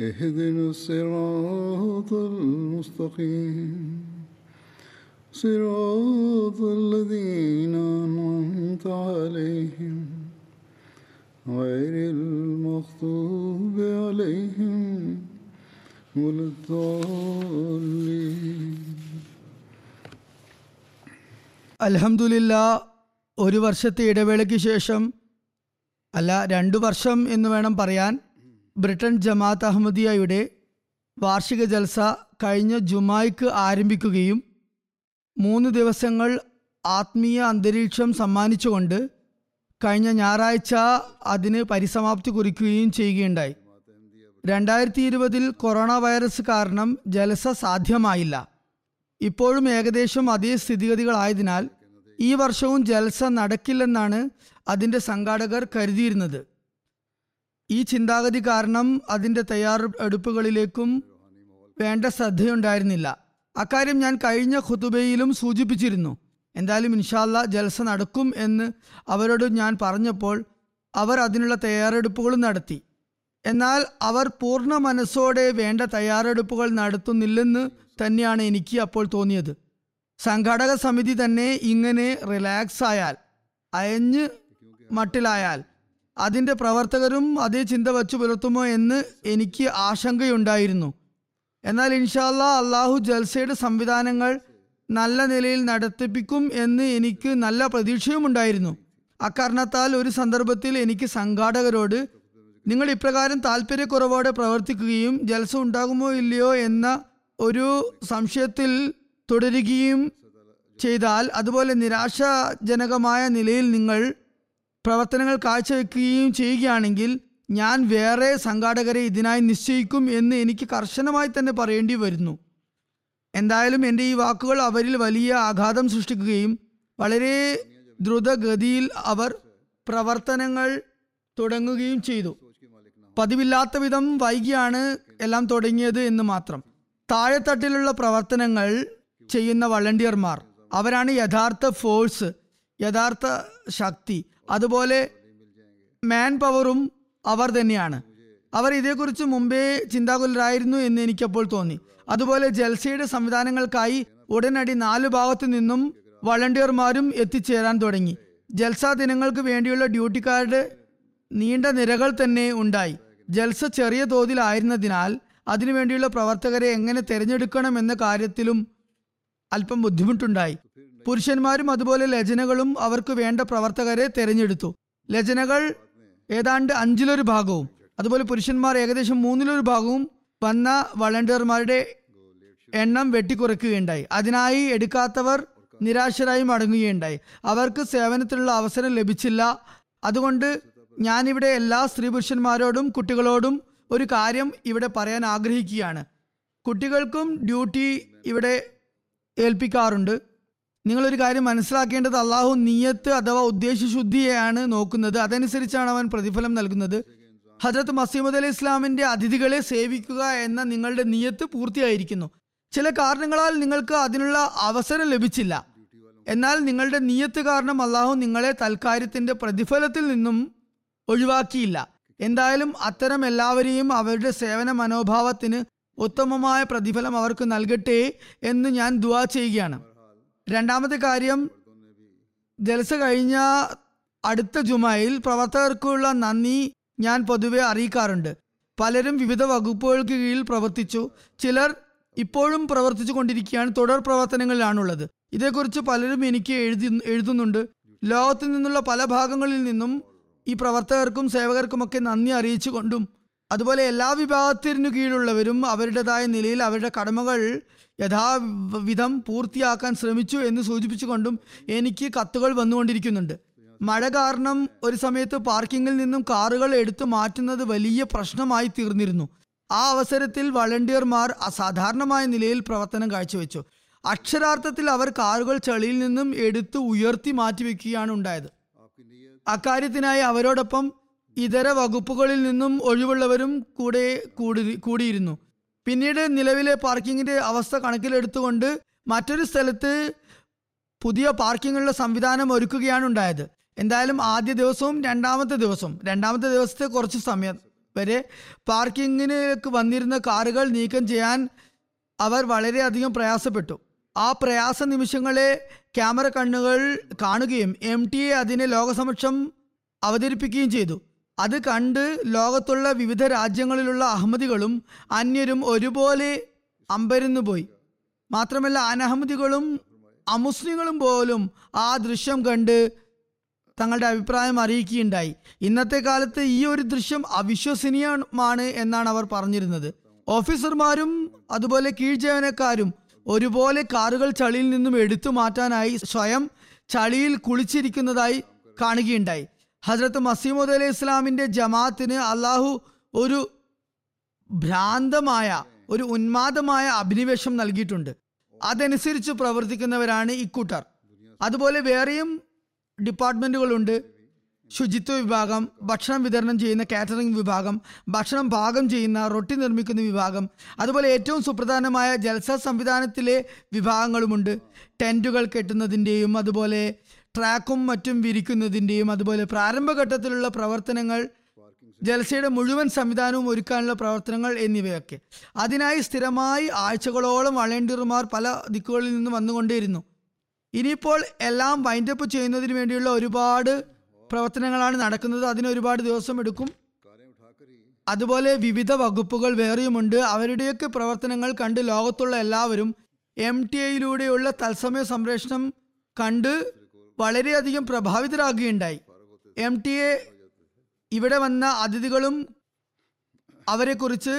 اهدنا الصراط المستقيم صراط الذين أنعمت عليهم غير المغضوب عليهم ولا الضالين അൽഹംദുലില്ല ഒരു വർഷത്തെ ഇടവേളയ്ക്ക് ശേഷം അല്ല രണ്ടു വർഷം എന്ന് വേണം പറയാൻ ബ്രിട്ടൻ ജമാഅത്ത് അഹമ്മദിയയുടെ വാർഷിക ജൽസ കഴിഞ്ഞ ജുമായ്ക്ക് ആരംഭിക്കുകയും മൂന്ന് ദിവസങ്ങൾ ആത്മീയ അന്തരീക്ഷം സമ്മാനിച്ചുകൊണ്ട് കഴിഞ്ഞ ഞായറാഴ്ച അതിന് പരിസമാപ്തി കുറിക്കുകയും ചെയ്യുകയുണ്ടായി. രണ്ടായിരത്തി ഇരുപതിൽ കൊറോണ വൈറസ് കാരണം ജലസ സാധ്യമായില്ല. ഇപ്പോഴും ഏകദേശം അതേ സ്ഥിതിഗതികളായതിനാൽ ഈ വർഷവും ജലസ നടക്കില്ലെന്നാണ് അതിന്റെ സംഘാടകർ കരുതിയിരുന്നത്. ഈ ചിന്താഗതി കാരണം അതിന്റെ തയ്യാറെടുപ്പുകളിലേക്കും വേണ്ട ശ്രദ്ധയുണ്ടായിരുന്നില്ല. അക്കാര്യം ഞാൻ കഴിഞ്ഞ ഖുതുബയിലും സൂചിപ്പിച്ചിരുന്നു. എന്തായാലും ഇൻഷാല്ല ജൽസ നടക്കും എന്ന് അവരോട് ഞാൻ പറഞ്ഞപ്പോൾ അവർ അതിനുള്ള തയ്യാറെടുപ്പുകൾ നടത്തി. എന്നാൽ അവർ പൂർണ മനസ്സോടെ വേണ്ട തയ്യാറെടുപ്പുകൾ നടത്തുന്നില്ലെന്ന് തന്നെയാണ് എനിക്ക് അപ്പോൾ തോന്നിയത്. സംഘാടക സമിതി തന്നെ ഇങ്ങനെ റിലാക്സ് ആയാൽ അയഞ്ഞ് മട്ടിലായാൽ അതിന്റെ പ്രവർത്തകരും അതേ ചിന്ത വച്ചു പുലർത്തുമോ എന്ന് എനിക്ക് ആശങ്കയുണ്ടായിരുന്നു. എന്നാൽ ഇൻഷാല്ല അള്ളാഹു ജൽസയുടെ സംവിധാനങ്ങൾ നല്ല നിലയിൽ നടത്തിപ്പിക്കും എന്ന് എനിക്ക് നല്ല പ്രതീക്ഷയുമുണ്ടായിരുന്നു. അക്കാരണത്താൽ ഒരു സന്ദർഭത്തിൽ എനിക്ക് സംഘാടകരോട് നിങ്ങൾ ഇപ്രകാരം താല്പര്യക്കുറവോടെ പ്രവർത്തിക്കുകയും ജലസ ഉണ്ടാകുമോ ഇല്ലയോ എന്ന ഒരു സംശയത്തിൽ തുടരുകയും ചെയ്താൽ അതുപോലെ നിരാശാജനകമായ നിലയിൽ നിങ്ങൾ പ്രവർത്തനങ്ങൾ കാഴ്ചവെക്കുകയും ചെയ്യുകയാണെങ്കിൽ ഞാൻ വേറെ സംഘാടകരെ ഇതിനായി നിശ്ചയിക്കും എന്ന് എനിക്ക് കർശനമായി തന്നെ പറയേണ്ടി വരുന്നു. എന്തായാലും എന്റെ ഈ വാക്കുകൾ അവരിൽ വലിയ ആഘാതം സൃഷ്ടിക്കുകയും വളരെ ദ്രുതഗതിയിൽ അവർ പ്രവർത്തനങ്ങൾ തുടങ്ങുകയും ചെയ്തു. പതിവില്ലാത്ത വിധം വൈകിയാണ് എല്ലാം തുടങ്ങിയത് എന്ന് മാത്രം. താഴെത്തട്ടിലുള്ള പ്രവർത്തനങ്ങൾ ചെയ്യുന്ന വളണ്ടിയർമാർ അവരാണ് യഥാർത്ഥ ഫോഴ്സ് യഥാർത്ഥ ശക്തി. അതുപോലെ മാൻ പവറും അവർ തന്നെയാണ്. അവർ ഇതേക്കുറിച്ച് മുമ്പേ ചിന്താകുലരായിരുന്നു എന്ന് എനിക്കപ്പോൾ തോന്നി. അതുപോലെ ജൽസയുടെ സംവിധാനങ്ങൾക്കായി ഉടനടി നാലു ഭാഗത്തു നിന്നും വളണ്ടിയർമാരും എത്തിച്ചേരാൻ തുടങ്ങി. ജൽസ ദിനങ്ങൾക്ക് വേണ്ടിയുള്ള ഡ്യൂട്ടിക്കാരുടെ നീണ്ട നിരകൾ തന്നെ ഉണ്ടായി. ജൽസ ചെറിയ തോതിലായിരുന്നതിനാൽ അതിനുവേണ്ടിയുള്ള പ്രവർത്തകരെ എങ്ങനെ തിരഞ്ഞെടുക്കണം എന്ന കാര്യത്തിലും അല്പം ബുദ്ധിമുട്ടുണ്ടായി. പുരുഷന്മാരും അതുപോലെ ലജനകളും അവർക്ക് വേണ്ട പ്രവർത്തകരെ തിരഞ്ഞെടുത്തു. ലജനകൾ ഏതാണ്ട് അഞ്ചിലൊരു ഭാഗവും അതുപോലെ പുരുഷന്മാർ ഏകദേശം മൂന്നിലൊരു ഭാഗവും വന്ന വളണ്ടിയർമാരുടെ എണ്ണം വെട്ടിക്കുറയ്ക്കുകയുണ്ടായി അതിനായി എടുക്കാത്തവർ നിരാശരായി മടങ്ങുകയുണ്ടായി. അവർക്ക് സേവനത്തിനുള്ള അവസരം ലഭിച്ചില്ല. അതുകൊണ്ട് ഞാനിവിടെ എല്ലാ സ്ത്രീ പുരുഷന്മാരോടും കുട്ടികളോടും ഒരു കാര്യം ഇവിടെ പറയാൻ ആഗ്രഹിക്കുകയാണ്. കുട്ടികൾക്കും ഡ്യൂട്ടി ഇവിടെ ഏൽപ്പിക്കാറുണ്ട്. നിങ്ങളൊരു കാര്യം മനസ്സിലാക്കേണ്ടത് അള്ളാഹു നീയത്ത് അഥവാ ഉദ്ദേശശുദ്ധിയെയാണ് നോക്കുന്നത്. അതനുസരിച്ചാണ് അവൻ പ്രതിഫലം നൽകുന്നത്. ഹജരത്ത് മസീമദ് അലി ഇസ്ലാമിന്റെ അതിഥികളെ സേവിക്കുക എന്ന നിങ്ങളുടെ നീയത്ത് പൂർത്തിയായിരിക്കുന്നു. ചില കാരണങ്ങളാൽ നിങ്ങൾക്ക് അതിനുള്ള അവസരം ലഭിച്ചില്ല. എന്നാൽ നിങ്ങളുടെ നീയത്ത് കാരണം അള്ളാഹു നിങ്ങളെ തൽക്കാര്യത്തിന്റെ പ്രതിഫലത്തിൽ നിന്നും ഒഴിവാക്കിയില്ല. എന്തായാലും അത്തരം എല്ലാവരെയും അവരുടെ സേവന മനോഭാവത്തിന് ഉത്തമമായ പ്രതിഫലം അവർക്ക് നൽകട്ടെ എന്ന് ഞാൻ ദുവാ ചെയ്യുകയാണ്. രണ്ടാമത്തെ കാര്യം ജലസ കഴിഞ്ഞ അടുത്ത ജുമായിൽ പ്രവർത്തകർക്കുള്ള നന്ദി ഞാൻ പൊതുവെ അറിയിക്കാറുണ്ട്. പലരും വിവിധ വകുപ്പുകൾക്ക് കീഴിൽ പ്രവർത്തിച്ചു. ചിലർ ഇപ്പോഴും പ്രവർത്തിച്ചു കൊണ്ടിരിക്കുകയാണ്. തുടർ പ്രവർത്തനങ്ങളിലാണുള്ളത്. ഇതേക്കുറിച്ച് പലരും എനിക്ക് എഴുതി എഴുതുന്നുണ്ട്. ലോകത്തു നിന്നുള്ള പല ഭാഗങ്ങളിൽ നിന്നും ഈ പ്രവർത്തകർക്കും സേവകർക്കുമൊക്കെ നന്ദി അറിയിച്ചുകൊണ്ടും അതുപോലെ എല്ലാ വിഭാഗത്തിനു കീഴിലുള്ളവരും അവരുടേതായ നിലയിൽ അവരുടെ കടമകൾ യഥാവിധം പൂർത്തിയാക്കാൻ ശ്രമിച്ചു എന്ന് സൂചിപ്പിച്ചുകൊണ്ടും എനിക്ക് കത്തുകൾ വന്നുകൊണ്ടിരിക്കുന്നുണ്ട്. മഴ കാരണം ഒരു സമയത്ത് പാർക്കിങ്ങിൽ നിന്നും കാറുകൾ എടുത്തു മാറ്റുന്നത് വലിയ പ്രശ്നമായി തീർന്നിരുന്നു. ആ അവസരത്തിൽ വളണ്ടിയർമാർ അസാധാരണമായ നിലയിൽ പ്രവർത്തനം കാഴ്ചവെച്ചു. അക്ഷരാർത്ഥത്തിൽ അവർ കാറുകൾ ചെളിയിൽ നിന്നും എടുത്ത് ഉയർത്തി മാറ്റിവെക്കുകയാണ് ഉണ്ടായത്. അക്കാര്യത്തിനായി അവരോടൊപ്പം ഇതര വകുപ്പുകളിൽ നിന്നും ഒഴിവുള്ളവരും കൂടെ കൂടി കൂടിയിരുന്നു. പിന്നീട് നിലവിലെ പാർക്കിങ്ങിന്റെ അവസ്ഥ കണക്കിലെടുത്തുകൊണ്ട് മറ്റൊരു സ്ഥലത്ത് പുതിയ പാർക്കിങ്ങുള്ള സംവിധാനം ഒരുക്കുകയാണ് ഉണ്ടായത്. എന്തായാലും ആദ്യ ദിവസവും രണ്ടാമത്തെ ദിവസവും രണ്ടാമത്തെ ദിവസത്തെ കുറച്ച് സമയം വരെ പാർക്കിങ്ങിലേക്ക് വന്നിരുന്ന കാറുകൾ നീക്കം ചെയ്യാൻ അവർ വളരെയധികം പ്രയാസപ്പെട്ടു. ആ പ്രയാസ നിമിഷങ്ങളെ ക്യാമറ കണ്ണുകൾ കാണുകയും എം ടി എ അതിനെ ലോകസമക്ഷം അവതരിപ്പിക്കുകയും ചെയ്തു. അത് കണ്ട് ലോകത്തുള്ള വിവിധ രാജ്യങ്ങളിലുള്ള അഹമ്മദികളും അന്യരും ഒരുപോലെ അമ്പരന്നു പോയി. മാത്രമല്ല അനഹമ്മദികളും അമുസ്ലിങ്ങളും പോലും ആ ദൃശ്യം കണ്ട് തങ്ങളുടെ അഭിപ്രായം അറിയിക്കുകയുണ്ടായി. ഇന്നത്തെ കാലത്ത് ഈ ഒരു ദൃശ്യം അവിശ്വസനീയമാണ് എന്നാണ് അവർ പറഞ്ഞിരുന്നത്. ഓഫീസർമാരും അതുപോലെ കീഴ്ജീവനക്കാരും ഒരുപോലെ കാറുകൾ ചളിയിൽ നിന്നും എടുത്തു മാറ്റാനായി സ്വയം ചളിയിൽ കുളിച്ചിരിക്കുന്നതായി കാണുകയുണ്ടായി. ഹസ്രത്ത് മസീമുദ് അലൈഹി ഇസ്ലാമിന്റെ ജമാഅത്തിന് അള്ളാഹു ഒരു ഭ്രാന്തമായ ഒരു ഉന്മാദമായ അഭിനിവേശം നൽകിയിട്ടുണ്ട്. അതനുസരിച്ച് പ്രവർത്തിക്കുന്നവരാണ് ഇക്കൂട്ടർ അതുപോലെ വേറെയും ഡിപ്പാർട്ട്മെന്റുകളുണ്ട്. ശുചിത്വ വിഭാഗം ഭക്ഷണം വിതരണം ചെയ്യുന്ന കാറ്ററിംഗ് വിഭാഗം ഭക്ഷണം പാകം ചെയ്യുന്ന റൊട്ടി നിർമ്മിക്കുന്ന വിഭാഗം അതുപോലെ ഏറ്റവും സുപ്രധാനമായ ജൽസ സംവിധാനത്തിലെ വിഭാഗങ്ങളുമുണ്ട്. ടെന്റുകൾ കെട്ടുന്നതിന്റെയും അതുപോലെ ട്രാക്കും മറ്റും വിരിക്കുന്നതിന്റെയും അതുപോലെ പ്രാരംഭഘട്ടത്തിലുള്ള പ്രവർത്തനങ്ങൾ ജലസയുടെ മുഴുവൻ സംവിധാനവും ഒരുക്കാനുള്ള പ്രവർത്തനങ്ങൾ എന്നിവയൊക്കെ. അതിനായി സ്ഥിരമായി ആഴ്ചകളോളം വളണ്ടിയർമാർ പല ദിക്കുകളിൽ നിന്ന് വന്നുകൊണ്ടേയിരുന്നു. ഇനിയിപ്പോൾ എല്ലാം വൈൻഡപ്പ് ചെയ്യുന്നതിന് വേണ്ടിയുള്ള ഒരുപാട് പ്രവർത്തനങ്ങളാണ് നടക്കുന്നത്. അതിന് ഒരുപാട് ദിവസം എടുക്കും. അതുപോലെ വിവിധ വകുപ്പുകൾ വേറെയുമുണ്ട്. അവരുടെയൊക്കെ പ്രവർത്തനങ്ങൾ കണ്ട് ലോകത്തുള്ള എല്ലാവരും എം ടി ഐയിലൂടെയുള്ള തത്സമയ സംപ്രേഷണം കണ്ട് വളരെയധികം പ്രഭാവിതരാകുകയുണ്ടായി. എം ടി എ ഇവിടെ വന്ന അതിഥികളും അവരെക്കുറിച്ച്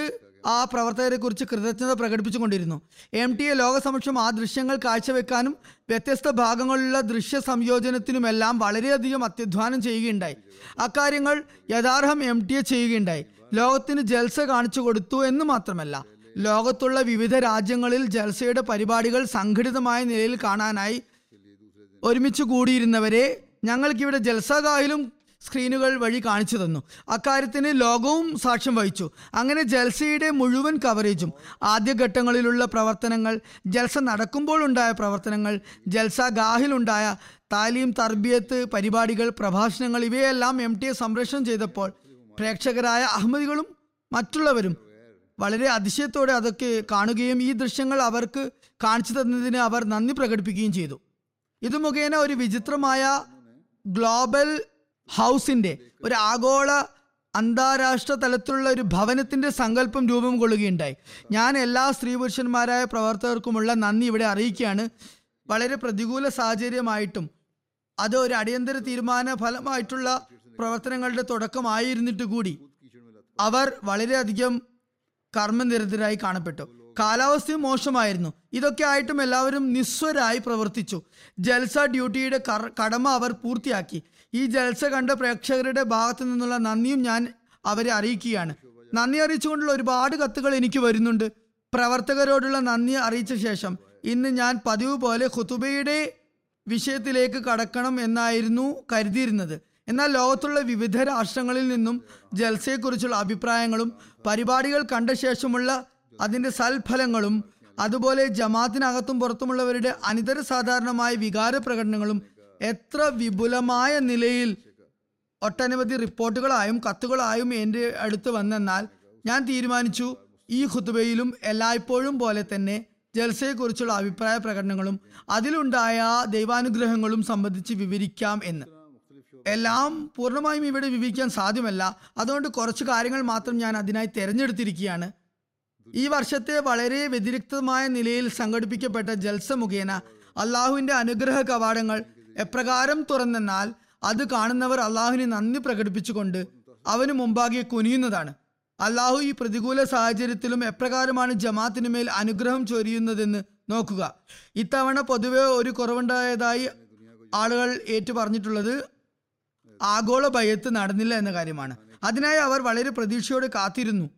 ആ പ്രവർത്തകരെ കുറിച്ച് കൃതജ്ഞത പ്രകടിപ്പിച്ചുകൊണ്ടിരുന്നു. എം ടി എ ലോകസമക്ഷം ആ ദൃശ്യങ്ങൾ കാഴ്ചവെക്കാനും വ്യത്യസ്ത ഭാഗങ്ങളിലുള്ള ദൃശ്യ സംയോജനത്തിനുമെല്ലാം വളരെയധികം അത്യധ്വാനം ചെയ്യുകയുണ്ടായി. അക്കാര്യങ്ങൾ യഥാർഹം എം ടി എ ചെയ്യുകയുണ്ടായി. ലോകത്തിന് ജൽസ കാണിച്ചു കൊടുത്തു എന്ന് മാത്രമല്ല ലോകത്തുള്ള വിവിധ രാജ്യങ്ങളിൽ ജൽസയുടെ പരിപാടികൾ സംഘടിതമായ നിലയിൽ കാണാനായി ഒരുമിച്ച് കൂടിയിരുന്നവരെ ഞങ്ങൾക്കിവിടെ ജൽസഗാഹിലും സ്ക്രീനുകൾ വഴി കാണിച്ചു തന്നു. അക്കാര്യത്തിന് ലോകവും സാക്ഷ്യം വഹിച്ചു. അങ്ങനെ ജൽസയുടെ മുഴുവൻ കവറേജും ആദ്യഘട്ടങ്ങളിലുള്ള പ്രവർത്തനങ്ങൾ ജൽസ നടക്കുമ്പോൾ ഉണ്ടായ പ്രവർത്തനങ്ങൾ ജൽസ ഗാഹിലുണ്ടായ താലീം തർബിയത്ത് പരിപാടികൾ പ്രഭാഷണങ്ങൾ ഇവയെല്ലാം എം ടി എ സംപ്രേഷണം ചെയ്തപ്പോൾ പ്രേക്ഷകരായ അഹമ്മദികളും മറ്റുള്ളവരും വളരെ അതിശയത്തോടെ അതൊക്കെ കാണുകയും ഈ ദൃശ്യങ്ങൾ അവർക്ക് കാണിച്ചു തന്നതിന് അവർ നന്ദി പ്രകടിപ്പിക്കുകയും ചെയ്തു. ഇത് മുഖേന ഒരു വിചിത്രമായ ഗ്ലോബൽ ഹൗസിന്റെ ഒരു ആഗോള അന്താരാഷ്ട്ര തലത്തിലുള്ള ഒരു ഭവനത്തിന്റെ സങ്കല്പം രൂപം കൊള്ളുകയുണ്ടായി. ഞാൻ എല്ലാ സ്ത്രീ പുരുഷന്മാരായ പ്രവർത്തകർക്കുമുള്ള നന്ദി ഇവിടെ അറിയിക്കുകയാണ്. വളരെ പ്രതികൂല സാഹചര്യമായിട്ടും അത് ഒരു അടിയന്തര തീരുമാന ഫലമായിട്ടുള്ള പ്രവർത്തനങ്ങളുടെ തുടക്കമായിരുന്നിട്ട് കൂടി അവർ വളരെയധികം കർമ്മനിരതരായി കാണപ്പെട്ടു. കാലാവസ്ഥയും മോശമായിരുന്നു. ഇതൊക്കെ ആയിട്ടും എല്ലാവരും നിസ്വരായി പ്രവർത്തിച്ചു. ജൽസ ഡ്യൂട്ടിയുടെ കടമ അവർ പൂർത്തിയാക്കി. ഈ ജൽസ കണ്ട പ്രേക്ഷകരുടെ ഭാഗത്തു നിന്നുള്ള നന്ദിയും ഞാൻ അവരെ അറിയിക്കുകയാണ്. നന്ദി അറിയിച്ചുകൊണ്ടുള്ള ഒരുപാട് കത്തുകൾ എനിക്ക് വരുന്നുണ്ട്. പ്രവർത്തകരോടുള്ള നന്ദി അറിയിച്ച ശേഷം ഇന്ന് ഞാൻ പതിവ് പോലെ ഖുതുബയുടെ വിഷയത്തിലേക്ക് കടക്കണം എന്നായിരുന്നു കരുതിയിരുന്നത്. എന്നാൽ ലോകത്തുള്ള വിവിധ രാഷ്ട്രങ്ങളിൽ നിന്നും ജൽസയെക്കുറിച്ചുള്ള അഭിപ്രായങ്ങളും പരിപാടികൾ കണ്ട ശേഷമുള്ള അതിന്റെ സൽഫലങ്ങളും അതുപോലെ ജമാത്തിനകത്തും പുറത്തുമുള്ളവരുടെ അനിതര സാധാരണമായ വികാര പ്രകടനങ്ങളും എത്ര വിപുലമായ നിലയിൽ ഒട്ടനവധി റിപ്പോർട്ടുകളായും കത്തുകളായും എന്റെ അടുത്ത് വന്നെന്നാൽ ഞാൻ തീരുമാനിച്ചു ഈ ഖുതുബയിലും എല്ലായ്പ്പോഴും പോലെ തന്നെ ജൽസയെക്കുറിച്ചുള്ള അഭിപ്രായ പ്രകടനങ്ങളും അതിലുണ്ടായ ദൈവാനുഗ്രഹങ്ങളും സംബന്ധിച്ച് വിവരിക്കാം എന്ന്. എല്ലാം പൂർണമായും ഇവിടെ വിവരിക്കാൻ സാധ്യമല്ല. അതുകൊണ്ട് കുറച്ച് കാര്യങ്ങൾ മാത്രം ഞാൻ അതിനായി തിരഞ്ഞെടുത്തിരിക്കുകയാണ്. ഈ വർഷത്തെ വളരെ വ്യതിരിക്തമായ നിലയിൽ സംഘടിപ്പിക്കപ്പെട്ട ജൽസ മുഖേന അള്ളാഹുവിന്റെ അനുഗ്രഹ കവാടങ്ങൾ എപ്രകാരം തുറന്നെന്നാൽ അത് കാണുന്നവർ അള്ളാഹുവിന് നന്ദി പ്രകടിപ്പിച്ചുകൊണ്ട് അവന് മുമ്പാകെ കുനിയുന്നതാണ്. അള്ളാഹു ഈ പ്രതികൂല സാഹചര്യത്തിലും എപ്രകാരമാണ് ജമാത്തിന് മേൽ അനുഗ്രഹം ചൊരിയുന്നതെന്ന് നോക്കുക. ഇത്തവണ പൊതുവെ ഒരു കുറവുണ്ടായതായി ആളുകൾ ഏറ്റു പറഞ്ഞിട്ടുള്ളത് ആഗോള ഭയത്ത് നടന്നില്ല എന്ന കാര്യമാണ്. അതിനായി അവർ വളരെ പ്രതീക്ഷയോടെ കാത്തിരുന്നു.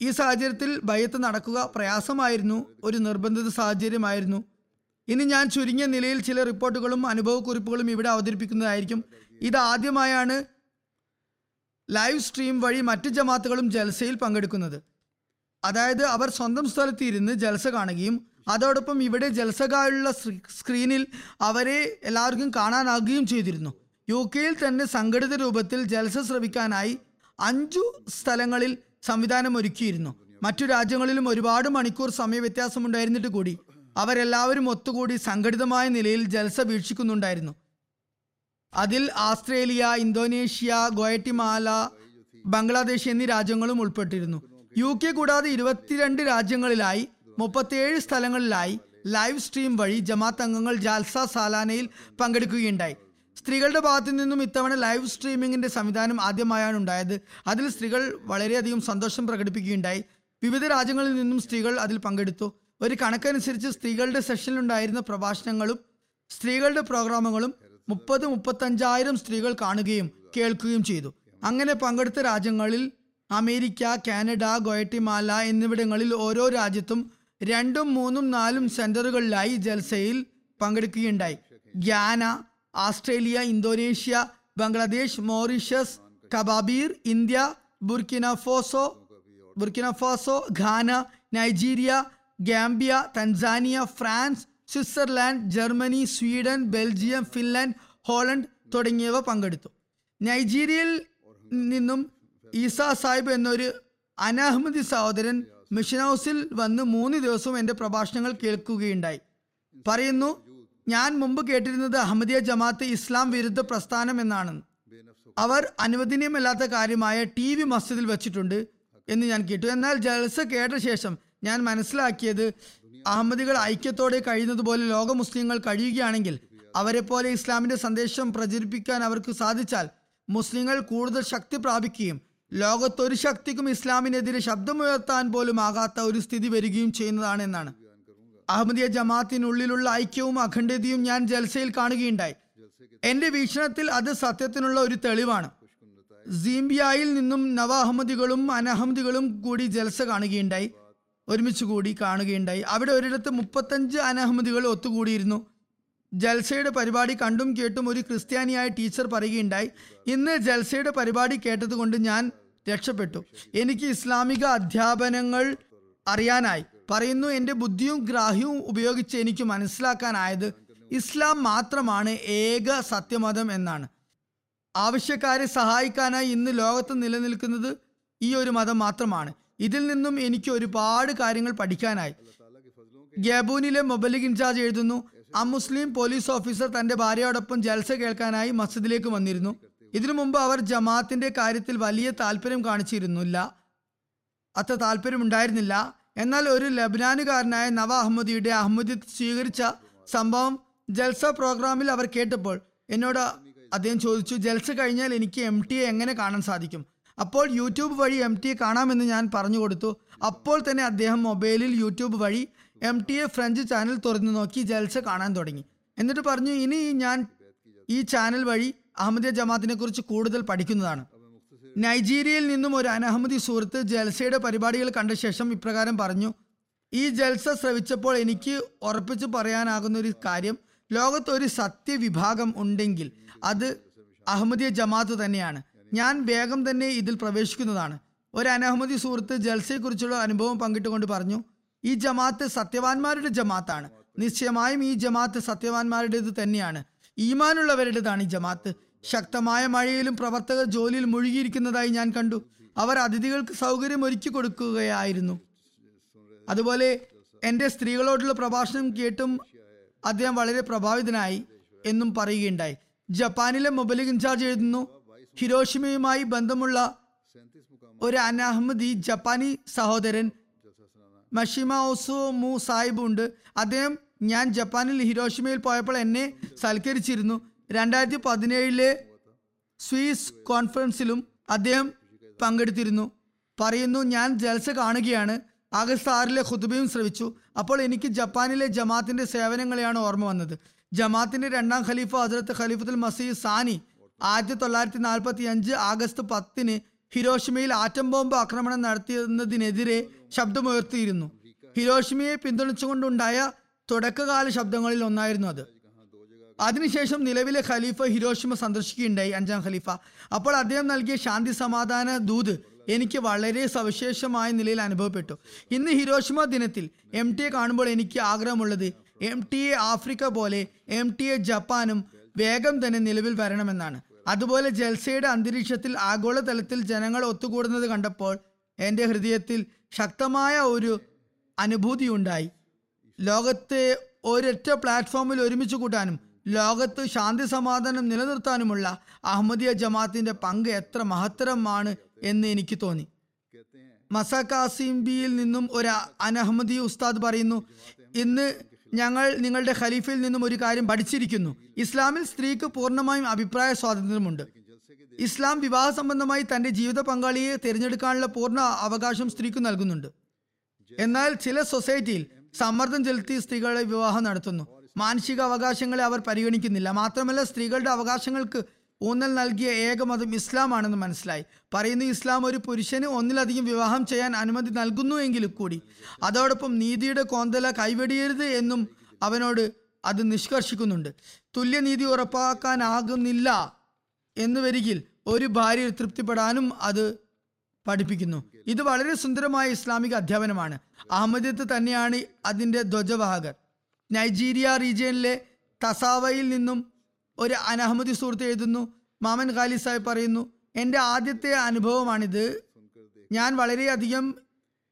ഈ സാഹചര്യത്തിൽ ഭയത്ത് നടക്കുക പ്രയാസമായിരുന്നു ഒരു നിർബന്ധിത സാഹചര്യമായിരുന്നു. ഇനി ഞാൻ ചുരുങ്ങിയ നിലയിൽ ചില റിപ്പോർട്ടുകളും അനുഭവക്കുറിപ്പുകളും ഇവിടെ അവതരിപ്പിക്കുന്നതായിരിക്കും. ഇത് ആദ്യമായാണ് ലൈവ് സ്ട്രീം വഴി മറ്റ് ജമാത്തുകളും ജൽസയിൽ പങ്കെടുക്കുന്നത്. അതായത് അവർ സ്വന്തം സ്ഥലത്ത് ഇരുന്ന് ജൽസ കാണുകയും അതോടൊപ്പം ഇവിടെ ജൽസകായുള്ള സ്ക്രീനിൽ അവരെ എല്ലാവർക്കും കാണാനാകുകയും ചെയ്തിരുന്നു. യു കെയിൽ തന്നെ സംഘടിത രൂപത്തിൽ ജൽസ ശ്രവിക്കാനായി അഞ്ചു സ്ഥലങ്ങളിൽ സംവിധാനം ഒരുക്കിയിരുന്നു. മറ്റു രാജ്യങ്ങളിലും ഒരുപാട് മണിക്കൂർ സമയ വ്യത്യാസമുണ്ടായിരുന്നിട്ട് കൂടി അവരെല്ലാവരും ഒത്തുകൂടി സംഘടിതമായ നിലയിൽ ജൽസ വീക്ഷിക്കുന്നുണ്ടായിരുന്നു. അതിൽ ആസ്ട്രേലിയ ഇന്തോനേഷ്യ ഗോയറ്റിമാല ബംഗ്ലാദേശ് എന്നീ രാജ്യങ്ങളും ഉൾപ്പെട്ടിരുന്നു. യു കെ കൂടാതെ ഇരുപത്തിരണ്ട് രാജ്യങ്ങളിലായി മുപ്പത്തിയേഴ് സ്ഥലങ്ങളിലായി ലൈവ് സ്ട്രീം വഴി ജമാത്ത് അംഗങ്ങൾ ജാൽസ സാലാനയിൽ പങ്കെടുക്കുകയുണ്ടായി. സ്ത്രീകളുടെ ഭാഗത്തു നിന്നും ഇത്തവണ ലൈവ് സ്ട്രീമിംഗിന്റെ സംവിധാനം ആദ്യമായാണ് ഉണ്ടായത്. അതിൽ സ്ത്രീകൾ വളരെയധികം സന്തോഷം പ്രകടിപ്പിക്കുകയുണ്ടായി. വിവിധ രാജ്യങ്ങളിൽ നിന്നും സ്ത്രീകൾ അതിൽ പങ്കെടുത്തു. ഒരു കണക്കനുസരിച്ച് സ്ത്രീകളുടെ സെഷനിലുണ്ടായിരുന്ന പ്രഭാഷണങ്ങളും സ്ത്രീകളുടെ പ്രോഗ്രാമുകളും മുപ്പത് മുപ്പത്തഞ്ചായിരം സ്ത്രീകൾ കാണുകയും കേൾക്കുകയും ചെയ്തു. അങ്ങനെ പങ്കെടുത്ത രാജ്യങ്ങളിൽ അമേരിക്ക കാനഡ ഗോയറ്റിമാല എന്നിവിടങ്ങളിൽ ഓരോ രാജ്യത്തും രണ്ടും മൂന്നും നാലും സെന്ററുകളിലായി ജൽസയിൽ പങ്കെടുക്കുകയുണ്ടായി. Guyana Australia Indonesia Bangladesh Mauritius Kababir India Burkina Faso Burkina Faso Ghana Nigeria Gambia Tanzania France Switzerland Germany Sweden Belgium Finland Holland തുടങ്ങിയവ പങ്കെടുത്തു. നൈജീരിയയിൽ നിന്നും ഈസ സാഹിബ് എന്നൊരു അനഹമ്മദി സഹോദരൻ മിഷൻ ഹൗസിൽ വന്ന് മൂന്ന് ദിവസവും എന്റെ പ്രഭാഷണങ്ങൾ കേൾക്കുകയുണ്ടായി. പറയുന്നു ഞാൻ മുമ്പ് കേട്ടിരുന്നത് അഹമ്മദിയ ജമാഅത്ത് ഇസ്ലാം വിരുദ്ധ പ്രസ്ഥാനം എന്നാണ്. അവർ അനുവദനീയമല്ലാത്ത കാര്യമായ ടി വി മസ്ജിദിൽ വെച്ചിട്ടുണ്ട് എന്ന് ഞാൻ കേട്ടു. എന്നാൽ ജൽസ കേട്ട ശേഷം ഞാൻ മനസ്സിലാക്കിയത് അഹമ്മദികൾ ഐക്യത്തോടെ കഴിയുന്നതുപോലെ ലോക മുസ്ലിങ്ങൾ കഴിയുകയാണെങ്കിൽ അവരെ പോലെ ഇസ്ലാമിന്റെ സന്ദേശം പ്രചരിപ്പിക്കാൻ അവർക്ക് സാധിച്ചാൽ മുസ്ലിങ്ങൾ കൂടുതൽ ശക്തി പ്രാപിക്കുകയും ലോകത്തൊരു ശക്തിക്കും ഇസ്ലാമിനെതിരെ ശബ്ദമുയർത്താൻ പോലും ആകാത്ത ഒരു സ്ഥിതി വരികയും ചെയ്യുന്നതാണ് എന്നാണ്. അഹമ്മദിയ ജമാഅത്തിനുള്ളിലുള്ള ഐക്യവും അഖണ്ഡതയും ഞാൻ ജൽസയിൽ കാണുകയുണ്ടായി. എന്റെ വീക്ഷണത്തിൽ അത് സത്യത്തിനുള്ള ഒരു തെളിവാണ്. സീംബിയായിൽ നിന്നും നവ അഹമ്മദികളും അനഹമ്മദികളും കൂടി ജൽസ കാണുകയുണ്ടായി. ഒരുമിച്ച് കൂടി കാണുകയുണ്ടായി. അവിടെ ഒരിടത്ത് മുപ്പത്തഞ്ച് അനഹമ്മദികൾ ഒത്തുകൂടിയിരുന്നു. ജൽസയുടെ പരിപാടി കണ്ടും കേട്ടും ഒരു ക്രിസ്ത്യാനിയായ ടീച്ചർ പറയുകയുണ്ടായി ഇന്ന് ജൽസയുടെ പരിപാടി കേട്ടതുകൊണ്ട് ഞാൻ രക്ഷപ്പെട്ടു. എനിക്ക് ഇസ്ലാമിക അധ്യാപനങ്ങൾ അറിയാനായി. പറയുന്നു എന്റെ ബുദ്ധിയും ഗ്രാഹ്യവും ഉപയോഗിച്ച് എനിക്ക് മനസ്സിലാക്കാനായത് ഇസ്ലാം മാത്രമാണ് ഏക സത്യമതം എന്നാണ്. ആവശ്യക്കാരെ സഹായിക്കാനായി ഇന്ന് ലോകത്ത് നിലനിൽക്കുന്നത് ഈ ഒരു മതം മാത്രമാണ്. ഇതിൽ നിന്നും എനിക്ക് ഒരുപാട് കാര്യങ്ങൾ പഠിക്കാനായി. ഗാബൂനിലെ മൊബലിക് ഇൻചാർജ് എഴുതുന്നു അമുസ്ലിം പോലീസ് ഓഫീസർ തന്റെ ഭാര്യയോടൊപ്പം ജൽസ കേൾക്കാനായി മസ്ജിദിലേക്ക് വന്നിരുന്നു. ഇതിനു മുമ്പ് അവർ ജമാഅത്തിന്റെ കാര്യത്തിൽ വലിയ താല്പര്യം കാണിച്ചിരുന്നില്ല. അത്ര താല്പര്യം ഉണ്ടായിരുന്നില്ല എന്നാൽ ഒരു ലബനാനുകാരനായ നവ അഹമ്മദിയുടെ അഹമ്മദി സ്വീകരിച്ച സംഭവം ജൽസ പ്രോഗ്രാമിൽ അവർ കേട്ടപ്പോൾ എന്നോട് അദ്ദേഹം ചോദിച്ചു ജൽസ കഴിഞ്ഞാൽ എനിക്ക് എം ടിയെ എങ്ങനെ കാണാൻ സാധിക്കും? അപ്പോൾ യൂട്യൂബ് വഴി എം ടി കാണാമെന്ന് ഞാൻ പറഞ്ഞു കൊടുത്തു. അപ്പോൾ തന്നെ അദ്ദേഹം മൊബൈലിൽ യൂട്യൂബ് വഴി M T A French channel തുറന്നു നോക്കി ജൽസ കാണാൻ തുടങ്ങി. എന്നിട്ട് പറഞ്ഞു ഇനി ഞാൻ ഈ ചാനൽ വഴി അഹമ്മദിയ ജമാഅത്തിനെ കുറിച്ച് കൂടുതൽ പഠിക്കുന്നതാണ്. നൈജീരിയയിൽ നിന്നും ഒരു അനഹമ്മദി സുഹൃത്ത് ജൽസയുടെ പരിപാടികൾ കണ്ട ശേഷം ഇപ്രകാരം പറഞ്ഞു ഈ ജൽസ ശ്രവിച്ചപ്പോൾ എനിക്ക് ഉറപ്പിച്ച് പറയാനാകുന്ന ഒരു കാര്യം ലോകത്ത് ഒരു സത്യവിഭാഗം ഉണ്ടെങ്കിൽ അത് അഹമ്മദിയ ജമാഅത്ത് തന്നെയാണ്. ഞാൻ വേഗം തന്നെ ഇതിൽ പ്രവേശിക്കുന്നതാണ്. ഒരു അനഹമ്മദി സുഹൃത്ത് ജൽസയെക്കുറിച്ചുള്ള അനുഭവം പങ്കിട്ടുകൊണ്ട് പറഞ്ഞു ഈ ജമാഅത്ത് സത്യവാന്മാരുടെ ജമാഅത്താണ്. നിശ്ചയമായും ഈ ജമാഅത്ത് സത്യവാന്മാരുടേത് തന്നെയാണ്. ഈമാനുള്ളവരുടേതാണ് ഈ ജമാഅത്ത്. ശക്തമായ മഴയിലും പ്രവർത്തകർ ജോലിയിൽ മുഴുകിയിരിക്കുന്നതായി ഞാൻ കണ്ടു. അവർ അതിഥികൾക്ക് സൗകര്യം ഒരുക്കി കൊടുക്കുകയായിരുന്നു. അതുപോലെ എന്റെ സ്ത്രീകളോടുള്ള പ്രഭാഷണം കേട്ടും അദ്ദേഹം വളരെ പ്രഭാവിതനായി എന്നും പറയുകയുണ്ടായി. ജപ്പാനിലെ മൊബൈൽ ഇൻചാർജ് എഴുതുന്നു ഹിരോഷിമയുമായി ബന്ധമുള്ള ഒരു അനഹമ്മദി ജപ്പാനി സഹോദരൻ മഷിമ ഓസോ മു സാഹിബ് ഉണ്ട് അദ്ദേഹം ഞാൻ ജപ്പാനിൽ ഹിരോഷിമയിൽ പോയപ്പോൾ എന്നെ സൽക്കരിച്ചിരുന്നു. രണ്ടായിരത്തി പതിനേഴിലെ സ്വീസ് കോൺഫറൻസിലും അദ്ദേഹം പങ്കെടുത്തിരുന്നു. പറയുന്നു ഞാൻ ജൽസ കാണുകയാണ്. ആഗസ്റ്റ് ആറിലെ ഖുതുബയും ശ്രവിച്ചു. അപ്പോൾ എനിക്ക് ജപ്പാനിലെ ജമാത്തിന്റെ സേവനങ്ങളെയാണ് ഓർമ്മ വന്നത്. ജമാത്തിന്റെ രണ്ടാം ഖലീഫ ഹസരത്ത് ഖലീഫത്തുൽ മസീദ് സാനി ആയിരത്തി തൊള്ളായിരത്തി നാൽപ്പത്തി അഞ്ച് ആഗസ്റ്റ് പത്തിന് ഹിരോഷിമയിൽ ആറ്റം ബോംബ് ആക്രമണം നടത്തിയതിനെതിരെ ശബ്ദമുയർത്തിയിരുന്നു. ഹിരോഷിമയെ പിന്തുണച്ചുകൊണ്ടുണ്ടായ തുടക്കകാല ശബ്ദങ്ങളിൽ ഒന്നായിരുന്നു അത്. അതിനുശേഷം നിലവിലെ ഖലീഫ ഹിരോഷിമ സന്ദർശിക്കുകയുണ്ടായി അഞ്ചാം ഖലീഫ. അപ്പോൾ അദ്ദേഹം നൽകിയ ശാന്തി സമാധാന ദൂത് എനിക്ക് വളരെ സവിശേഷമായ നിലയിൽ അനുഭവപ്പെട്ടു. ഇന്ന് ഹിരോഷിമ ദിനത്തിൽ എം ടി എ കാണുമ്പോൾ എനിക്ക് ആഗ്രഹമുള്ളത് എം ടി എ ആഫ്രിക്ക പോലെ എം ടി എ ജപ്പാനും വേഗം തന്നെ നിലവിൽ വരണമെന്നാണ്. അതുപോലെ ജൽസയുടെ അന്തരീക്ഷത്തിൽ ആഗോളതലത്തിൽ ജനങ്ങൾ ഒത്തുകൂടുന്നത് കണ്ടപ്പോൾ എന്റെ ഹൃദയത്തിൽ ശക്തമായ ഒരു അനുഭൂതിയുണ്ടായി. ലോകത്തെ ഒരൊറ്റ പ്ലാറ്റ്ഫോമിൽ ഒരുമിച്ച് കൂട്ടാനും ലോകത്ത് ശാന്തി സമാധാനം നിലനിർത്താനുമുള്ള അഹമ്മദിയ ജമാഅത്തിന്റെ പങ്ക് എത്ര മഹത്തരമാണ് എന്ന് എനിക്ക് തോന്നി. മസക്കാസിംബിയിൽ നിന്നും ഒരു അനഹമ്മദി ഉസ്താദ് പറയുന്നു ഇന്ന് ഞങ്ങൾ നിങ്ങളുടെ ഖലീഫയിൽ നിന്നും ഒരു കാര്യം പഠിച്ചിരിക്കുന്നു. ഇസ്ലാമിൽ സ്ത്രീക്ക് പൂർണമായും അഭിപ്രായ സ്വാതന്ത്ര്യമുണ്ട്. ഇസ്ലാം വിവാഹ സംബന്ധമായി തന്റെ ജീവിത പങ്കാളിയെ തിരഞ്ഞെടുക്കാനുള്ള പൂർണ അവകാശം സ്ത്രീക്ക് നൽകുന്നുണ്ട്. എന്നാൽ ചില സൊസൈറ്റിയിൽ സമ്മർദ്ദം ചെലുത്തി സ്ത്രീകളെ വിവാഹം നടത്തുന്നു. മാനസിക അവകാശങ്ങളെ അവർ പരിഗണിക്കുന്നില്ല. മാത്രമല്ല സ്ത്രീകളുടെ അവകാശങ്ങൾക്ക് ഊന്നൽ നൽകിയ ഏക മതം ഇസ്ലാം ആണെന്ന് മനസ്സിലായി. പറയുന്നു ഇസ്ലാം ഒരു പുരുഷന് ഒന്നിലധികം വിവാഹം ചെയ്യാൻ അനുമതി നൽകുന്നു എങ്കിലും കൂടി. അതോടൊപ്പം നീതിയുടെ കോന്തല കൈവെടിയരുത് എന്നും അവനോട് അത് നിഷ്കർഷിക്കുന്നുണ്ട്. തുല്യനീതി ഉറപ്പാക്കാനാകുന്നില്ല എന്ന് വരികിൽ ഒരു ഭാര്യ തൃപ്തിപ്പെടാനും അത് പഠിപ്പിക്കുന്നു. ഇത് വളരെ സുന്ദരമായ ഇസ്ലാമിക അധ്യാപനമാണ്. അഹമ്മദിയത്ത് തന്നെയാണ് അതിന്റെ ധ്വജവാഹകർ. നൈജീരിയ റീജിയനിലെ തസാവയിൽ നിന്നും ഒരു അനഹമ്മദി സുഹൃത്ത് എഴുതുന്നു. മാമൻ ഖാലി സാഹിബ് പറയുന്നു എന്റെ ആദ്യത്തെ അനുഭവമാണിത്. ഞാൻ വളരെയധികം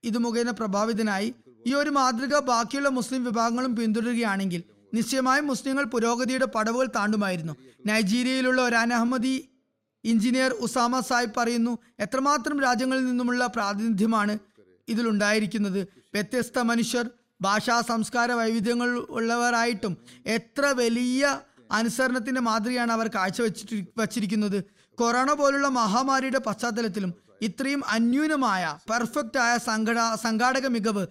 ഇത് മുഖേന പ്രഭാവിതനായി. ഈ ഒരു മാതൃക ബാക്കിയുള്ള മുസ്ലിം വിഭാഗങ്ങളും പിന്തുടരുകയാണെങ്കിൽ നിശ്ചയമായും മുസ്ലിങ്ങൾ പുരോഗതിയുടെ പടവുകൾ താണ്ടുമായിരുന്നു. നൈജീരിയയിലുള്ള ഒരു അനഹമ്മദി എഞ്ചിനീയർ ഉസാമ സാഹിബ് പറയുന്നു എത്രമാത്രം രാജ്യങ്ങളിൽ നിന്നുമുള്ള പ്രാതിനിധ്യമാണ് ഇതിലുണ്ടായിരിക്കുന്നത്. വ്യത്യസ്ത മനുഷ്യർ ഭാഷാ സംസ്കാര വൈവിധ്യങ്ങൾ ഉള്ളവരായിട്ടും എത്ര വലിയ അനുസരണത്തിന്റെ മാതൃകയാണ് അവർ കാഴ്ചവെച്ചിട്ട് വച്ചിരിക്കുന്നത്. കൊറോണ പോലുള്ള മഹാമാരിയുടെ പശ്ചാത്തലത്തിലും ഇത്രയും അന്യൂനമായ പെർഫെക്റ്റ് ആയ സംഘട സംഘാടക മികവ്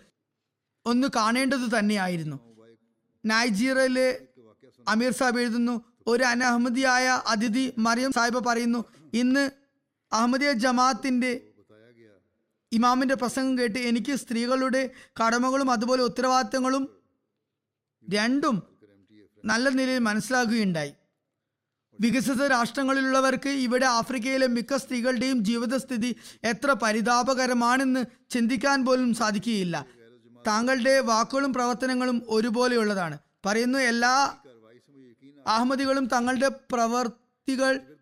ഒന്ന് കാണേണ്ടത് തന്നെയായിരുന്നു. നൈജീരിയയിലെ അമീർ സാഹിബ് എഴുതുന്നു ഒരു അനഹമ്മദിയായ അതിഥി മറിയം സാഹിബ് പറയുന്നു ഇന്ന് അഹമ്മദിയ ജമാഅത്തിന്റെ ഇമാമിന്റെ പ്രസംഗം കേട്ട് എനിക്ക് സ്ത്രീകളുടെ കടമകളും അതുപോലെ ഉത്തരവാദിത്തങ്ങളും രണ്ടും നല്ല നിലയിൽ മനസ്സിലാക്കുകയുണ്ടായി. വികസിത രാഷ്ട്രങ്ങളിലുള്ളവർക്ക് ഇവിടെ ആഫ്രിക്കയിലെ മിക്ക സ്ത്രീകളുടെയും ജീവിതസ്ഥിതി എത്ര പരിതാപകരമാണെന്ന് ചിന്തിക്കാൻ പോലും സാധിക്കുകയില്ല. താങ്കളുടെ വാക്കുകളും പ്രവർത്തനങ്ങളും ഒരുപോലെയുള്ളതാണ്. പറയുന്നു എല്ലാ അഹമ്മദികളും തങ്ങളുടെ പ്രവർത്തികൾ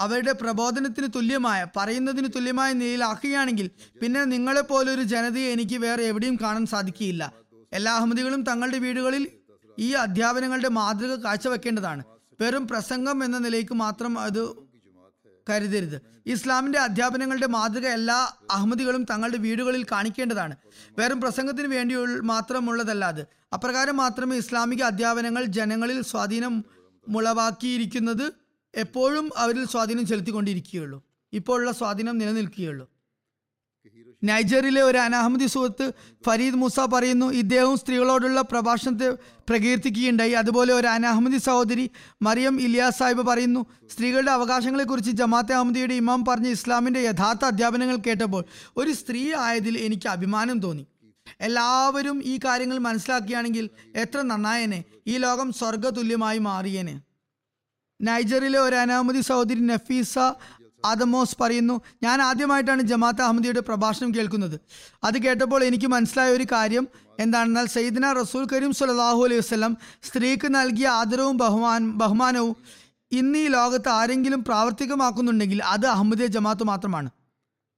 അവരുടെ പ്രബോധനത്തിന് തുല്യമായ പറയുന്നതിന് തുല്യമായ നിലയിലാക്കുകയാണെങ്കിൽ പിന്നെ നിങ്ങളെ പോലൊരു ജനതയെ എനിക്ക് വേറെ എവിടെയും കാണാൻ സാധിക്കുകയില്ല. എല്ലാ അഹമ്മദികളും തങ്ങളുടെ വീടുകളിൽ ഈ അധ്യാപനങ്ങളുടെ മാതൃക കാഴ്ചവെക്കേണ്ടതാണ്. വെറും പ്രസംഗം എന്ന നിലയ്ക്ക് മാത്രം അത് കരുതരുത്. ഇസ്ലാമിന്റെ അധ്യാപനങ്ങളുടെ മാതൃക എല്ലാ അഹമ്മദികളും തങ്ങളുടെ വീടുകളിൽ കാണിക്കേണ്ടതാണ്. വെറും പ്രസംഗത്തിന് വേണ്ടി മാത്രമുള്ളതല്ല അത് അപ്രകാരം മാത്രമേ ഇസ്ലാമിക അധ്യാപനങ്ങൾ ജനങ്ങളിൽ സ്വാധീനം മുളവാക്കിയിരിക്കുന്നത് എപ്പോഴും അവരിൽ സ്വാധീനം ചെലുത്തിക്കൊണ്ടിരിക്കുകയുള്ളൂ. ഇപ്പോഴുള്ള സ്വാധീനം നിലനിൽക്കുകയുള്ളൂ. നൈജറിലെ ഒരു അനഹമ്മദി സുഹൃത്ത് ഫരീദ് മൂസ പറയുന്നു ഇദ്ദേഹവും സ്ത്രീകളോടുള്ള പ്രഭാഷണത്തെ പ്രകീർത്തിക്കുകയുണ്ടായി. അതുപോലെ ഒരു അനഹമ്മദി സഹോദരി മറിയം ഇലിയാസ് സാഹിബ് പറയുന്നു സ്ത്രീകളുടെ അവകാശങ്ങളെക്കുറിച്ച് ജമാഅത്തെ അഹമ്മദിയുടെ ഇമാം പറഞ്ഞ ഇസ്ലാമിന്റെ യഥാർത്ഥ അധ്യാപനങ്ങൾ കേട്ടപ്പോൾ ഒരു സ്ത്രീ ആയതിൽ എനിക്ക് അഭിമാനം തോന്നി. എല്ലാവരും ഈ കാര്യങ്ങൾ മനസ്സിലാക്കുകയാണെങ്കിൽ എത്ര നന്നായനെ. ഈ ലോകം സ്വർഗതുല്യമായി മാറിയേനെ. നൈജറിലെ ഒരു അനാമതി സഹോദരി നഫീസ ആദമോസ് പറയുന്നു ഞാൻ ആദ്യമായിട്ടാണ് ജമാഅത്ത് അഹമ്മദിയുടെ പ്രഭാഷണം കേൾക്കുന്നത്. അത് കേട്ടപ്പോൾ എനിക്ക് മനസ്സിലായ ഒരു കാര്യം എന്താണെന്നാൽ സയ്യിദ്ന റസൂൽ കരീം സുലല്ലാഹു അലൈഹി വസ്ലം സ്ത്രീക്ക് നൽകിയ ആദരവും ബഹുമാൻ ബഹുമാനവും ഇന്ന് ഈ ലോകത്ത് ആരെങ്കിലും പ്രാവർത്തികമാക്കുന്നുണ്ടെങ്കിൽ അത് അഹമ്മദിയ ജമാഅത്ത് മാത്രമാണ്.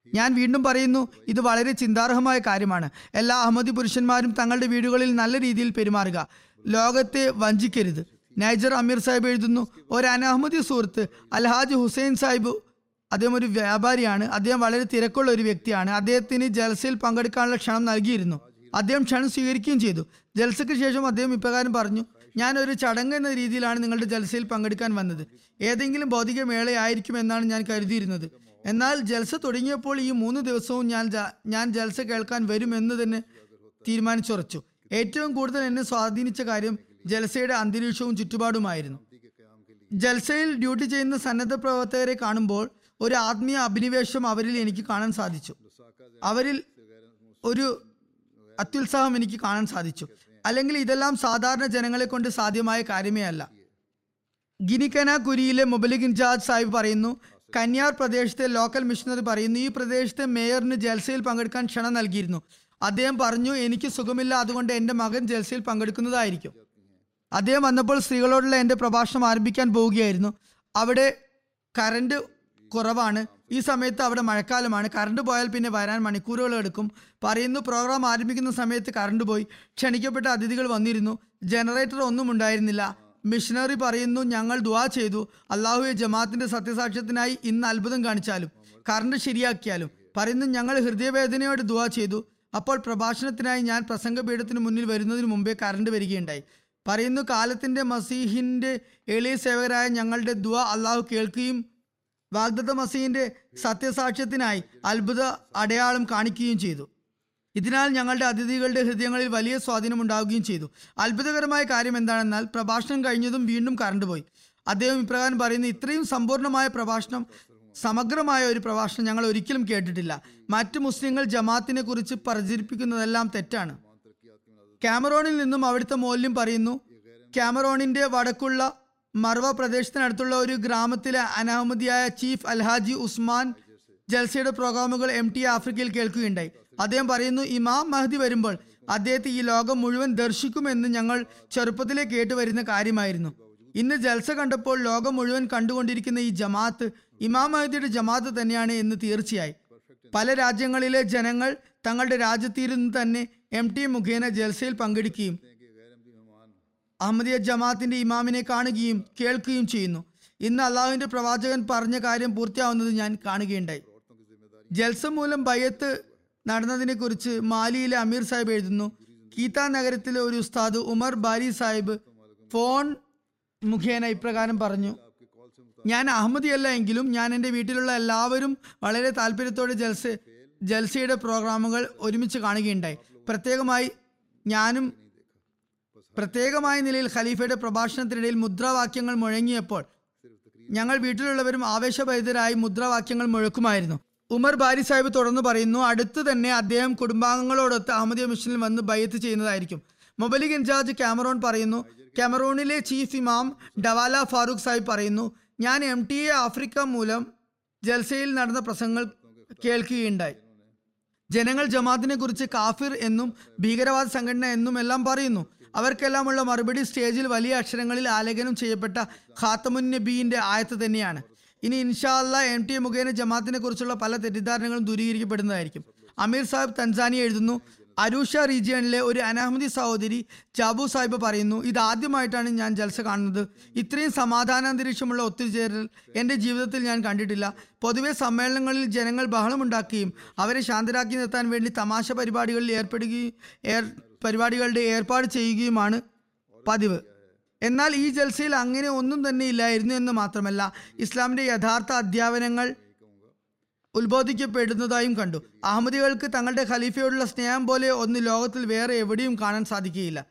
ഞാൻ വീണ്ടും പറയുന്നു ഇത് വളരെ ചിന്താർഹമായ കാര്യമാണ്. എല്ലാ അഹമ്മദി പുരുഷന്മാരും തങ്ങളുടെ വീടുകളിൽ നല്ല രീതിയിൽ പെരുമാറുക. ലോകത്തെ വഞ്ചിക്കരുത്. നൈജർ അമീർ സാഹിബ് എഴുതുന്നു. ഒരു അനഹമ്മദി സുഹൃത്ത് അൽഹാജ് ഹുസൈൻ സാഹിബ് അദ്ദേഹം ഒരു വ്യാപാരിയാണ്. അദ്ദേഹം വളരെ തിരക്കുള്ള ഒരു വ്യക്തിയാണ്. അദ്ദേഹത്തിന് ജൽസയിൽ പങ്കെടുക്കാനുള്ള ക്ഷണം നൽകിയിരുന്നു. അദ്ദേഹം ക്ഷണം സ്വീകരിക്കുകയും ചെയ്തു. ജൽസയ്ക്ക് ശേഷം അദ്ദേഹം ഇപ്രകാരം പറഞ്ഞു ഞാൻ ഒരു ചടങ്ങ് എന്ന രീതിയിലാണ് നിങ്ങളുടെ ജൽസയിൽ പങ്കെടുക്കാൻ വന്നത്. ഏതെങ്കിലും ഭൗതിക മേളയായിരിക്കും എന്നാണ് ഞാൻ കരുതിയിരുന്നത്. എന്നാൽ ജൽസ തുടങ്ങിയപ്പോൾ ഈ മൂന്ന് ദിവസവും ഞാൻ ഞാൻ ജൽസ കേൾക്കാൻ വരുമെന്ന് തന്നെ തീരുമാനിച്ചുറച്ചു. ഏറ്റവും കൂടുതൽ എന്നെ സ്വാധീനിച്ച കാര്യം ജൽസയുടെ അന്തരീക്ഷവും ചുറ്റുപാടുമായിരുന്നു. ജൽസയിൽ ഡ്യൂട്ടി ചെയ്യുന്ന സന്നദ്ധ പ്രവർത്തകരെ കാണുമ്പോൾ ഒരു ആത്മീയ അഭിനിവേശം അവരിൽ എനിക്ക് കാണാൻ സാധിച്ചു. അവരിൽ ഒരു അത്യുത്സാഹം എനിക്ക് കാണാൻ സാധിച്ചു. അല്ലെങ്കിൽ ഇതെല്ലാം സാധാരണ ജനങ്ങളെ കൊണ്ട് സാധ്യമായ കാര്യമേ അല്ല. ഗിനിക്കന കുരിയിലെ മുബലിക് ഇൻചാർജ് സാഹിബ് പറയുന്നു കന്യാർ പ്രദേശത്തെ ലോക്കൽ മിഷണറി പറയുന്നു ഈ പ്രദേശത്തെ മേയറിന് ജൽസയിൽ പങ്കെടുക്കാൻ ക്ഷണം നൽകിയിരുന്നു. അദ്ദേഹം പറഞ്ഞു എനിക്ക് സുഖമില്ല അതുകൊണ്ട് എന്റെ മകൻ ജൽസയിൽ പങ്കെടുക്കുന്നതായിരിക്കും. അദ്ദേഹം വന്നപ്പോൾ സ്ത്രീകളോടുള്ള എന്റെ പ്രഭാഷണം ആരംഭിക്കാൻ പോവുകയായിരുന്നു. അവിടെ കറണ്ട് കുറവാണ്. ഈ സമയത്ത് അവിടെ മഴക്കാലമാണ്. കറണ്ട് പോയാൽ പിന്നെ വരാൻ മണിക്കൂറുകൾ എടുക്കും. പറയുന്നു പ്രോഗ്രാം ആരംഭിക്കുന്ന സമയത്ത് കറണ്ട് പോയി. ക്ഷണിക്കപ്പെട്ട അതിഥികൾ വന്നിരുന്നു. ജനറേറ്റർ ഒന്നും ഉണ്ടായിരുന്നില്ല. മിഷനറി പറയുന്നു ഞങ്ങൾ ദുവാ ചെയ്തു. അള്ളാഹുയെ ജമാഅത്തിന്റെ സത്യസാക്ഷ്യത്തിനായി ഇന്ന് അത്ഭുതം കാണിച്ചാലും കറണ്ട് ശരിയാക്കിയാലും. പറയുന്നു ഞങ്ങൾ ഹൃദയവേദനയോട് ദുവാ ചെയ്തു. അപ്പോൾ പ്രഭാഷണത്തിനായി ഞാൻ പ്രസംഗപീഠത്തിന് മുന്നിൽ വരുന്നതിന് മുമ്പേ കറണ്ട് വരികയുണ്ടായി. പറയുന്നു കാലത്തിന്റെ മസീഹിന്റെ എളിയ സേവകരായ ഞങ്ങളുടെ ദുവ അള്ളാഹു കേൾക്കുകയും വാഗ്ദത്ത മസീഹിന്റെ സത്യസാക്ഷ്യത്തിനായി അത്ഭുത അടയാളം കാണിക്കുകയും ചെയ്തു. ഇതിനാൽ ഞങ്ങളുടെ അതിഥികളുടെ ഹൃദയങ്ങളിൽ വലിയ സ്വാധീനം ഉണ്ടാവുകയും ചെയ്തു. അത്ഭുതകരമായ കാര്യം എന്താണെന്നാൽ പ്രഭാഷണം കഴിഞ്ഞതും വീണ്ടും കറണ്ട് പോയി. അദ്ദേഹം ഇപ്രകാരം പറയുന്നു ഇത്രയും സമ്പൂർണമായ പ്രഭാഷണം സമഗ്രമായ ഒരു പ്രഭാഷണം ഞങ്ങൾ ഒരിക്കലും കേട്ടിട്ടില്ല. മറ്റു മുസ്ലിങ്ങൾ ജമാത്തിനെ കുറിച്ച് പ്രചരിപ്പിക്കുന്നതെല്ലാം തെറ്റാണ്. കാമറോണിൽ നിന്നും അവിടുത്തെ മൂല്യം പറയുന്നു കാമറോണിന്റെ വടക്കുള്ള മർവ പ്രദേശത്തിനടുത്തുള്ള ഒരു ഗ്രാമത്തിലെ അനഹമ്മദിയായ ചീഫ് അൽഹാജി ഉസ്മാൻ ജൽസയുടെ പ്രോഗ്രാമുകൾ എം ടി ആഫ്രിക്കയിൽ കേൾക്കുകയുണ്ടായി. അദ്ദേഹം പറയുന്നു ഇമാം മഹദി വരുമ്പോൾ അദ്ദേഹത്തെ ഈ ലോകം മുഴുവൻ ദർശിക്കുമെന്ന് ഞങ്ങൾ ചെറുപ്പത്തിലെ കേട്ടുവരുന്ന കാര്യമായിരുന്നു. ഇന്ന് ജൽസ കണ്ടപ്പോൾ ലോകം മുഴുവൻ കണ്ടുകൊണ്ടിരിക്കുന്ന ഈ ജമാഅത്ത് ഇമാം മഹദിയുടെ ജമാഅത്ത് തന്നെയാണ് എന്ന് തീർച്ചയായി. പല രാജ്യങ്ങളിലെ ജനങ്ങൾ തങ്ങളുടെ രാജ്യത്തിരുന്ന് തന്നെ എം ടി മുഖേന ജൽസയിൽ പങ്കെടുക്കുകയും അഹമ്മദിയ ജമാഅത്തിന്റെ ഇമാമിനെ കാണുകയും കേൾക്കുകയും ചെയ്യുന്നു. ഇന്ന് അള്ളാഹുവിന്റെ പ്രവാചകൻ പറഞ്ഞ കാര്യം പൂർത്തിയാവുന്നത് ഞാൻ കാണുകയുണ്ടായി. ജൽസ മൂലം ബയ്യത്ത് നടന്നതിനെ കുറിച്ച് മാലിയിലെ അമീർ സാഹിബ് എഴുതുന്നു. കീത്ത നഗരത്തിലെ ഒരു ഉസ്താദ് ഉമർ ബാലി സാഹിബ് ഫോൺ മുഖേന ഇപ്രകാരം പറഞ്ഞു ഞാൻ അഹമ്മദിയല്ല എങ്കിലും ഞാൻ എന്റെ വീട്ടിലുള്ള എല്ലാവരും വളരെ താല്പര്യത്തോടെ ജൽസ ജൽസയുടെ പ്രോഗ്രാമുകൾ ഒരുമിച്ച് കാണുകയുണ്ടായി. പ്രത്യേകമായി ഞാനും പ്രത്യേകമായ നിലയിൽ ഖലീഫയുടെ പ്രഭാഷണത്തിനിടയിൽ മുദ്രാവാക്യങ്ങൾ മുഴങ്ങിയപ്പോൾ ഞങ്ങൾ വീട്ടിലുള്ളവരും ആവേശഭരിതരായി മുദ്രാവാക്യങ്ങൾ മുഴക്കുമായിരുന്നു. ഉമർ ബാരി സാഹിബ് തുടർന്ന് പറയുന്നു അടുത്ത് തന്നെ അദ്ദേഹം കുടുംബാംഗങ്ങളോടൊത്ത് അഹമ്മദിയ മിഷനിൽ വന്ന് ബയ്യത്ത് ചെയ്യുന്നതായിരിക്കും. മൊബലിക് ഇൻചാർജ് കാമറോൺ പറയുന്നു ക്യാമറോണിലെ ചീഫ് ഇമാം ഡവാല ഫാറൂഖ് സാഹിബ് പറയുന്നു ഞാൻ എം ടി എ ആഫ്രിക്ക മൂലം ജൽസയിൽ നടന്ന പ്രസംഗങ്ങൾ കേൾക്കുകയുണ്ടായി. ജനങ്ങൾ ജമാഅത്തിനെ കുറിച്ച് കാഫിർ എന്നും ഭീകരവാദ സംഘടന എന്നും എല്ലാം പറയുന്നു. അവർക്കെല്ലാമുള്ള മറുപടി സ്റ്റേജിൽ വലിയ അക്ഷരങ്ങളിൽ ആലേഖനം ചെയ്യപ്പെട്ട ഖാത്തമുൻ നബീന്റെ ആയത്ത് തന്നെയാണ്. ഇനി ഇൻഷാ അല്ല എം ടി മുഖേന ജമാഅത്തിനെ കുറിച്ചുള്ള പല തെറ്റിദ്ധാരണകളും ദൂരീകരിക്കപ്പെടുന്നതായിരിക്കും. അമീർ സാഹിബ് തൻസാനി എഴുതുന്നു അരൂഷ റീജിയണിലെ ഒരു അനഹമ്മദി സഹോദരി ജാബു സാഹിബ് പറയുന്നു ഇതാദ്യമായിട്ടാണ് ഞാൻ ജൽസ കാണുന്നത്. ഇത്രയും സമാധാനാന്തരീക്ഷമുള്ള ഒത്തുചേരൽ എന്റെ ജീവിതത്തിൽ ഞാൻ കണ്ടിട്ടില്ല. പൊതുവെ സമ്മേളനങ്ങളിൽ ജനങ്ങൾ ബഹളമുണ്ടാക്കുകയും അവരെ ശാന്തരാക്കി നിർത്താൻ വേണ്ടി തമാശ പരിപാടികളിൽ ഏർപ്പെടുകയും ഏർ പരിപാടികളുടെ ഏർപ്പാട് ചെയ്യുകയുമാണ് പതിവ്. എന്നാൽ ഈ ജൽസയിൽ അങ്ങനെ ഒന്നും തന്നെ ഇല്ലായിരുന്നു എന്ന് മാത്രമല്ല ഇസ്ലാമിന്റെ യഥാർത്ഥ അധ്യാപനങ്ങൾ ഉത്ബോധിക്കപ്പെടുന്നതായും കണ്ടു. അഹമ്മദികൾക്ക് തങ്ങളുടെ ഖലീഫയോടുള്ള സ്നേഹം പോലെ ഒന്ന് ലോകത്തിൽ വേറെ എവിടെയും കാണാൻ സാധിക്കുകയില്ല.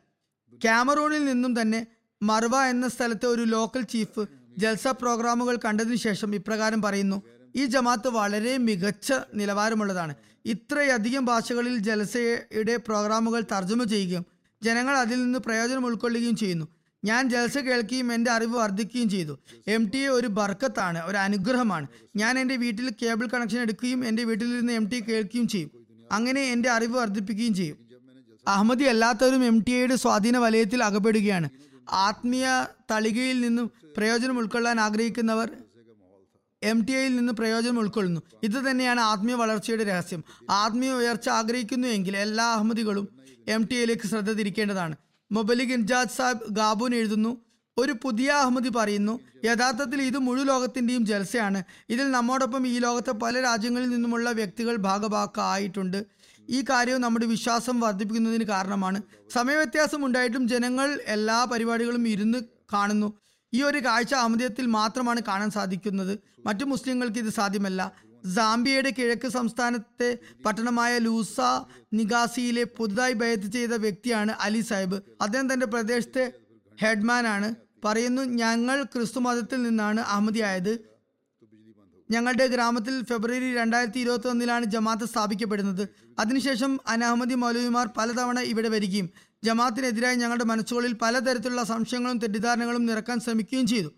ക്യാമറൂണിൽ നിന്നും തന്നെ മർവ എന്ന സ്ഥലത്തെ ഒരു ലോക്കൽ ചീഫ് ജൽസ പ്രോഗ്രാമുകൾ കണ്ടതിനു ശേഷം ഇപ്രകാരം പറയുന്നു ഈ ജമാത്ത് വളരെ മികച്ച നിലവാരമുള്ളതാണ്. ഇത്രയധികം ഭാഷകളിൽ ജലസയുടെ പ്രോഗ്രാമുകൾ തർജമ ചെയ്യുകയും ജനങ്ങൾ അതിൽ നിന്ന് പ്രയോജനം ഉൾക്കൊള്ളുകയും ചെയ്യുന്നു. ഞാൻ ജൽസ കേൾക്കുകയും എന്റെ അറിവ് വർദ്ധിക്കുകയും ചെയ്തു. എം ടി എ ഒരു ബർക്കത്താണ് ഒരു അനുഗ്രഹമാണ്. ഞാൻ എന്റെ വീട്ടിൽ കേബിൾ കണക്ഷൻ എടുക്കുകയും എന്റെ വീട്ടിൽ നിന്ന് എം ടി കേൾക്കുകയും ചെയ്യും. അങ്ങനെ എന്റെ അറിവ് വർദ്ധിപ്പിക്കുകയും ചെയ്യും. അഹമ്മദി അല്ലാത്തവരും എം ടി എയുടെ സ്വാധീന വലയത്തിൽ അകപ്പെടുകയാണ്. ആത്മീയ തളികയിൽ നിന്നും പ്രയോജനം ഉൾക്കൊള്ളാൻ ആഗ്രഹിക്കുന്നവർ എം ടി ഐയിൽ നിന്ന് പ്രയോജനം ഉൾക്കൊള്ളുന്നു. ഇത് തന്നെയാണ് ആത്മീയ വളർച്ചയുടെ രഹസ്യം. ആത്മീയ ഉയർച്ച ആഗ്രഹിക്കുന്നു എങ്കിൽ എല്ലാ അഹമ്മദികളും എം ടി ഐയിലേക്ക് ശ്രദ്ധ തിരിക്കേണ്ടതാണ്. മൊബലിക് ഇൻജാദ് സാബ് ഗാബൂൻ എഴുതുന്നു. ഒരു പുതിയ അഹമ്മദി പറയുന്നു യഥാർത്ഥത്തിൽ ഇത് മുഴു ലോകത്തിന്റെയും ജലസയാണ് ഇതിൽ നമ്മോടൊപ്പം ഈ ലോകത്തെ പല രാജ്യങ്ങളിൽ നിന്നുമുള്ള വ്യക്തികൾ ഭാഗഭാക്കായിട്ടുണ്ട് ഈ കാര്യവും നമ്മുടെ വിശ്വാസം വർദ്ധിപ്പിക്കുന്നതിന് കാരണമാണ്. സമയവ്യത്യാസം ഉണ്ടായിട്ടും ജനങ്ങൾ എല്ലാ പരിപാടികളും ഇരുന്ന് കാണുന്നു. ഈ ഒരു കാഴ്ച അഹമ്മദിയത്തിൽ മാത്രമാണ് കാണാൻ സാധിക്കുന്നത്. മറ്റു മുസ്ലിങ്ങൾക്ക് ഇത് സാധ്യമല്ല. സാംബിയയുടെ കിഴക്ക് സംസ്ഥാനത്തെ പട്ടണമായ ലൂസ നിഗാസിയിലെ പുതുതായി ബയത്ത് ചെയ്ത വ്യക്തിയാണ് അലി സാഹിബ്. അദ്ദേഹം തന്റെ പ്രദേശത്തെ ഹെഡ്മാൻ ആണ്. പറയുന്നു ഞങ്ങൾ ക്രിസ്തു മതത്തിൽ നിന്നാണ് അഹമ്മദിയായത്. ഞങ്ങളുടെ ഗ്രാമത്തിൽ ഫെബ്രുവരി രണ്ടായിരത്തി ഇരുപത്തി ഒന്നിലാണ് ജമാഅത്ത് സ്ഥാപിക്കപ്പെടുന്നത്. അതിനുശേഷം അനഹമ്മദി മൗലവിമാർ പലതവണ ഇവിടെ വരികയും ജമാഅത്തിനെതിരായി ഞങ്ങളുടെ മനസ്സുകളിൽ പലതരത്തിലുള്ള സംശയങ്ങളും തെറ്റിദ്ധാരണകളും നിറക്കാൻ ശ്രമിക്കുകയും ചെയ്തു.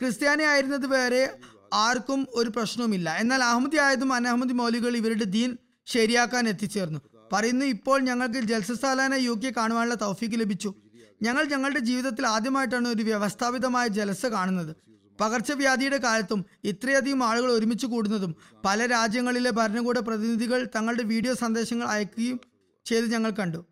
ക്രിസ്ത്യാനി ആയിരുന്നത് വരെ ആർക്കും ഒരു പ്രശ്നവുമില്ല. എന്നാൽ അഹമ്മദി ആയതും അനഹമ്മദി മൗലികൾ ഇവരുടെ ദീൻ ശരിയാക്കാൻ എത്തിച്ചേർന്നു. പറയുന്നു ഇപ്പോൾ ഞങ്ങൾക്ക് ജൽസസാലാന യു കെ കാണുവാനുള്ള തൗഫീക്ക് ലഭിച്ചു. ഞങ്ങൾ ഞങ്ങളുടെ ജീവിതത്തിൽ ആദ്യമായിട്ടാണ് ഒരു വ്യവസ്ഥാപിതമായ ജലസ കാണുന്നത്. പകർച്ചവ്യാധിയുടെ കാലത്തും ഇത്രയധികം ആളുകൾ ഒരുമിച്ച് കൂടുന്നതും പല രാജ്യങ്ങളിലെ ഭരണകൂട പ്രതിനിധികൾ തങ്ങളുടെ വീഡിയോ സന്ദേശങ്ങൾ അയക്കുകയും ചെയ്ത് ഞങ്ങൾ കണ്ടു.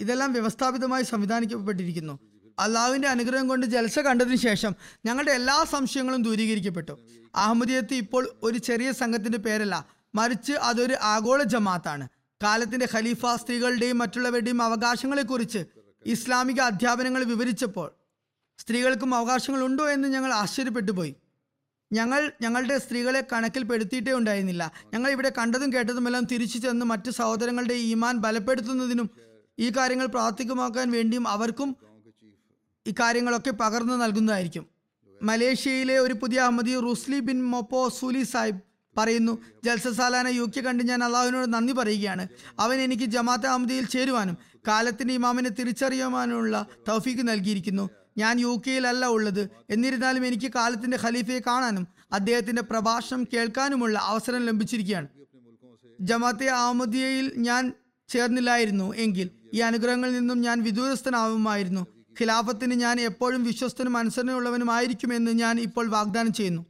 ഇതെല്ലാം വ്യവസ്ഥാപിതമായി സംവിധാനിക്കപ്പെട്ടിരിക്കുന്നു. അള്ളാഹുവിന്റെ അനുഗ്രഹം കൊണ്ട് ജലസ കണ്ടതിന് ശേഷം ഞങ്ങളുടെ എല്ലാ സംശയങ്ങളും ദൂരീകരിക്കപ്പെട്ടു. അഹമ്മദിയത്ത് ഇപ്പോൾ ഒരു ചെറിയ സംഘത്തിന്റെ പേരല്ല മറിച്ച് അതൊരു ആഗോള ജമാത്താണ് കാലത്തിന്റെ ഖലീഫ സ്ത്രീകളുടെയും മറ്റുള്ളവരുടെയും അവകാശങ്ങളെക്കുറിച്ച് ഇസ്ലാമിക അധ്യാപനങ്ങൾ വിവരിച്ചപ്പോൾ സ്ത്രീകൾക്കും അവകാശങ്ങളുണ്ടോ എന്ന് ഞങ്ങൾ ആശ്ചര്യപ്പെട്ടു പോയി ഞങ്ങൾ ഞങ്ങളുടെ സ്ത്രീകളെ കണക്കിൽപ്പെടുത്തിയിട്ടേ ഉണ്ടായിരുന്നില്ല. ഞങ്ങൾ ഇവിടെ കണ്ടതും കേട്ടതുമെല്ലാം തിരിച്ചു ചെന്ന് മറ്റ് സഹോദരങ്ങളുടെ ഈമാൻ ബലപ്പെടുത്തുന്നതിനും ഈ കാര്യങ്ങൾ പ്രാവർത്തികമാക്കാൻ വേണ്ടിയും അവർക്കും ഈ കാര്യങ്ങളൊക്കെ പകർന്നു നൽകുന്നതായിരിക്കും. മലേഷ്യയിലെ ഒരു പുതിയ Ahmadi Rusli bin Moppo Suli Sahib പറയുന്നു ജൽസസാലാന യു കെ കണ്ട് ഞാൻ അള്ളാഹുവിനോട് നന്ദി പറയുകയാണ്. അവൻ എനിക്ക് ജമാഅത്ത് അഹമ്മദിയിൽ ചേരുവാനും കാലത്തിന്റെ ഇമാമിനെ തിരിച്ചറിയുവാനുമുള്ള തൗഫീക്ക് നൽകിയിരിക്കുന്നു. ഞാൻ യു കെയിലല്ല ഉള്ളത്. എന്നിരുന്നാലും എനിക്ക് കാലത്തിന്റെ ഖലീഫയെ കാണാനും അദ്ദേഹത്തിന്റെ പ്രഭാഷണം കേൾക്കാനുമുള്ള അവസരം ലഭിച്ചിരിക്കുകയാണ്. ജമാഅത്തെ അഹമ്മദിയയിൽ ഞാൻ ചേർന്നില്ലായിരുന്നു എങ്കിൽ ഈ അനുഗ്രഹങ്ങളിൽ നിന്നും ഞാൻ വിദൂരസ്ഥനാവുമായിരുന്നു. ഖിലാഫത്തിന് ഞാൻ എപ്പോഴും വിശ്വസ്തനും അനുസരണയുള്ളവനുമായിരിക്കുമെന്ന് ഞാൻ ഇപ്പോൾ വാഗ്ദാനം ചെയ്യുന്നു.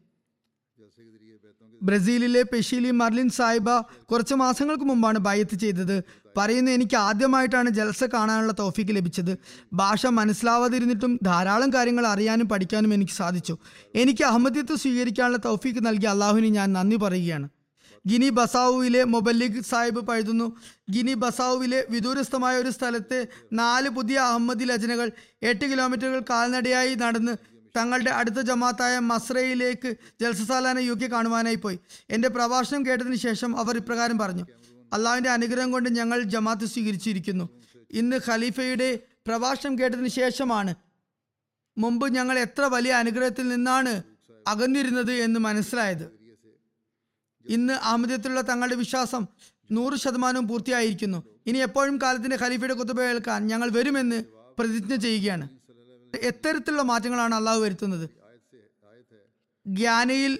ബ്രസീലിലെ പെഷീലി മർലിൻ സാഹിബ കുറച്ച് മാസങ്ങൾക്ക് മുമ്പാണ് ബയ്യത്ത് ചെയ്തത്. പറയുന്നു എനിക്ക് ആദ്യമായിട്ടാണ് ജൽസ കാണാനുള്ള തോഫിക്ക് ലഭിച്ചത്. ഭാഷ മനസ്സിലാവാതിരുന്നിട്ടും ധാരാളം കാര്യങ്ങൾ അറിയാനും പഠിക്കാനും എനിക്ക് സാധിച്ചു. എനിക്ക് അഹമ്മദിയത്ത് സ്വീകരിക്കാനുള്ള തൗഫീക്ക് നൽകിയ അള്ളാഹുവിന് ഞാൻ നന്ദി പറയുകയാണ്. ഗിനി ബസാവുവിലെ മൊബല്ലിഗ് സാഹിബ് പഴുതുന്നു. ഗിനി ബസാവുവിലെ വിദൂരസ്ഥമായ ഒരു സ്ഥലത്തെ നാല് പുതിയ അഹമ്മദി രചനകൾ എട്ട് കിലോമീറ്ററുകൾ കാൽനടയായി നടന്ന് തങ്ങളുടെ അടുത്ത ജമാത്തായ മസ്രയിലേക്ക് ജൽസസാലാന യു കെ കാണുവാനായി പോയി. എന്റെ പ്രഭാഷണം കേട്ടതിന് ശേഷം അവർ ഇപ്രകാരം പറഞ്ഞു. അള്ളാഹുവിന്റെ അനുഗ്രഹം കൊണ്ട് ഞങ്ങൾ ജമാത്ത് സ്വീകരിച്ചിരിക്കുന്നു. ഇന്ന് ഖലീഫയുടെ പ്രഭാഷണം കേട്ടതിന് ശേഷമാണ് മുമ്പ് ഞങ്ങൾ എത്ര വലിയ അനുഗ്രഹത്തിൽ നിന്നാണ് അകന്നിരുന്നത് എന്ന് മനസ്സിലായത്. ഇന്ന് അഹമ്മദിയത്തിലുള്ള തങ്ങളുടെ വിശ്വാസം നൂറ് ശതമാനവും പൂർത്തിയായിരിക്കുന്നു. ഇനി എപ്പോഴും കാലത്തിന്റെ ഖലീഫയുടെ കുത്തുബ കേൾക്കാൻ ഞങ്ങൾ വരുമെന്ന് പ്രതിജ്ഞ ചെയ്യുകയാണ്. എത്തരത്തിലുള്ള മാറ്റങ്ങളാണ് അള്ളാഹു വരുത്തുന്നത്. ഗ്യാനയിൽ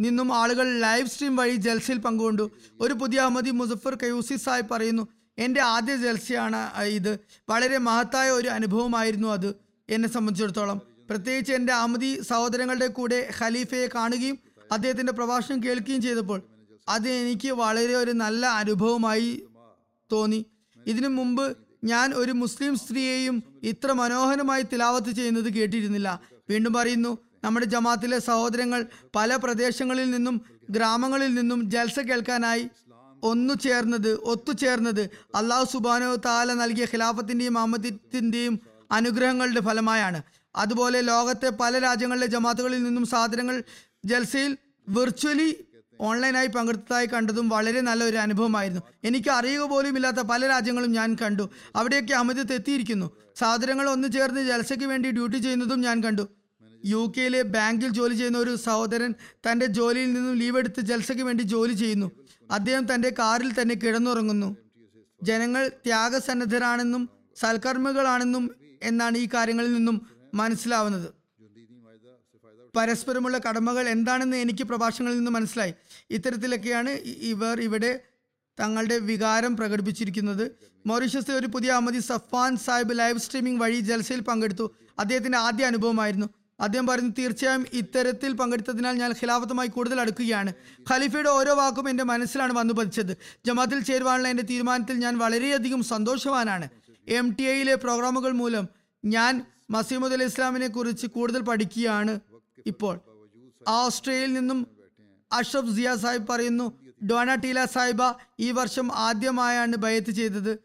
നിന്നും ആളുകൾ ലൈവ് സ്ട്രീം വഴി ജൽസയിൽ പങ്കുകൊണ്ടു. ഒരു പുതിയ അഹമ്മദി മുസഫർ കയൂസി സാഹിബ് പറയുന്നു എന്റെ ആദ്യ ജൽസയാണ് ഇത്. വളരെ മഹത്തായ ഒരു അനുഭവമായിരുന്നു അത്. എന്നെ സംബന്ധിച്ചിടത്തോളം. പ്രത്യേകിച്ച് എന്റെ അഹമ്മദി സഹോദരങ്ങളുടെ കൂടെ ഖലീഫയെ കാണുകയും അദ്ദേഹത്തിന്റെ പ്രഭാഷണം കേൾക്കുകയും ചെയ്തപ്പോൾ അത് എനിക്ക് വളരെ ഒരു നല്ല അനുഭവമായി തോന്നി. ഇതിനു മുമ്പ് ഞാൻ ഒരു മുസ്ലിം സ്ത്രീയെയും ഇത്ര മനോഹരമായി തിലാവത്ത് ചെയ്യുന്നത് കേട്ടിരുന്നില്ല. വീണ്ടും പറയുന്നു നമ്മുടെ ജമാത്തിലെ സഹോദരങ്ങൾ പല പ്രദേശങ്ങളിൽ നിന്നും ഗ്രാമങ്ങളിൽ നിന്നും ജൽസ കേൾക്കാനായി ഒന്നു ചേർന്നത് ഒത്തുചേർന്നത് അള്ളാഹു സുബാനോ താല നൽകിയ ഖിലാഫത്തിന്റെയും അഹമ്മദത്തിന്റെയും അനുഗ്രഹങ്ങളുടെ ഫലമായാണ്. അതുപോലെ ലോകത്തെ പല രാജ്യങ്ങളിലെ ജമാത്തുകളിൽ നിന്നും സാധനങ്ങൾ ജൽസയിൽ വിർച്വലി ഓൺലൈനായി പങ്കെടുത്തതായി കണ്ടതും വളരെ നല്ലൊരു അനുഭവമായിരുന്നു. എനിക്ക് അറിയുക പോലും ഇല്ലാത്ത പല രാജ്യങ്ങളും ഞാൻ കണ്ടു. അവിടെയൊക്കെ അമിതത്ത് എത്തിയിരിക്കുന്നു സഹോദരങ്ങൾ ഒന്ന് ചേർന്ന് ജൽസയ്ക്ക് വേണ്ടി ഡ്യൂട്ടി ചെയ്യുന്നതും ഞാൻ കണ്ടു. യു കെയിലെ ബാങ്കിൽ ജോലി ചെയ്യുന്ന ഒരു സഹോദരൻ തന്റെ ജോലിയിൽ നിന്നും ലീവ് എടുത്ത് ജൽസയ്ക്ക് വേണ്ടി ജോലി ചെയ്യുന്നു. അദ്ദേഹം തന്റെ കാറിൽ തന്നെ കിടന്നുറങ്ങുന്നു. ജനങ്ങൾ ത്യാഗസന്നദ്ധരാണെന്നും സൽക്കർമ്മികളാണെന്നും എന്നാണ് ഈ കാര്യങ്ങളിൽ നിന്നും മനസ്സിലാവുന്നത്. പരസ്പരമുള്ള കടമകൾ എന്താണെന്ന് എനിക്ക് പ്രഭാഷണങ്ങളിൽ നിന്ന് മനസ്സിലായി. ഇത്തരത്തിലൊക്കെയാണ് ഇവർ ഇവിടെ തങ്ങളുടെ വികാരം പ്രകടിപ്പിച്ചിരിക്കുന്നത്. മൗറീഷ്യസിലെ ഒരു പുതിയ Ahmadi Safan Sahib live streaming വഴി ജൽസയിൽ പങ്കെടുത്തു. അദ്ദേഹത്തിന്റെ ആദ്യ അനുഭവമായിരുന്നു. അദ്ദേഹം പറയുന്നു തീർച്ചയായും ഇത്തരത്തിൽ പങ്കെടുത്തതിനാൽ ഞാൻ ഖിലാഫത്തുമായി കൂടുതൽ അടുക്കുകയാണ്. ഖലീഫയുടെ ഓരോ വാക്കും എന്റെ മനസ്സിലാണ് വന്നു പതിച്ചത്. ജമാത്തിൽ ചേരുവാനുള്ള എന്റെ തീരുമാനത്തിൽ ഞാൻ വളരെയധികം സന്തോഷവാനാണ്. എം ടി ഐയിലെ പ്രോഗ്രാമുകൾ മൂലം ഞാൻ മസീമുദ് അലി ഇസ്ലാമിനെ കുറിച്ച് കൂടുതൽ പഠിക്കുകയാണ്. ഇപ്പോൾ ഓസ്ട്രേലിയയിൽ നിന്നും അഷ്റഫ് സിയ സാഹിബ് പറയുന്നു ഡോണ ടീല സാഹിബ ഈ വർഷം ആദ്യമായാണ് ബയത്ത് ചെയ്തത്.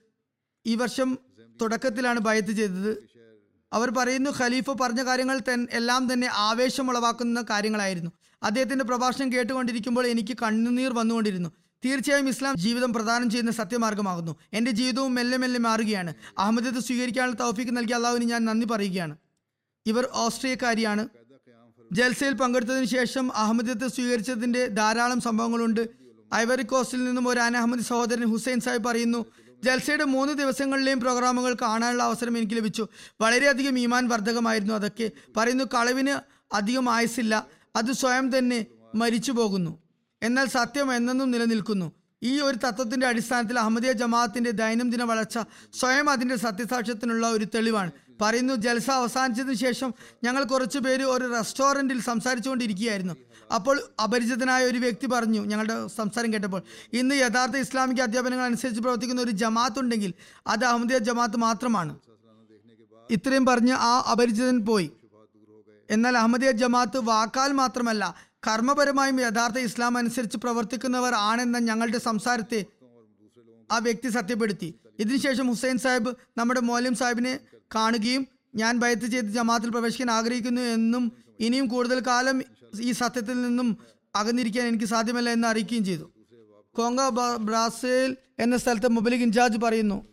ഈ വർഷം തുടക്കത്തിലാണ് ബയത്ത് ചെയ്തത്. അവർ പറയുന്നു ഖലീഫ പറഞ്ഞ കാര്യങ്ങൾ തൻ എല്ലാം തന്നെ ആവേശമുളവാക്കുന്ന കാര്യങ്ങളായിരുന്നു. അദ്ദേഹത്തിന്റെ പ്രഭാഷണം കേട്ടുകൊണ്ടിരിക്കുമ്പോൾ എനിക്ക് കണ്ണുനീർ വന്നുകൊണ്ടിരുന്നു. തീർച്ചയായും ഇസ്ലാം ജീവിതം പ്രദാനം ചെയ്യുന്ന സത്യമാർഗമാകുന്നു. എന്റെ ജീവിതവും മെല്ലെ മെല്ലെ മാറുകയാണ്. അഹമ്മദത്ത് സ്വീകരിക്കാനുള്ള തൗഫീക്ക് നൽകിയ അള്ളാഹുവിന് ഞാൻ നന്ദി പറയുകയാണ്. ഇവർ ഓസ്ട്രിയക്കാരിയാണ്. ജൽസയിൽ പങ്കെടുത്തതിന് ശേഷം അഹമ്മദത്തെ സ്വീകരിച്ചതിന്റെ ധാരാളം സംഭവങ്ങളുണ്ട്. ഐവറി കോസ്റ്റിൽ നിന്നും ഒരു അനഹമ്മദ് സഹോദരൻ ഹുസൈൻ സാഹിബ് പറയുന്നു ജൽസയുടെ മൂന്ന് ദിവസങ്ങളിലെയും പ്രോഗ്രാമുകൾ കാണാനുള്ള അവസരം എനിക്ക് ലഭിച്ചു. വളരെയധികം ഈമാൻ വർദ്ധകമായിരുന്നു അതൊക്കെ. പറയുന്നു കളവിന് അധികം ആയുസില്ല അത് സ്വയം തന്നെ മരിച്ചു പോകുന്നു. എന്നാൽ സത്യം എന്നെന്നും നിലനിൽക്കുന്നു. ഈ ഒരു തത്വത്തിന്റെ അടിസ്ഥാനത്തിൽ അഹമ്മദിയ ജമാഅത്തിന്റെ ദൈനംദിന വളർച്ച സ്വയം അതിന്റെ സത്യസാക്ഷ്യത്തിനുള്ള ഒരു തെളിവാണ്. പറയുന്നു ജൽസ അവസാനിച്ചതിന് ശേഷം ഞങ്ങൾ കുറച്ചു പേര് ഒരു റെസ്റ്റോറന്റിൽ സംസാരിച്ചുകൊണ്ടിരിക്കുകയായിരുന്നു. അപ്പോൾ അപരിചിതനായ ഒരു വ്യക്തി പറഞ്ഞു ഞങ്ങളുടെ സംസാരം കേട്ടപ്പോൾ ഇന്ന് യഥാർത്ഥ ഇസ്ലാമിക അധ്യാപനങ്ങൾ അനുസരിച്ച് പ്രവർത്തിക്കുന്ന ഒരു ജമാഅത്ത് ഉണ്ടെങ്കിൽ അത് അഹമ്മദിയ ജമാഅത്ത് മാത്രമാണ്. ഇത്രയും പറഞ്ഞ് ആ അപരിചിതൻ പോയി. എന്നാൽ അഹമ്മദിയ ജമാഅത്ത് വാക്കാൽ മാത്രമല്ല കർമ്മപരമായും യഥാർത്ഥ ഇസ്ലാം അനുസരിച്ച് പ്രവർത്തിക്കുന്നവർ ആണെന്ന ഞങ്ങളുടെ സംസാരത്തെ ആ വ്യക്തി സത്യപ്പെടുത്തി. ഇതിനുശേഷം ഹുസൈൻ സാഹിബ് നമ്മുടെ മോലിം സാഹിബിനെ കാണുകയും ഞാൻ ബയത്ത് ചെയ്ത് ജമാഅത്തിൽ പ്രവേശിക്കാൻ ആഗ്രഹിക്കുന്നു എന്നും ഇനിയും കൂടുതൽ കാലം ഈ സത്യത്തിൽ നിന്നും അകന്നിരിക്കാൻ എനിക്ക് സാധ്യമല്ല എന്ന് അറിയിക്കുകയും ചെയ്തു. കോങ്ക ബ്രാസേൽ എന്ന സ്ഥലത്തെ മുബലിക് ഇൻചാർജ് പറയുന്നു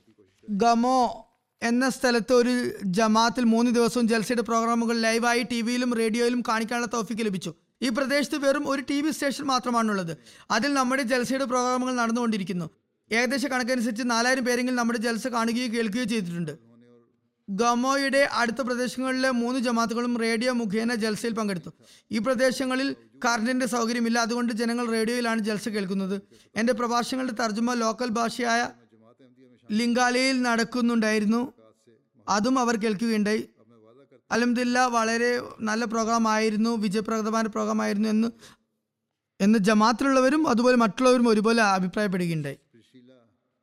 ഗമോ എന്ന സ്ഥലത്ത് ഒരു ജമാഅത്തിൽ മൂന്ന് ദിവസവും ജൽസയുടെ പ്രോഗ്രാമുകൾ ലൈവായി ടി വിയിലും റേഡിയോയിലും കാണിക്കാനുള്ള തോഫിക്ക് ലഭിച്ചു. ഈ പ്രദേശത്ത് വെറും ഒരു ടി വി സ്റ്റേഷൻ മാത്രമാണുള്ളത്. അതിൽ നമ്മുടെ ജൽസയുടെ പ്രോഗ്രാമുകൾ നടന്നുകൊണ്ടിരിക്കുന്നു. ഏകദേശ കണക്കനുസരിച്ച് നാലായിരം പേരെങ്കിലും നമ്മുടെ ജൽസ കാണുകയോ കേൾക്കുകയോ ചെയ്തിട്ടുണ്ട്. ഗമോയുടെ അടുത്ത പ്രദേശങ്ങളിലെ മൂന്ന് ജമാത്തുകളും റേഡിയോ മുഖേന ജൽസയിൽ പങ്കെടുത്തു. ഈ പ്രദേശങ്ങളിൽ കറണ്ടിന്റെ സൗകര്യമില്ല. അതുകൊണ്ട് ജനങ്ങൾ റേഡിയോയിലാണ് ജൽസ കേൾക്കുന്നത്. എന്റെ പ്രഭാഷണങ്ങളുടെ തർജമ ലോക്കൽ ഭാഷയായ ലിംഗാലയിൽ നടക്കുന്നുണ്ടായിരുന്നു. അതും അവർ കേൾക്കുകയുണ്ടായി. അലഹമില്ല വളരെ നല്ല പ്രോഗ്രാം ആയിരുന്നു വിജയപ്രദമായ പ്രോഗ്രാം ആയിരുന്നു എന്ന് എന്ന് ജമാത്തിലുള്ളവരും അതുപോലെ മറ്റുള്ളവരും ഒരുപോലെ അഭിപ്രായപ്പെടുകയുണ്ടായി.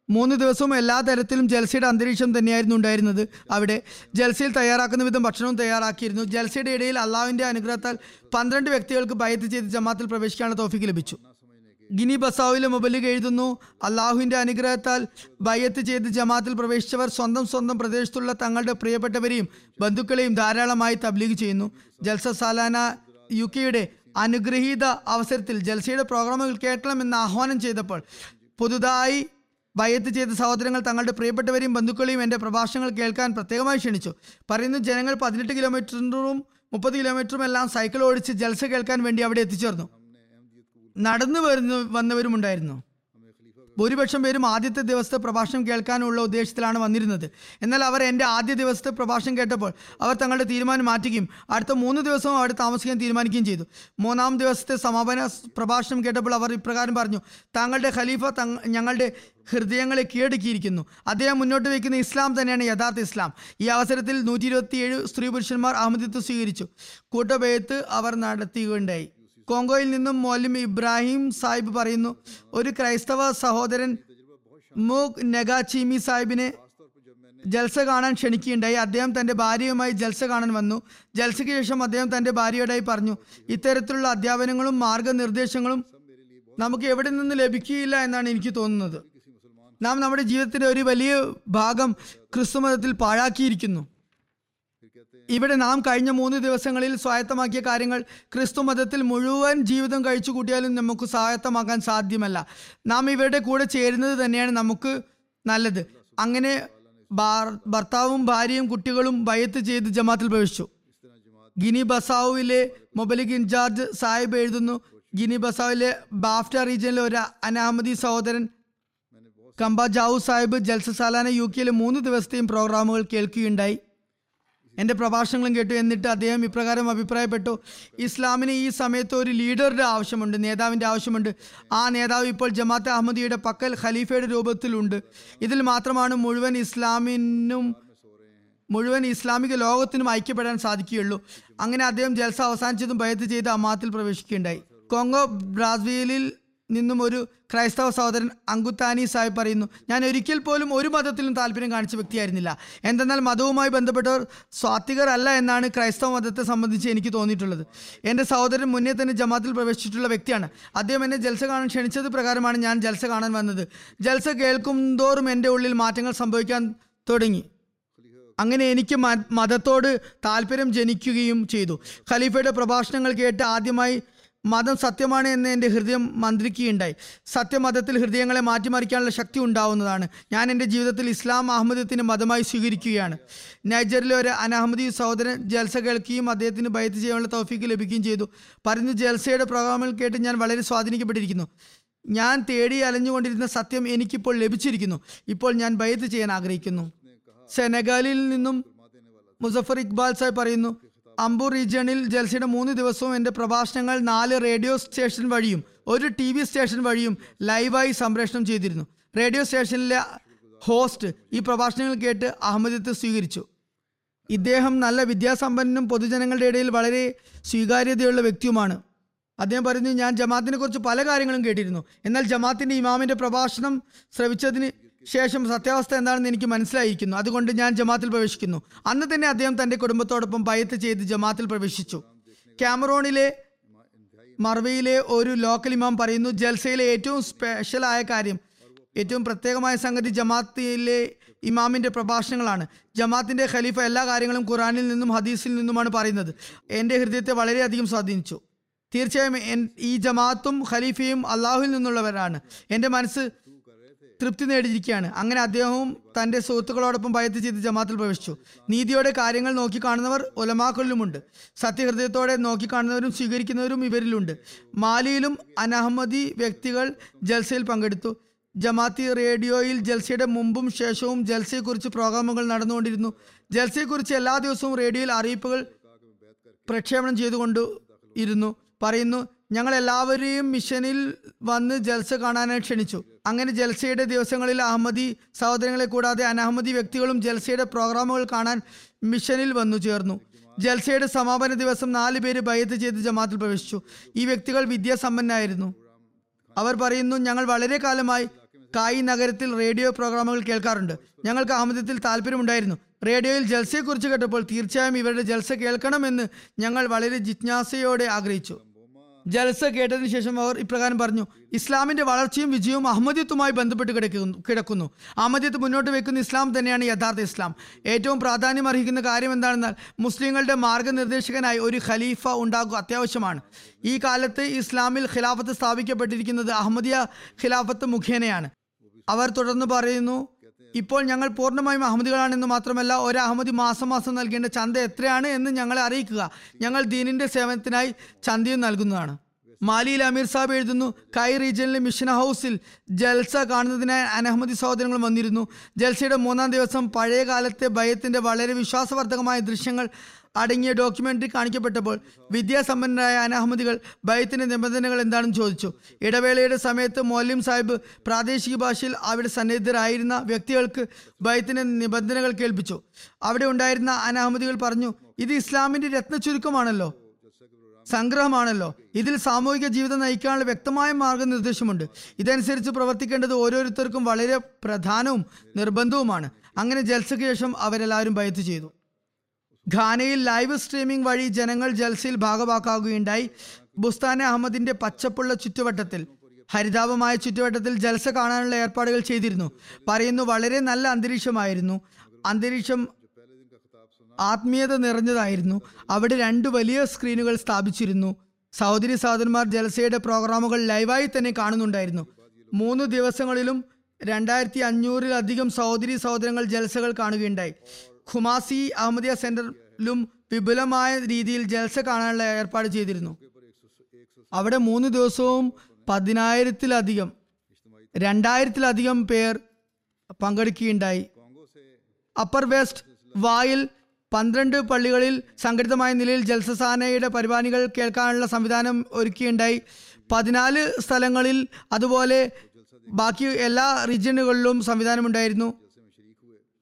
മൂന്ന് ദിവസവും എല്ലാ തരത്തിലും ജൽസയുടെ അന്തരീക്ഷം തന്നെയായിരുന്നു ഉണ്ടായിരുന്നത്. അവിടെ ജൽസയിൽ തയ്യാറാക്കുന്ന വിധം ഭക്ഷണവും തയ്യാറാക്കിയിരുന്നു. ജൽസയുടെ ഇടയിൽ അള്ളാവിന്റെ അനുഗ്രഹത്താൽ പന്ത്രണ്ട് വ്യക്തികൾക്ക് ബയത്ത് ചെയ്ത് ജമാത്തിൽ പ്രവേശിക്കാനുള്ള തോഫിക്ക് ലഭിച്ചു. ഗിനി ബസാവിലെ മൊബൈലിൽ എഴുതുന്നു അള്ളാഹുവിന്റെ അനുഗ്രഹത്താൽ ബയ്യത്ത് ചെയ്ത് ജമാത്തിൽ പ്രവേശിച്ചവർ സ്വന്തം സ്വന്തം പ്രദേശത്തുള്ള തങ്ങളുടെ പ്രിയപ്പെട്ടവരെയും ബന്ധുക്കളെയും ധാരാളമായി തബ്ലീഗ് ചെയ്യുന്നു. ജൽസ സാലാന യു കെയുടെ അനുഗ്രഹീത അവസരത്തിൽ ജൽസയുടെ പ്രോഗ്രാമുകൾ കേട്ടണമെന്ന് ആഹ്വാനം ചെയ്തപ്പോൾ പുതുതായി ബയ്യത്ത് ചെയ്ത സഹോദരങ്ങൾ തങ്ങളുടെ പ്രിയപ്പെട്ടവരെയും ബന്ധുക്കളെയും എന്റെ പ്രഭാഷണങ്ങൾ കേൾക്കാൻ പ്രത്യേകമായി ക്ഷണിച്ചു. പറയുന്നു ജനങ്ങൾ പതിനെട്ട് കിലോമീറ്ററും മുപ്പത് കിലോമീറ്ററും എല്ലാം സൈക്കിൾ ഓടിച്ച് ജൽസ കേൾക്കാൻ വേണ്ടി അവിടെ എത്തിച്ചേർന്നു. നടന്നു വരുന്നു വന്നവരും ഉണ്ടായിരുന്നു ഭൂരിപക്ഷം പേരും ആദ്യത്തെ ദിവസത്തെ പ്രഭാഷണം കേൾക്കാനുള്ള ഉദ്ദേശത്തിലാണ് വന്നിരുന്നത്. എന്നാൽ അവർ എന്റെ ആദ്യ ദിവസത്തെ പ്രഭാഷണം കേട്ടപ്പോൾ അവർ തങ്ങളുടെ തീരുമാനം മാറ്റുകയും അടുത്ത മൂന്ന് ദിവസവും അവിടെ താമസിക്കാൻ തീരുമാനിക്കുകയും ചെയ്തു. മൂന്നാം ദിവസത്തെ സമാപന പ്രഭാഷണം കേട്ടപ്പോൾ അവർ ഇപ്രകാരം പറഞ്ഞു താങ്കളുടെ ഖലീഫ ഞങ്ങളുടെ ഹൃദയങ്ങളെ കീഴടക്കിയിരിക്കുന്നു. അദ്ദേഹം മുന്നോട്ട് വയ്ക്കുന്ന ഇസ്ലാം തന്നെയാണ് യഥാർത്ഥ ഇസ്ലാം. ഈ അവസരത്തിൽ നൂറ്റി ഇരുപത്തിയേഴ് സ്ത്രീ പുരുഷന്മാർ അഹമ്മദിത്വം സ്വീകരിച്ചു. കൂട്ടഭയത്ത് അവർ നടത്തുകയുണ്ടായി കോങ്കോയിൽ നിന്നും മൗലിം ഇബ്രാഹിം സാഹിബ് പറയുന്നു ഒരു ക്രൈസ്തവ സഹോദരൻ മൂഗ് നെഗാചീമി സാഹിബിനെ ജൽസ കാണാൻ ക്ഷണിക്കുകയുണ്ടായി. അദ്ദേഹം തന്റെ ഭാര്യയുമായി ജൽസ കാണാൻ വന്നു. ജൽസയ്ക്ക് ശേഷം അദ്ദേഹം തന്റെ ഭാര്യയോടായി പറഞ്ഞു ഇത്തരത്തിലുള്ള അധ്യാപനങ്ങളും മാർഗനിർദ്ദേശങ്ങളും നമുക്ക് എവിടെ നിന്ന് ലഭിക്കുകയില്ല എന്നാണ് എനിക്ക് തോന്നുന്നത്. നാം നമ്മുടെ ജീവിതത്തിന്റെ ഒരു വലിയ ഭാഗം ക്രിസ്തു മതത്തിൽ പാഴാക്കിയിരിക്കുന്നു. ഇവിടെ നാം കഴിഞ്ഞ മൂന്ന് ദിവസങ്ങളിൽ സ്വായത്തമാക്കിയ കാര്യങ്ങൾ ക്രിസ്തു മതത്തിൽ മുഴുവൻ ജീവിതം കഴിച്ചു കൂട്ടിയാലും നമുക്ക് സ്വായത്തമാക്കാൻ സാധ്യമല്ല. നാം ഇവരുടെ കൂടെ ചേരുന്നത് തന്നെയാണ് നമുക്ക് നല്ലത്. അങ്ങനെ ഭർത്താവും ഭാര്യയും കുട്ടികളും ബയത്ത് ചെയ്ത് ജമാത്തിൽ പ്രവേശിച്ചു. ഗിനി ബസാവുവിലെ മൊബലിക് ഇൻചാർജ് സാഹിബ് എഴുതുന്നു ഗിനി ബസാവിലെ ബാഫ്റ്റ റീജിയനിലെ ഒരു അനാമതി സഹോദരൻ കമ്പ ജാവു സാഹിബ് ജൽസ സാലാന യു കെയിലെ മൂന്ന് ദിവസത്തെയും പ്രോഗ്രാമുകൾ കേൾക്കുകയുണ്ടായി. എന്റെ പ്രഭാഷണങ്ങളും കേട്ടു എന്നിട്ട് അദ്ദേഹം ഇപ്രകാരം അഭിപ്രായപ്പെട്ടു. ഇസ്ലാമിന് ഈ സമയത്ത് ഒരു ലീഡറുടെ ആവശ്യമുണ്ട് നേതാവിന്റെ ആവശ്യമുണ്ട്. ആ നേതാവ് ഇപ്പോൾ ജമാഅത്ത് അഹമ്മദിയുടെ പക്കൽ ഖലീഫയുടെ രൂപത്തിലുണ്ട്. ഇതിൽ മാത്രമാണ് മുഴുവൻ ഇസ്ലാമിനും മുഴുവൻ ഇസ്ലാമിക ലോകത്തിനും ഐക്യപ്പെടാൻ സാധിക്കുകയുള്ളൂ. അങ്ങനെ അദ്ദേഹം ജൽസ അവസാനിച്ചതും ബയത്ത് ചെയ്ത് അമാത്തിൽ പ്രവേശിക്കുകയുണ്ടായി. കോങ്കോ ബ്രാസീലിൽ നിന്നും ഒരു ക്രൈസ്തവ സഹോദരൻ അങ്കുത്താനി സാഹിബ് പറയുന്നു ഞാൻ ഒരിക്കൽ പോലും ഒരു മതത്തിലും താല്പര്യം കാണിച്ച വ്യക്തിയായിരുന്നില്ല. എന്തെന്നാൽ മതവുമായി ബന്ധപ്പെട്ടവർ സ്വാത്വികർ അല്ല എന്നാണ് ക്രൈസ്തവ മതത്തെ സംബന്ധിച്ച് എനിക്ക് തോന്നിയിട്ടുള്ളത്. എന്റെ സഹോദരൻ മുന്നേ തന്നെ ജമാത്തിൽ പ്രവേശിച്ചിട്ടുള്ള വ്യക്തിയാണ്. അദ്ദേഹം എന്നെ ജൽസ കാണാൻ ക്ഷണിച്ചത് പ്രകാരമാണ് ഞാൻ ജൽസ കാണാൻ വന്നത്. ജൽസ കേൾക്കും തോറും എന്റെ ഉള്ളിൽ മാറ്റങ്ങൾ സംഭവിക്കാൻ തുടങ്ങി. അങ്ങനെ എനിക്ക് മതത്തോട് താല്പര്യം ജനിക്കുകയും ചെയ്തു. ഖലീഫയുടെ പ്രഭാഷണങ്ങൾ കേട്ട് ആദ്യമായി മതം സത്യമാണ് എന്ന് എന്റെ ഹൃദയം മന്ത്രിക്കുകയുണ്ടായി. സത്യമതത്തിൽ ഹൃദയങ്ങളെ മാറ്റിമറിക്കാനുള്ള ശക്തി ഉണ്ടാവുന്നതാണ്. ഞാൻ എന്റെ ജീവിതത്തിൽ ഇസ്ലാം അഹമ്മദത്തിന് മതമായി സ്വീകരിക്കുകയാണ്. നൈജറിലെ ഒരു അനഹമ്മദി സഹോദരൻ ജൽസ കേൾക്കുകയും അദ്ദേഹത്തിന് ഭയത്ത് ചെയ്യാനുള്ള തൗഫീക്ക് ലഭിക്കുകയും ചെയ്തു. പറഞ്ഞു ജൽസയുടെ പ്രോഗ്രാമിൽ കേട്ട് ഞാൻ വളരെ സ്വാധീനിക്കപ്പെട്ടിരിക്കുന്നു. ഞാൻ തേടി അലഞ്ഞുകൊണ്ടിരുന്ന സത്യം എനിക്കിപ്പോൾ ലഭിച്ചിരിക്കുന്നു. ഇപ്പോൾ ഞാൻ ഭയത്ത് ചെയ്യാൻ ആഗ്രഹിക്കുന്നു. സെനഗാലിൽ നിന്നും മുസഫർ ഇക്ബാൽ സാഹിബ് പറയുന്നു അംബൂർ റീജിയണിൽ ജൽസയുടെ മൂന്ന് ദിവസവും എന്റെ പ്രഭാഷണങ്ങൾ നാല് റേഡിയോ സ്റ്റേഷൻ വഴിയും ഒരു ടി വി സ്റ്റേഷൻ വഴിയും ലൈവായി സംപ്രേഷണം ചെയ്തിരുന്നു. റേഡിയോ സ്റ്റേഷനിലെ ഹോസ്റ്റ് ഈ പ്രഭാഷണങ്ങൾ കേട്ട് അഹമ്മദത്ത് സ്വീകരിച്ചു. ഇദ്ദേഹം നല്ല വിദ്യാസമ്പന്നനും പൊതുജനങ്ങളുടെ ഇടയിൽ വളരെ സ്വീകാര്യതയുള്ള വ്യക്തിയുമാണ്. അദ്ദേഹം പറയുന്നു ഞാൻ ജമാത്തിനെ കുറിച്ച് പല കാര്യങ്ങളും കേട്ടിരുന്നു. എന്നാൽ ജമാത്തിന്റെ ഇമാമിന്റെ പ്രഭാഷണം ശ്രവിച്ചതിന് ശേഷം സത്യാവസ്ഥ എന്താണെന്ന് എനിക്ക് മനസ്സിലായിരിക്കുന്നു. അതുകൊണ്ട് ഞാൻ ജമാത്തിൽ പ്രവേശിക്കുന്നു. അന്ന് തന്നെ അദ്ദേഹം തന്റെ കുടുംബത്തോടൊപ്പം പയത്ത് ചെയ്ത് ജമാത്തിൽ പ്രവേശിച്ചു. ക്യാമറോണിലെ മർവയിലെ ഒരു ലോക്കൽ ഇമാം പറയുന്നു ജൽസയിലെ ഏറ്റവും സ്പെഷ്യലായ കാര്യം ഏറ്റവും പ്രത്യേകമായ സംഗതി ജമാത്തിലെ ഇമാമിന്റെ പ്രഭാഷണങ്ങളാണ്. ജമാത്തിന്റെ ഖലീഫ എല്ലാ കാര്യങ്ങളും ഖുറാനിൽ നിന്നും ഹദീസിൽ നിന്നുമാണ് പറയുന്നത്. എന്റെ ഹൃദയത്തെ വളരെയധികം സ്വാധീനിച്ചു. തീർച്ചയായും ഈ ജമാഅത്തും ഖലീഫയും അള്ളാഹുവിൽ നിന്നുള്ളവരാണ്. എന്റെ മനസ്സ് തൃപ്തി നേടിയിരിക്കുകയാണ്. അങ്ങനെ അദ്ദേഹവും തന്റെ സുഹൃത്തുക്കളോടൊപ്പം ഭയത്ത് ചെയ്ത് ജമാത്തിൽ പ്രവേശിച്ചു. നീതിയോടെ കാര്യങ്ങൾ നോക്കിക്കാണുന്നവർ ഒലമാക്കളിലുമുണ്ട്. സത്യഹൃദയത്തോടെ നോക്കിക്കാണുന്നവരും സ്വീകരിക്കുന്നവരും ഇവരിലുണ്ട്. മാലിയിലും അനഹമ്മദി വ്യക്തികൾ ജൽസയിൽ പങ്കെടുത്തു. ജമാത്തി റേഡിയോയിൽ ജൽസയുടെ മുമ്പും ശേഷവും ജൽസയെക്കുറിച്ച് പ്രോഗ്രാമുകൾ നടന്നുകൊണ്ടിരുന്നു. ജൽസയെക്കുറിച്ച് എല്ലാ ദിവസവും റേഡിയോയിൽ അറിയിപ്പുകൾ പ്രക്ഷേപണം ചെയ്തുകൊണ്ട് ഇരുന്നു. പറയുന്നു ഞങ്ങൾ എല്ലാവരെയും മിഷനിൽ വന്ന് ജൽസ കാണാനായി ക്ഷണിച്ചു. അങ്ങനെ ജൽസയുടെ ദിവസങ്ങളിൽ അഹമ്മദി സഹോദരങ്ങളെ കൂടാതെ അനഹമ്മദി വ്യക്തികളും ജൽസയുടെ പ്രോഗ്രാമുകൾ കാണാൻ മിഷനിൽ വന്നു ചേർന്നു. ജൽസയുടെ സമാപന ദിവസം നാല് പേര് ബയ്യത്ത് ചെയ്ത് ജമാത്തിൽ പ്രവേശിച്ചു. ഈ വ്യക്തികൾ വിദ്യാസമ്പന്നായിരുന്നു അവർ പറയുന്നു ഞങ്ങൾ വളരെ കാലമായി കായി നഗരത്തിൽ റേഡിയോ പ്രോഗ്രാമുകൾ കേൾക്കാറുണ്ട്. ഞങ്ങൾക്ക് അഹമ്മദത്തിൽ താല്പര്യമുണ്ടായിരുന്നു. റേഡിയോയിൽ ജൽസയെക്കുറിച്ച് കേട്ടപ്പോൾ തീർച്ചയായും ഇവരുടെ ജൽസ കേൾക്കണമെന്ന് ഞങ്ങൾ വളരെ ജിജ്ഞാസയോടെ ആഗ്രഹിച്ചു. ജൽസ കേട്ടതിന് ശേഷം അവർ ഇപ്രകാരം പറഞ്ഞു ഇസ്ലാമിന്റെ വളർച്ചയും വിജയവും അഹമ്മദിയത്തുമായി ബന്ധപ്പെട്ട് കിടക്കുന്നു കിടക്കുന്നു. അഹമ്മദിയത്ത് മുന്നോട്ട് വെക്കുന്ന ഇസ്ലാം തന്നെയാണ് യഥാർത്ഥ ഇസ്ലാം. ഏറ്റവും പ്രാധാന്യം അർഹിക്കുന്ന കാര്യം എന്താണെന്നാൽ മുസ്ലിങ്ങളുടെ മാർഗനിർദ്ദേശകനായി ഒരു ഖലീഫ ഉണ്ടാകുക അത്യാവശ്യമാണ്. ഈ കാലത്ത് ഇസ്ലാമിൽ ഖിലാഫത്ത് സ്ഥാപിക്കപ്പെട്ടിരിക്കുന്നത് അഹമ്മദിയ ഖിലാഫത്ത് മുഖേനയാണ്. അവർ തുടർന്ന് പറയുന്നു ഇപ്പോൾ ഞങ്ങൾ പൂർണമായും അഹമ്മദികളാണെന്ന് മാത്രമല്ല ഒരു അഹമ്മദി മാസം മാസം നൽകേണ്ട ചന്ത എത്രയാണ് എന്ന് ഞങ്ങളെ അറിയിക്കുക. ഞങ്ങൾ ദീനിന്റെ സേവനത്തിനായി ചന്തയും നൽകുന്നതാണ്. മാലിയിൽ അമീർ സാബ് എഴുതുന്നു കൈ റീജിയനിലെ മിഷൻ ഹൗസിൽ ജൽസ കാണുന്നതിനായി അനഹമ്മദി സഹോദരങ്ങൾ വന്നിരുന്നു. ജൽസയുടെ മൂന്നാം ദിവസം പഴയ കാലത്തെ ഭയത്തിന്റെ വളരെ വിശ്വാസവർദ്ധകമായ ദൃശ്യങ്ങൾ അടങ്ങിയ ഡോക്യുമെന്ററി കാണിക്കപ്പെട്ടപ്പോൾ വിദ്യാസമ്പന്നരായ അനഹമ്മദികൾ ഭയത്തിന്റെ നിബന്ധനകൾ എന്താണെന്ന് ചോദിച്ചു. ഇടവേളയുടെ സമയത്ത് മൗല്യം സാഹിബ് പ്രാദേശിക ഭാഷയിൽ അവിടെ സന്നിഹിതരായിരുന്ന വ്യക്തികൾക്ക് ഭയത്തിന്റെ നിബന്ധനകൾ കേൾപ്പിച്ചു. അവിടെ ഉണ്ടായിരുന്ന അനഹമ്മദികൾ പറഞ്ഞു ഇത് ഇസ്ലാമിന്റെ രത്ന ചുരുക്കമാണല്ലോ സംഗ്രഹമാണല്ലോ. ഇതിൽ സാമൂഹിക ജീവിതം നയിക്കാനുള്ള വ്യക്തമായ മാർഗനിർദ്ദേശമുണ്ട്. ഇതനുസരിച്ച് പ്രവർത്തിക്കേണ്ടത് ഓരോരുത്തർക്കും വളരെ പ്രധാനവും നിർബന്ധവുമാണ്. അങ്ങനെ ജൽസയ്ക്ക് ശേഷം അവരെല്ലാവരും ഭയത്ത് ചെയ്തു. ഘാനയിൽ ലൈവ് സ്ട്രീമിംഗ് വഴി ജനങ്ങൾ ജൽസയിൽ ഭാഗമാക്കുകയുണ്ടായി ബുസ്താനെ അഹമ്മദിന്റെ പച്ചപ്പുള്ള ചുറ്റുവട്ടത്തിൽ ഹരിതാപമായ ചുറ്റുവട്ടത്തിൽ ജൽസ കാണാനുള്ള ഏർപ്പാടുകൾ ചെയ്തിരുന്നു. പറയുന്നു വളരെ നല്ല അന്തരീക്ഷമായിരുന്നു. അന്തരീക്ഷം ആത്മീയത നിറഞ്ഞതായിരുന്നു. അവിടെ രണ്ട് വലിയ സ്ക്രീനുകൾ സ്ഥാപിച്ചിരുന്നു. സഹോദരി സഹോദരന്മാർ ജലസയുടെ പ്രോഗ്രാമുകൾ ലൈവായി തന്നെ കാണുന്നുണ്ടായിരുന്നു. മൂന്ന് ദിവസങ്ങളിലും രണ്ടായിരത്തി അഞ്ഞൂറിലധികം സഹോദരി സഹോദരങ്ങൾ ജലസകൾ കാണുകയുണ്ടായി. ഖുമാസി അഹമ്മദിയ സെന്ററിലും വിപുലമായ രീതിയിൽ ജൽസ കാണാനുള്ള ഏർപ്പാട് ചെയ്തിരുന്നു. അവിടെ മൂന്ന് ദിവസവും പതിനായിരത്തിലധികം രണ്ടായിരത്തിലധികം പേർ പങ്കെടുക്കുകയുണ്ടായി. അപ്പർ വെസ്റ്റ് വായിൽ പന്ത്രണ്ട് പള്ളികളിൽ സംഘടിതമായ നിലയിൽ ജൽസസാനയുടെ പരിപാടികൾ കേൾക്കാനുള്ള സംവിധാനം ഒരുക്കിയുണ്ടായി. പതിനാല് സ്ഥലങ്ങളിൽ അതുപോലെ ബാക്കി എല്ലാ റീജിയനുകളിലും സംവിധാനമുണ്ടായിരുന്നു.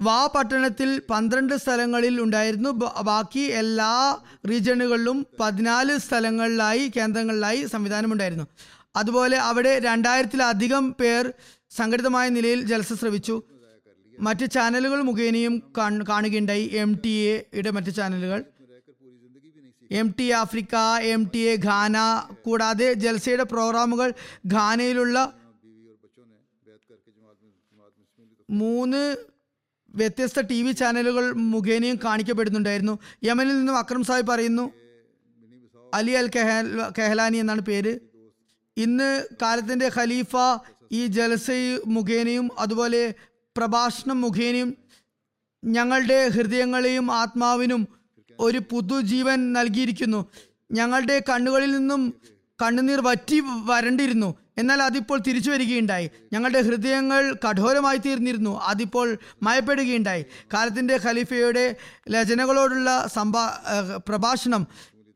വാ പട്ടണത്തിൽ പന്ത്രണ്ട് സ്ഥലങ്ങളിൽ ഉണ്ടായിരുന്നു. ബാക്കി എല്ലാ റീജിയണുകളിലും പതിനാല് സ്ഥലങ്ങളിലായി കേന്ദ്രങ്ങളിലായി സംവിധാനമുണ്ടായിരുന്നു. അതുപോലെ അവിടെ രണ്ടായിരത്തിലധികം പേർ സംഘടിതമായ നിലയിൽ ജലസ ശ്രവിച്ചു. മറ്റ് ചാനലുകൾ മുഖേനയും കാണ് കാണുകയുണ്ടായി. എം ടി എയുടെ മറ്റ് ചാനലുകൾ. M T Africa M T A Ghana കൂടാതെ ജൽസയുടെ പ്രോഗ്രാമുകൾ ഘാനയിലുള്ള മൂന്ന് വ്യത്യസ്ത ടി വി ചാനലുകൾ മുഖേനയും കാണിക്കപ്പെടുന്നുണ്ടായിരുന്നു. യമനിൽ നിന്നും അക്രം സാഹിബ് പറയുന്നു അലി അൽ കെഹൽ കെഹലാനി എന്നാണ് പേര്. ഇന്ന് കാലത്തിന്റെ ഖലീഫ ഈ ജലസ മുഖേനയും അതുപോലെ പ്രഭാഷണം മുഖേനയും ഞങ്ങളുടെ ഹൃദയങ്ങളെയും ആത്മാവിനും ഒരു പുതുജീവൻ നൽകിയിരിക്കുന്നു. ഞങ്ങളുടെ കണ്ണുകളിൽ നിന്നും കണ്ണുനീർ വറ്റി വരണ്ടിരുന്നു. എന്നാൽ അതിപ്പോൾ തിരിച്ചു വരികയുണ്ടായി. ഞങ്ങളുടെ ഹൃദയങ്ങൾ കഠോരമായി തീർന്നിരുന്നു. അതിപ്പോൾ മയപ്പെടുകയുണ്ടായി. കാലത്തിന്റെ ഖലീഫയുടെ രചനകളോടുള്ള സംഭാ പ്രഭാഷണം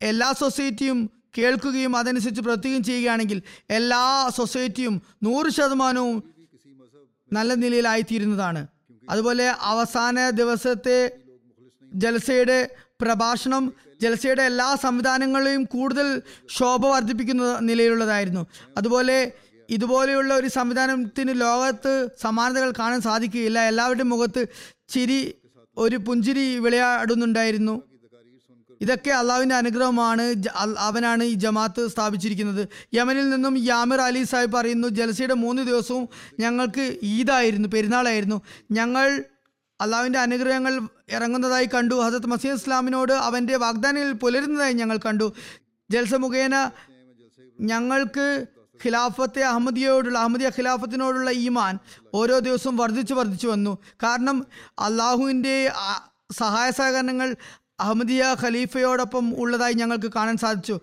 എല്ലാ സൊസൈറ്റിയും കേൾക്കുകയും അതനുസരിച്ച് പ്രവർത്തിക്കുകയും ചെയ്യുകയാണെങ്കിൽ എല്ലാ സൊസൈറ്റിയും നൂറ് ശതമാനവും നല്ല നിലയിലായിത്തീരുന്നതാണ്. അതുപോലെ അവസാന ദിവസത്തെ ജലസയുടെ പ്രഭാഷണം ജലസയുടെ എല്ലാ സംവിധാനങ്ങളെയും കൂടുതൽ ശോഭ വർദ്ധിപ്പിക്കുന്ന നിലയിലുള്ളതായിരുന്നു. അതുപോലെ ഇതുപോലെയുള്ള ഒരു സംവിധാനത്തിന് ലോകത്ത് സമാനതകൾ കാണാൻ സാധിക്കുകയില്ല. എല്ലാവരുടെയും മുഖത്ത് ചിരി ഒരു പുഞ്ചിരി വിളയാടുന്നുണ്ടായിരുന്നു. ഇതൊക്കെ അള്ളാവിന്റെ അനുഗ്രഹമാണ്. അവനാണ് ഈ ജമാഅത്ത് സ്ഥാപിച്ചിരിക്കുന്നത്. യമനിൽ നിന്നും യാമിർ അലി സാഹിബ് പറയുന്നു ജലസയുടെ മൂന്ന് ദിവസവും ഞങ്ങൾക്ക് ഈദായിരുന്നു പെരുന്നാളായിരുന്നു. ഞങ്ങൾ അള്ളാഹുവിന്റെ അനുഗ്രഹങ്ങൾ ഇറങ്ങുന്നതായി കണ്ടു. ഹസത്ത് മസീദ് ഇസ്ലാമിനോട് അവന്റെ വാഗ്ദാനങ്ങൾ പുലരുന്നതായി ഞങ്ങൾ കണ്ടു. ജൽസ മുഖേന ഞങ്ങൾക്ക് ഖിലാഫത്തെ അഹമ്മദിയോടുള്ള അഹമ്മദിയ ഖിലാഫത്തിനോടുള്ള ഈമാൻ ഓരോ ദിവസവും വർദ്ധിച്ചു വർദ്ധിച്ചു വന്നു. കാരണം അള്ളാഹുവിന്റെ സഹായ സഹകരണങ്ങൾ അഹമ്മദിയ ഖലീഫയോടൊപ്പം ഉള്ളതായി ഞങ്ങൾക്ക് കാണാൻ സാധിച്ചു.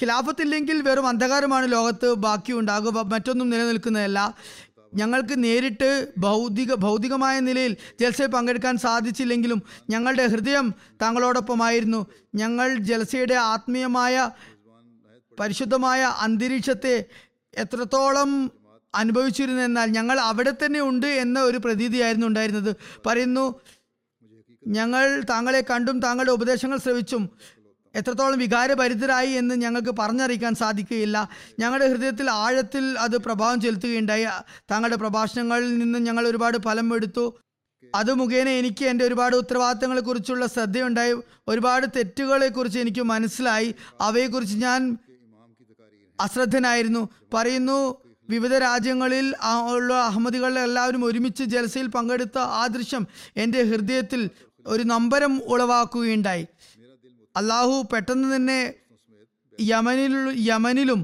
ഖിലാഫത്തില്ലെങ്കിൽ വെറും അന്ധകാരമാണ് ലോകത്ത് ബാക്കിയുണ്ടാകുക മറ്റൊന്നും നിലനിൽക്കുന്നതല്ല. ഞങ്ങൾക്ക് നേരിട്ട് ഭൗതിക ഭൗതികമായ നിലയിൽ ജൽസയിൽ പങ്കെടുക്കാൻ സാധിച്ചില്ലെങ്കിലും ഞങ്ങളുടെ ഹൃദയം താങ്കളോടൊപ്പമായിരുന്നു ഞങ്ങൾ ജൽസയുടെ ആത്മീയമായ പരിശുദ്ധമായ അന്തരീക്ഷത്തെ എത്രത്തോളം അനുഭവിച്ചിരുന്നു എന്നാൽ ഞങ്ങൾ അവിടെ തന്നെ ഉണ്ട് എന്ന ഒരു പ്രതീതിയായിരുന്നു ഉണ്ടായിരുന്നത്. പറയുന്നു ഞങ്ങൾ താങ്കളെ കണ്ടും താങ്കളുടെ ഉപദേശങ്ങൾ ശ്രവിച്ചും എത്രത്തോളം വികാരഭരിതരായി എന്ന് ഞങ്ങൾക്ക് പറഞ്ഞറിയിക്കാൻ സാധിക്കുകയില്ല. ഞങ്ങളുടെ ഹൃദയത്തിൽ ആഴത്തിൽ അത് പ്രഭാവം ചെലുത്തുകയുണ്ടായി. താങ്കളുടെ പ്രഭാഷണങ്ങളിൽ നിന്ന് ഞങ്ങൾ ഒരുപാട് ഫലം എടുത്തു. അത് മുഖേന എനിക്ക് എന്റെ ഒരുപാട് ഉത്തരവാദിത്തങ്ങളെ കുറിച്ചുള്ള ശ്രദ്ധയുണ്ടായി. ഒരുപാട് തെറ്റുകളെക്കുറിച്ച് എനിക്ക് മനസ്സിലായി. അവയെക്കുറിച്ച് ഞാൻ അശ്രദ്ധനായിരുന്നു. പറയുന്നു വിവിധ രാജ്യങ്ങളിൽ ഉള്ള അഹമ്മദികളെ എല്ലാവരും ഒരുമിച്ച് ജലസയിൽ പങ്കെടുത്ത ആ ദൃശ്യം എന്റെ ഹൃദയത്തിൽ ഒരു നമ്പരം ഉളവാക്കുകയുണ്ടായി. അള്ളാഹു പെട്ടെന്ന് തന്നെ യമനിലുള്ള യമനിലും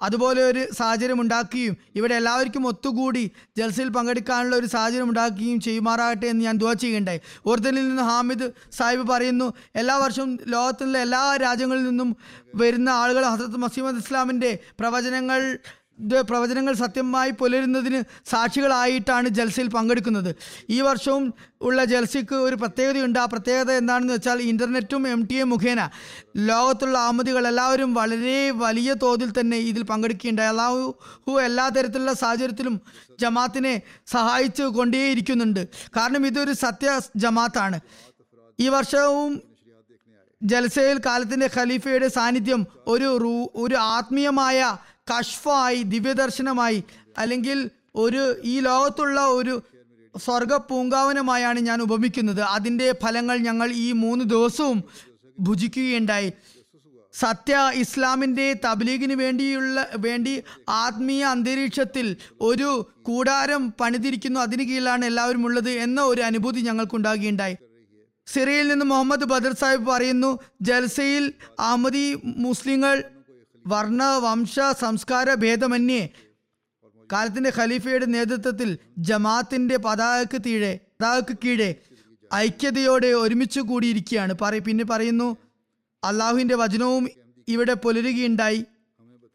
അതുപോലെ ഒരു സാഹചര്യം ഉണ്ടാക്കുകയും ഇവിടെ എല്ലാവർക്കും ഒത്തുകൂടി ജൽസയിൽ പങ്കെടുക്കാനുള്ള ഒരു സാഹചര്യം ഉണ്ടാക്കുകയും ചെയ്യുമാറാകട്ടെ എന്ന് ഞാൻ ദുവാ ചെയ്യുകയുണ്ടായി. ഓർദനിൽ നിന്ന് ഹാമിദ് സാഹിബ് പറയുന്നു എല്ലാ വർഷവും ലോകത്തിലുള്ള എല്ലാ രാജ്യങ്ങളിൽ നിന്നും വരുന്ന ആളുകൾ ഹസരത്ത് മസീമദ് ഇസ്ലാമിന്റെ പ്രവചനങ്ങൾ പ്രവചനങ്ങൾ സത്യമായി പുലരുന്നതിന് സാക്ഷികളായിട്ടാണ് ജൽസയിൽ പങ്കെടുക്കുന്നത്. ഈ വർഷവും ഉള്ള ജൽസയ്ക്ക് ഒരു പ്രത്യേകതയുണ്ട്. ആ പ്രത്യേകത എന്താണെന്ന് വെച്ചാൽ ഇന്റർനെറ്റും എം ടി എ മുഖേന ലോകത്തുള്ള അഹമ്മദികൾ എല്ലാവരും വളരെ വലിയ തോതിൽ തന്നെ ഇതിൽ പങ്കെടുക്കുകയുണ്ടായി. അള്ളാഹു എല്ലാ തരത്തിലുള്ള സാഹചര്യത്തിലും ജമാത്തിനെ സഹായിച്ചു കൊണ്ടേയിരിക്കുന്നുണ്ട്. കാരണം ഇതൊരു സത്യ ജമാത്താണ്. ഈ വർഷവും ജൽസയിൽ കാലത്തിന്റെ ഖലീഫയുടെ സാന്നിധ്യം ഒരു ഒരു ആത്മീയമായ കഷ്ഫായി ദിവ്യദർശനമായി അല്ലെങ്കിൽ ഒരു ഈ ലോകത്തുള്ള ഒരു സ്വർഗ പൂങ്കാവനമായാണ് ഞാൻ ഉപമിക്കുന്നത്. അതിന്റെ ഫലങ്ങൾ ഞങ്ങൾ ഈ മൂന്ന് ദിവസവും ഭുജിക്കുകയുണ്ടായി. സത്യ ഇസ്ലാമിന്റെ തബ്ലീഗിന് വേണ്ടിയുള്ള വേണ്ടി ആത്മീയ അന്തരീക്ഷത്തിൽ ഒരു കൂടാരം പണിതിരിക്കുന്നു. അതിന് കീഴിലാണ് എല്ലാവരും ഉള്ളത് എന്ന ഒരു അനുഭൂതി ഞങ്ങൾക്കുണ്ടാകുകയുണ്ടായി. സിറിയയിൽ നിന്ന് മുഹമ്മദ് ബദർ സാഹിബ് പറയുന്നു ജൽസയിൽ അഹമ്മദി മുസ്ലിങ്ങൾ വർണ വംശ സംസ്കാര ഭേദമന്യേ. കാലത്തിന്റെ ഖലീഫയുടെ നേതൃത്വത്തിൽ ജമാഅത്തിന്റെ പതാകക്ക് തീഴെ പതാകക്ക് കീഴെ ഐക്യതയോടെ ഒരുമിച്ച് കൂടിയിരിക്കുകയാണ്. പറയും പിന്നെ പറയുന്നു അള്ളാഹുവിന്റെ വചനവും ഇവിടെ പുലരുകയുണ്ടായി.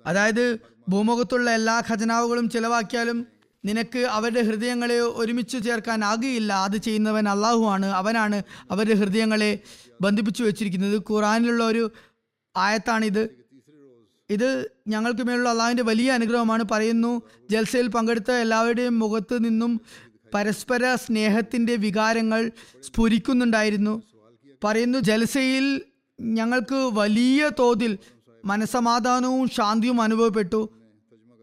അതായത് ഭൂമുഖത്തുള്ള എല്ലാ ഖജനാവുകളും ചിലവാക്കിയാലും നിനക്ക് അവരുടെ ഹൃദയങ്ങളെ ഒരുമിച്ച് ചേർക്കാൻ ചേർക്കാനാകുകയില്ല. അത് ചെയ്യുന്നവൻ അള്ളാഹുവാണ് അവനാണ് അവരുടെ ഹൃദയങ്ങളെ ബന്ധിപ്പിച്ചു വെച്ചിരിക്കുന്നത്. ഖുറാനിലുള്ള ഒരു ആയത്താണിത്. ഇത് ഞങ്ങൾക്ക് മേലുള്ള അള്ളാഹുവിന്റെ വലിയ അനുഗ്രഹമാണ്. പറയുന്നു ജൽസയിൽ പങ്കെടുത്ത എല്ലാവരുടെയും മുഖത്ത് നിന്നും പരസ്പര സ്നേഹത്തിന്റെ വികാരങ്ങൾ സ്ഫുരിക്കുന്നുണ്ടായിരുന്നു. പറയുന്നു ജൽസയിൽ ഞങ്ങൾക്ക് വലിയ തോതിൽ മനസമാധാനവും ശാന്തിയും അനുഭവപ്പെട്ടു.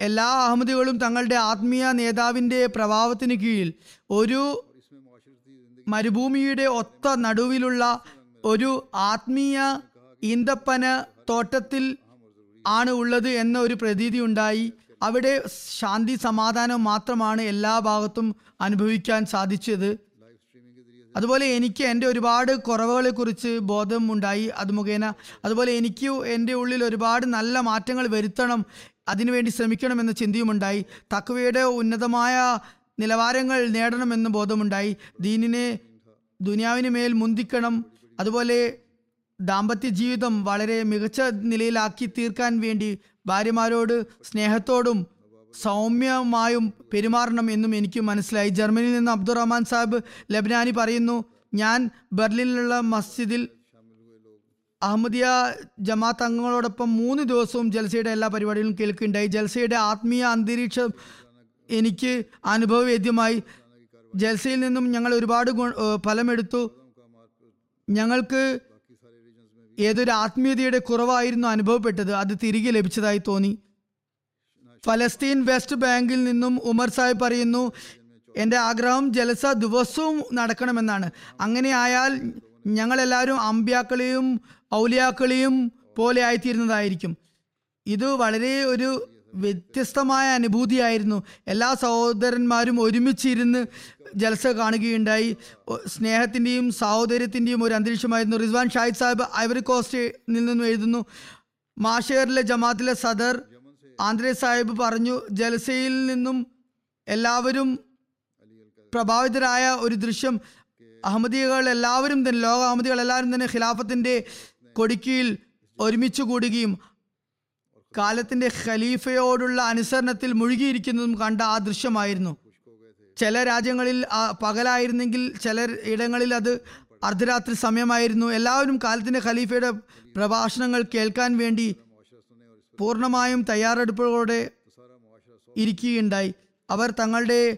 എല്ലാ അഹമ്മദികളും തങ്ങളുടെ ആത്മീയ നേതാവിന്റെ പ്രഭാവത്തിന് കീഴിൽ ഒരു മരുഭൂമിയുടെ ഒത്ത നടുവിലുള്ള ഒരു ആത്മീയ ഈന്തപ്പന തോട്ടത്തിൽ ആണ് ഉള്ളത് എന്ന ഒരു പ്രതീതി ഉണ്ടായി. അവിടെ ശാന്തി സമാധാനം മാത്രമാണ് എല്ലാ ഭാഗത്തും അനുഭവിക്കാൻ സാധിച്ചത്. അതുപോലെ എനിക്ക് എന്റെ ഒരുപാട് കുറവുകളെ കുറിച്ച് ബോധം ഉണ്ടായി അത് മുഖേന. അതുപോലെ എനിക്ക് എന്റെ ഉള്ളിൽ ഒരുപാട് നല്ല മാറ്റങ്ങൾ വരുത്തണം അതിനുവേണ്ടി ശ്രമിക്കണമെന്ന ചിന്തയുമുണ്ടായി തക്വയുടെ ഉന്നതമായ നിലവാരങ്ങൾ നേടണമെന്ന് ബോധമുണ്ടായി. ദീനിനെ ദുനിയാവിന് മേൽ മുന്തിക്കണം. അതുപോലെ ദാമ്പത്യ ജീവിതം വളരെ മികച്ച നിലയിലാക്കി തീർക്കാൻ വേണ്ടി ഭാര്യമാരോട് സ്നേഹത്തോടും സൗമ്യമായും പെരുമാറണം എന്നും എനിക്ക് മനസ്സിലായി. ജർമ്മനിയിൽ നിന്ന് അബ്ദുറഹ്മാൻ സാഹിബ് ലബ്നാനി പറയുന്നു ഞാൻ ബെർലിനിലുള്ള മസ്ജിദിൽ അഹമ്മദിയ ജമാഅത്ത് അംഗങ്ങളോടൊപ്പം മൂന്ന് ദിവസവും ജൽസയുടെ എല്ലാ പരിപാടികളും കേൾക്കുകയുണ്ടായി ജൽസയുടെ ആത്മീയ അന്തരീക്ഷം എനിക്ക് അനുഭവവേദ്യമായി. ജൽസയിൽ നിന്നും ഞങ്ങൾ ഒരുപാട് ഗുണ- ഫലമെടുത്തു. ഞങ്ങൾക്ക് ഏതൊരു ആത്മീയതയുടെ കുറവായിരുന്നു അനുഭവപ്പെട്ടത്. അത് തിരികെ ലഭിച്ചതായി തോന്നി. ഫലസ്തീൻ വെസ്റ്റ് ബാങ്കിൽ നിന്നും ഉമർ സാഹിബ് പറയുന്നു എന്റെ ആഗ്രഹം ജലസ ദിവസവും നടക്കണമെന്നാണ്. അങ്ങനെ ആയാൽ ഞങ്ങളെല്ലാവരും അമ്പ്യാക്കളെയും ഔലിയാക്കളെയും പോലെ ആയിത്തീരുന്നതായിരിക്കും. ഇത് വളരെ ഒരു വ്യത്യസ്തമായ അനുഭൂതിയായിരുന്നു. എല്ലാ സഹോദരന്മാരും ഒരുമിച്ചിരുന്ന് ജലസ കാണുകയുണ്ടായി. സ്നേഹത്തിന്റെയും സഹോദര്യത്തിന്റെയും ഒരു അന്തരീക്ഷമായിരുന്നു. റിസ്വാൻ ഷാഹിദ് സാഹിബ് ഐവറി കോസ്റ്റിൽ നിന്നും എഴുതുന്നു മാഷേറിലെ ജമാത്തിലെ സദർ ആന്ധ്രേ സാഹിബ് പറഞ്ഞു ജലസയിൽ നിന്നും എല്ലാവരും പ്രഭാവിതരായ ഒരു ദൃശ്യം. അഹമ്മദികൾ എല്ലാവരും തന്നെ ലോക അഹമ്മദികൾ എല്ലാവരും തന്നെ ഖിലാഫത്തിന്റെ കൊടിക്കീഴിൽ ഒരുമിച്ച് കൂടുകയും കാലത്തിന്റെ ഖലീഫയോടുള്ള അനുസരണത്തിൽ മുഴുകിയിരിക്കുന്നതും കണ്ട ആ ദൃശ്യമായിരുന്നു. ചില രാജ്യങ്ങളിൽ പകലായിരുന്നെങ്കിൽ ചില ഇടങ്ങളിൽ അത് അർദ്ധരാത്രി സമയമായിരുന്നു. എല്ലാവരും കാലത്തിന്റെ ഖലീഫയുടെ പ്രഭാഷണങ്ങൾ കേൾക്കാൻ വേണ്ടി പൂർണമായും തയ്യാറെടുപ്പുകളോടെ ഇരിക്കുകയുണ്ടായി. അവർ തങ്ങളുടെ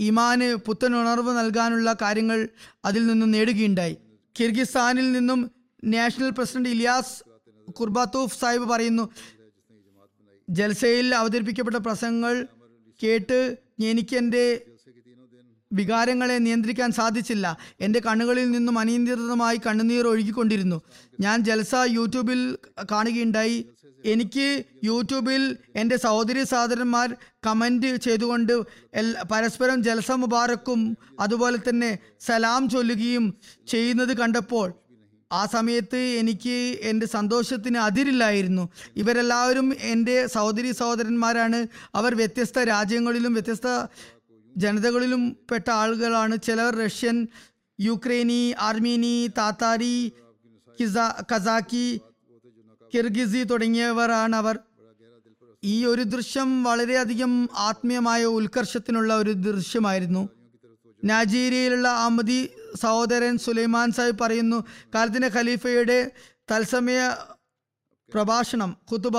ഇമാന് പുത്തൻ ഉണർവ് നൽകാനുള്ള കാര്യങ്ങൾ അതിൽ നിന്നും നേടുകയുണ്ടായി. കിർഗിസ്ഥാനിൽ നിന്നും national president Ilyas Kurbatov Sahib പറയുന്നു ജൽസയിൽ അവതരിപ്പിക്കപ്പെട്ട പ്രസംഗങ്ങൾ കേട്ട് എനിക്ക് എന്റെ വികാരങ്ങളെ നിയന്ത്രിക്കാൻ സാധിച്ചില്ല. എന്റെ കണ്ണുകളിൽ നിന്നും അനിയന്ത്രിതമായി കണ്ണുനീർ ഒഴുകിക്കൊണ്ടിരുന്നു. ഞാൻ ജൽസ യൂട്യൂബിൽ കാണുകയുണ്ടായി. എനിക്ക് യൂട്യൂബിൽ എന്റെ സഹോദരി സഹോദരന്മാർ കമന്റ് ചെയ്തുകൊണ്ട് പരസ്പരം ജൽസ മുബാറക്കും അതുപോലെ തന്നെ സലാം ചൊല്ലുകയും ചെയ്യുന്നത് കണ്ടപ്പോൾ ആ സമയത്ത് എനിക്ക് എന്റെ സന്തോഷത്തിന് അതിരില്ലായിരുന്നു. ഇവരെല്ലാവരും എന്റെ സഹോദരി സഹോദരന്മാരാണ്. അവർ വ്യത്യസ്ത രാജ്യങ്ങളിലും വ്യത്യസ്ത ജനതകളിലും പെട്ട ആളുകളാണ്. ചിലർ റഷ്യൻ യുക്രൈനി ആർമീനി താത്താരി കിസ കസാക്കി കിർഗിസി തുടങ്ങിയവരാണ് അവർ. ഈ ഒരു ദൃശ്യം വളരെയധികം ആത്മീയമായ ഉത്കർഷത്തിനുള്ള ഒരു ദൃശ്യമായിരുന്നു. നൈജീരിയയിലുള്ള അഹമ്മദി സഹോദരൻ സുലൈമാൻ സാഹിബ് പറയുന്നു കാലത്തിന്റെ ഖലീഫയുടെ തത്സമയ പ്രഭാഷണം ഖുതുബ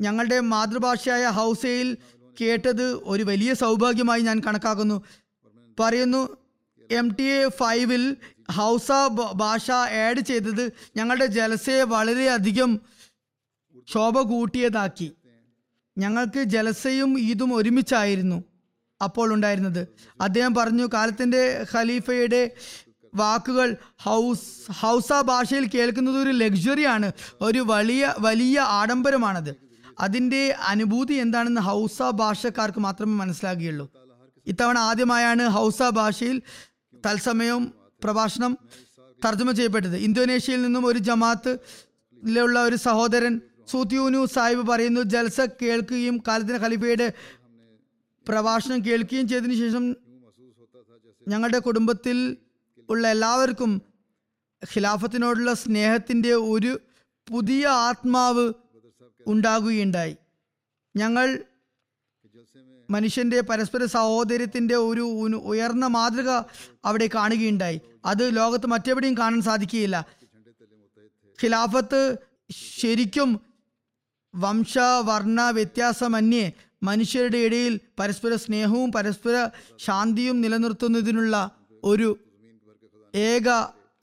ഞങ്ങളുടെ മാതൃഭാഷയായ ഹൗസയിൽ കേട്ടത് ഒരു വലിയ സൗഭാഗ്യമായി ഞാൻ കണക്കാക്കുന്നു. പറയുന്നു എം ടി എ ഫൈവിൽ ഹൗസ ഭാഷ ആഡ് ചെയ്തത് ഞങ്ങളുടെ ജലസയെ വളരെയധികം ശോഭ കൂട്ടിയതാക്കി. ഞങ്ങൾക്ക് ജലസയും ഈദും ഒരുമിച്ചായിരുന്നു. അപ്പോൾ ഉണ്ടായിരുന്നത്. അദ്ദേഹം പറഞ്ഞു കാലത്തിന്റെ ഖലീഫയുടെ വാക്കുകൾ ഹൗസ് ഹൗസ ഭാഷയിൽ കേൾക്കുന്നത് ഒരു ലക്ഷറിയാണ് ഒരു വലിയ വലിയ ആഡംബരമാണത്. അതിന്റെ അനുഭൂതി എന്താണെന്ന് ഹൗസ ഭാഷക്കാർക്ക് മാത്രമേ മനസ്സിലാകുകയുള്ളൂ. ഇത്തവണ ആദ്യമായാണ് ഹൗസ ഭാഷയിൽ തത്സമയവും പ്രഭാഷണം തർജമ ചെയ്യപ്പെട്ടത്. ഇന്തോനേഷ്യയിൽ നിന്നും ഒരു ജമാത്തിലുള്ള ഒരു സഹോദരൻ സൂത്യൂനു സാഹിബ് പറയുന്നു ജൽസ കേൾക്കുകയും കാലത്തിന് ഖലീഫയുടെ പ്രഭാഷണം കേൾക്കുകയും ചെയ്തതിനു ശേഷം ഞങ്ങളുടെ കുടുംബത്തിൽ ഉള്ള എല്ലാവർക്കും ഖിലാഫത്തിനോടുള്ള സ്നേഹത്തിന്റെ ഒരു പുതിയ ആത്മാവ് ഉണ്ടാകുകയുണ്ടായി. ഞങ്ങൾ മനുഷ്യന്റെ പരസ്പര സഹോദര്യത്തിന്റെ ഒരു ഉയർന്ന മാതൃക അവിടെ കാണുകയുണ്ടായി. അത് ലോകത്ത് മറ്റെവിടെയും കാണാൻ സാധിക്കുകയില്ല. ഖിലാഫത്ത് ശരിക്കും വംശ വർണ വ്യത്യാസമന്യേ മനുഷ്യരുടെ ഇടയിൽ പരസ്പര സ്നേഹവും പരസ്പര ശാന്തിയും നിലനിർത്തുന്നതിനുള്ള ഒരു ഏക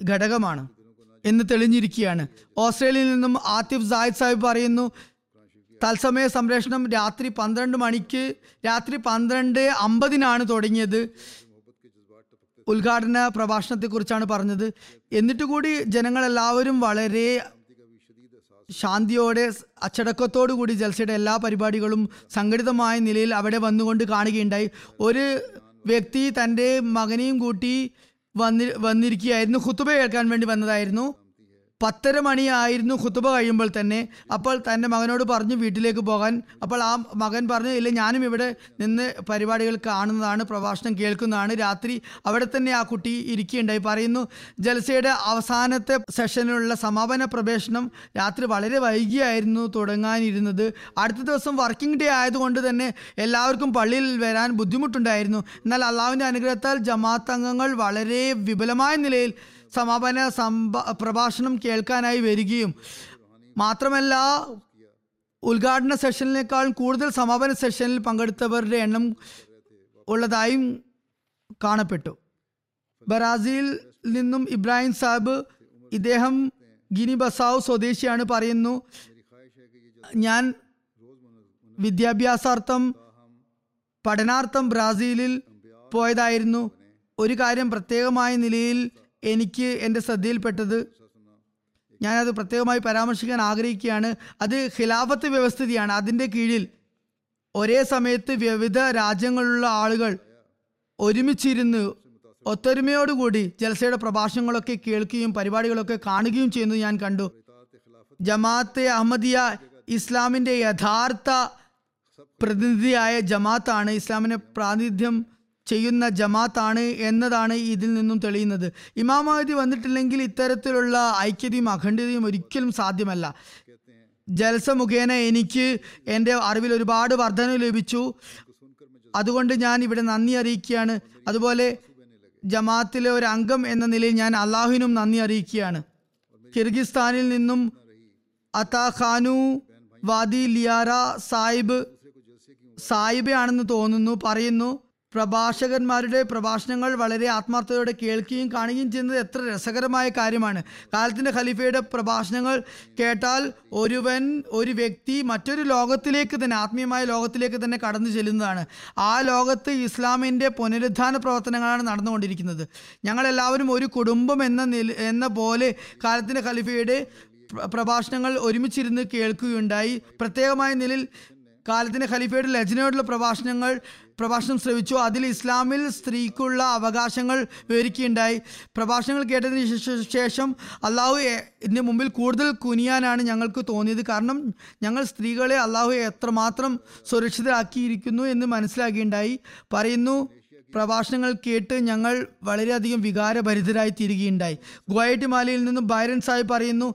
ഘടകമാണ് എന്ന് തെളിഞ്ഞിരിക്കുകയാണ്. ഓസ്ട്രേലിയയിൽ നിന്നും ആതിഫ് സായിദ് സാഹിബ് പറയുന്നു തത്സമയ സംപ്രേഷണം രാത്രി പന്ത്രണ്ട് മണിക്ക് രാത്രി പന്ത്രണ്ട് അമ്പതിനാണ് തുടങ്ങിയത്. ഉദ്ഘാടന പ്രഭാഷണത്തെക്കുറിച്ചാണ് പറഞ്ഞത്. എന്നിട്ട് കൂടി ജനങ്ങളെല്ലാവരും വളരെ ശാന്തിയോടെ അച്ചടക്കത്തോടു കൂടി ജൽസയുടെ എല്ലാ പരിപാടികളും സംഘടിതമായ നിലയിൽ അവിടെ വന്നുകൊണ്ട് കാണുകയുണ്ടായി. ഒരു വ്യക്തി തന്റെ മകനെയും കൂട്ടി വന്നി വന്നിരിക്കുകയായിരുന്നു. ഖുത്തുബ കേൾക്കാൻ വേണ്ടി വന്നതായിരുന്നു. പത്തര മണിയായിരുന്നു ഖുത്തുബ കഴിയുമ്പോൾ തന്നെ. അപ്പോൾ തന്റെ മകനോട് പറഞ്ഞു വീട്ടിലേക്ക് പോകാൻ. അപ്പോൾ ആ മകൻ പറഞ്ഞു ഇല്ല ഞാനും ഇവിടെ നിന്ന് പരിപാടികൾ കാണുന്നതാണ് പ്രഭാഷണം കേൾക്കുന്നതാണ്. രാത്രി അവിടെ തന്നെ ആ കുട്ടി ഇരിക്കുകയുണ്ടായി. പറയുന്നു ജലസയുടെ അവസാനത്തെ സെഷനിലുള്ള സമാപന പ്രവേശനം രാത്രി വളരെ വൈകിയായിരുന്നു തുടങ്ങാനിരുന്നത്. അടുത്ത ദിവസം വർക്കിംഗ് ഡേ ആയതുകൊണ്ട് തന്നെ എല്ലാവർക്കും പള്ളിയിൽ വരാൻ ബുദ്ധിമുട്ടുണ്ടായിരുന്നു. എന്നാൽ അള്ളാഹുവിന്റെ അനുഗ്രഹത്താൽ ജമാഅത്ത് അംഗങ്ങൾ വളരെ വിപുലമായ നിലയിൽ സമാപന സംഭ പ്രഭാഷണം കേൾക്കാനായി വരികയും മാത്രമല്ല ഉദ്ഘാടന സെഷനിലേക്കാൾ കൂടുതൽ സമാപന സെഷനിൽ പങ്കെടുത്തവരുടെ എണ്ണം ഉള്ളതായും കാണപ്പെട്ടു. ബ്രാസീൽ നിന്നും ഇബ്രാഹിം സാബ് ഇദ്ദേഹം ഗിനി ബസാവ് സ്വദേശിയാണ് പറയുന്നു. ഞാൻ വിദ്യാഭ്യാസാർത്ഥം പഠനാർത്ഥം ബ്രാസീലിൽ പോയതായിരുന്നു. ഒരു കാര്യം പ്രത്യേകമായ നിലയിൽ എനിക്ക് എന്റെ ശ്രദ്ധയിൽപ്പെട്ടത് ഞാനത് പ്രത്യേകമായി പരാമർശിക്കാൻ ആഗ്രഹിക്കുകയാണ്. അത് ഖിലാഫത്ത് വ്യവസ്ഥിതിയാണ്. അതിന്റെ കീഴിൽ ഒരേ സമയത്ത് വിവിധ രാജ്യങ്ങളിലുള്ള ആളുകൾ ഒരുമിച്ചിരുന്ന് ഒത്തൊരുമയോടുകൂടി ജൽസയുടെ പ്രഭാഷണങ്ങളൊക്കെ കേൾക്കുകയും പരിപാടികളൊക്കെ കാണുകയും ചെയ്യുന്നത് ഞാൻ കണ്ടു. ജമാഅത്തെ അഹമ്മദിയ ഇസ്ലാമിന്റെ യഥാർത്ഥ പ്രതിനിധിയായ ജമാഅത്താണ്. ഇസ്ലാമിനെ പ്രാതിനിധ്യം ചെയ്യുന്ന ജമാത്താണ് എന്നതാണ് ഇതിൽ നിന്നും തെളിയുന്നത്. ഇമാമാവതി വന്നിട്ടില്ലെങ്കിൽ ഇത്തരത്തിലുള്ള ഐക്യതയും അഖണ്ഡതയും ഒരിക്കലും സാധ്യമല്ല. ജലസ മുഖേന എനിക്ക് എന്റെ അറിവിൽ ഒരുപാട് വർധന ലഭിച്ചു. അതുകൊണ്ട് ഞാൻ ഇവിടെ നന്ദി അറിയിക്കുകയാണ്. അതുപോലെ ജമാത്തിലെ ഒരു അംഗം എന്ന നിലയിൽ ഞാൻ അള്ളാഹുവിനും നന്ദി അറിയിക്കുകയാണ്. കിർഗിസ്ഥാനിൽ നിന്നും അതാ ഖാനു വാദി ലിയാറ സാഹിബ് സാഹിബയാണെന്ന് തോന്നുന്നു പറയുന്നു. പ്രഭാഷകന്മാരുടെ പ്രഭാഷണങ്ങൾ വളരെ ആത്മാർത്ഥതയോടെ കേൾക്കുകയും കാണുകയും ചെയ്യുന്നത് എത്ര രസകരമായ കാര്യമാണ്. കാലത്തിന്റെ ഖലീഫയുടെ പ്രഭാഷണങ്ങൾ കേട്ടാൽ ഒരുവൻ ഒരു വ്യക്തി മറ്റൊരു ലോകത്തിലേക്ക് തന്നെ ആത്മീയമായ ലോകത്തിലേക്ക് തന്നെ കടന്നു ചെല്ലുന്നതാണ്. ആ ലോകത്ത് ഇസ്ലാമിന്റെ പുനരുദ്ധാന പ്രവർത്തനങ്ങളാണ് നടന്നുകൊണ്ടിരിക്കുന്നത്. ഞങ്ങളെല്ലാവരും ഒരു കുടുംബം എന്ന നില എന്ന പോലെ കാലത്തിന്റെ ഖലീഫയുടെ പ്രഭാഷണങ്ങൾ ഒരുമിച്ചിരുന്ന് കേൾക്കുകയുണ്ടായി. പ്രത്യേകമായ നിലയിൽ കാലത്തിന്റെ ഖലീഫയുടെ ലജ്നയോടുള്ള പ്രഭാഷണങ്ങൾ പ്രഭാഷണം ശ്രവിച്ചു. അതിൽ ഇസ്ലാമിൽ സ്ത്രീക്കുള്ള അവകാശങ്ങൾ വിവരിക്കുകയുണ്ടായി. പ്രഭാഷണങ്ങൾ കേട്ടതിന് ശേഷം അള്ളാഹു ഇതിന് മുമ്പിൽ കൂടുതൽ കുനിയാനാണ് ഞങ്ങൾക്ക് തോന്നിയത്. കാരണം ഞങ്ങൾ സ്ത്രീകളെ അള്ളാഹു എത്രമാത്രം സുരക്ഷിതരാക്കിയിരിക്കുന്നു എന്ന് മനസ്സിലാക്കിയുണ്ടായി പറയുന്നു പ്രഭാഷണങ്ങൾ കേട്ട് ഞങ്ങൾ വളരെയധികം വികാരഭരിതരായി തീരുകയുണ്ടായി ഗുവാഹട്ടിമാലയിൽ നിന്നും ബൈരൻ സാഹിബ് പറയുന്നു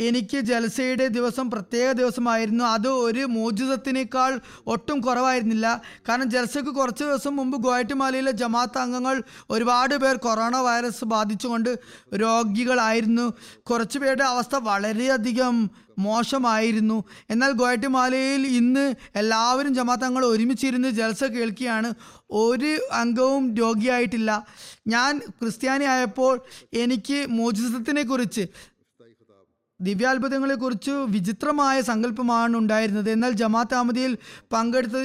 എനിക്ക് ജലസയുടെ ദിവസം പ്രത്യേക ദിവസമായിരുന്നു. അത് ഒരു മോചിതത്തിനേക്കാൾ ഒട്ടും കുറവായിരുന്നില്ല. കാരണം ജലസയ്ക്ക് കുറച്ച് ദിവസം മുമ്പ് ഗുവാഹട്ടിമാലയിലെ ജമാഅത്ത് അംഗങ്ങൾ ഒരുപാട് പേർ കൊറോണ വൈറസ് ബാധിച്ചുകൊണ്ട് രോഗികളായിരുന്നു. കുറച്ച് പേരുടെ അവസ്ഥ വളരെയധികം മോശമായിരുന്നു. എന്നാൽ ഗുവാഹട്ടിമാലയിൽ ഇന്ന് എല്ലാവരും ജമാഅത്ത് അംഗങ്ങൾ ഒരുമിച്ചിരുന്ന് ജൽസ കേൾക്കുകയാണ്. ഒരു അംഗവും രോഗിയായിട്ടില്ല. ഞാൻ ക്രിസ്ത്യാനി ആയപ്പോൾ എനിക്ക് മോചിതത്തിനെ കുറിച്ച് ദിവ്യാത്ഭുതങ്ങളെക്കുറിച്ച് വിചിത്രമായ സങ്കല്പമാണ് ഉണ്ടായിരുന്നത്. എന്നാൽ ജമാഅത്ത് അഹമ്മദിയിൽ പങ്കെടുത്ത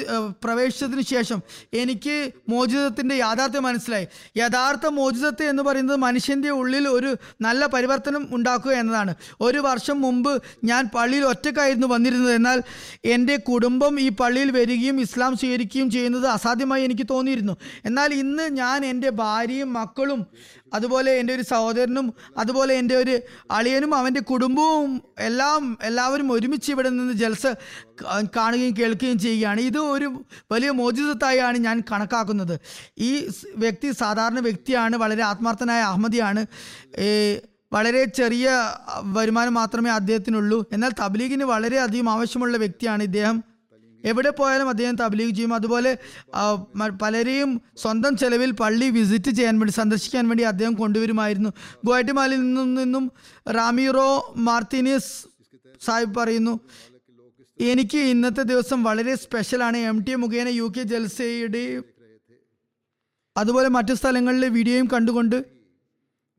പ്രവേശിച്ചതിന് ശേഷം എനിക്ക് മോചിതത്തിന്റെ യാഥാർത്ഥ്യം മനസ്സിലായി. യഥാർത്ഥ മോചിതത്തെ എന്ന് പറയുന്നത് മനുഷ്യന്റെ ഉള്ളിൽ ഒരു നല്ല പരിവർത്തനം ഉണ്ടാക്കുക എന്നതാണ്. ഒരു വർഷം മുമ്പ് ഞാൻ പള്ളിയിൽ ഒറ്റക്കായിരുന്നു വന്നിരുന്നത്. എന്നാൽ എന്റെ കുടുംബം ഈ പള്ളിയിൽ വരികയും ഇസ്ലാം സ്വീകരിക്കുകയും ചെയ്യുന്നത് അസാധ്യമായി എനിക്ക് തോന്നിയിരുന്നു. എന്നാൽ ഇന്ന് ഞാൻ എന്റെ ഭാര്യയും മക്കളും അതുപോലെ എന്റെ ഒരു സഹോദരനും അതുപോലെ എന്റെ ഒരു അളിയനും അവന്റെ കുടുംബവും എല്ലാം എല്ലാവരും ഒരുമിച്ച് ഇവിടെ നിന്ന് ജൽസ കാണുകയും കേൾക്കുകയും ചെയ്യുകയാണ്. ഇത് ഒരു വലിയ മോചിതത്തായാണ് ഞാൻ കണക്കാക്കുന്നത്. ഈ വ്യക്തി സാധാരണ വ്യക്തിയാണ് വളരെ ആത്മാർത്ഥനായ അഹമ്മദിയാണ്. വളരെ ചെറിയ വരുമാനം മാത്രമേ അദ്ദേഹത്തിനുള്ളൂ. എന്നാൽ തബ്ലീഗിന് വളരെയധികം ആവശ്യമുള്ള വ്യക്തിയാണ് ഇദ്ദേഹം. എവിടെ പോയാലും അദ്ദേഹം തബ്ലീഗ് ചെയ്യും. അതുപോലെ പലരെയും സ്വന്തം ചെലവിൽ പള്ളി വിസിറ്റ് ചെയ്യാൻ വേണ്ടി സന്ദർശിക്കാൻ വേണ്ടി അദ്ദേഹം കൊണ്ടുവരുമായിരുന്നു. ഗുവാറ്റിമാലിൽ നിന്നും നിന്നും റാമിറോ മാർത്തിനിസ് സാഹിബ് പറയുന്നു എനിക്ക് ഇന്നത്തെ ദിവസം വളരെ സ്പെഷ്യലാണ്. എം. ടി. മുഖേന യു. കെ ജൽസയുടെ അതുപോലെ മറ്റു സ്ഥലങ്ങളിലെ വീഡിയോയും കണ്ടുകൊണ്ട്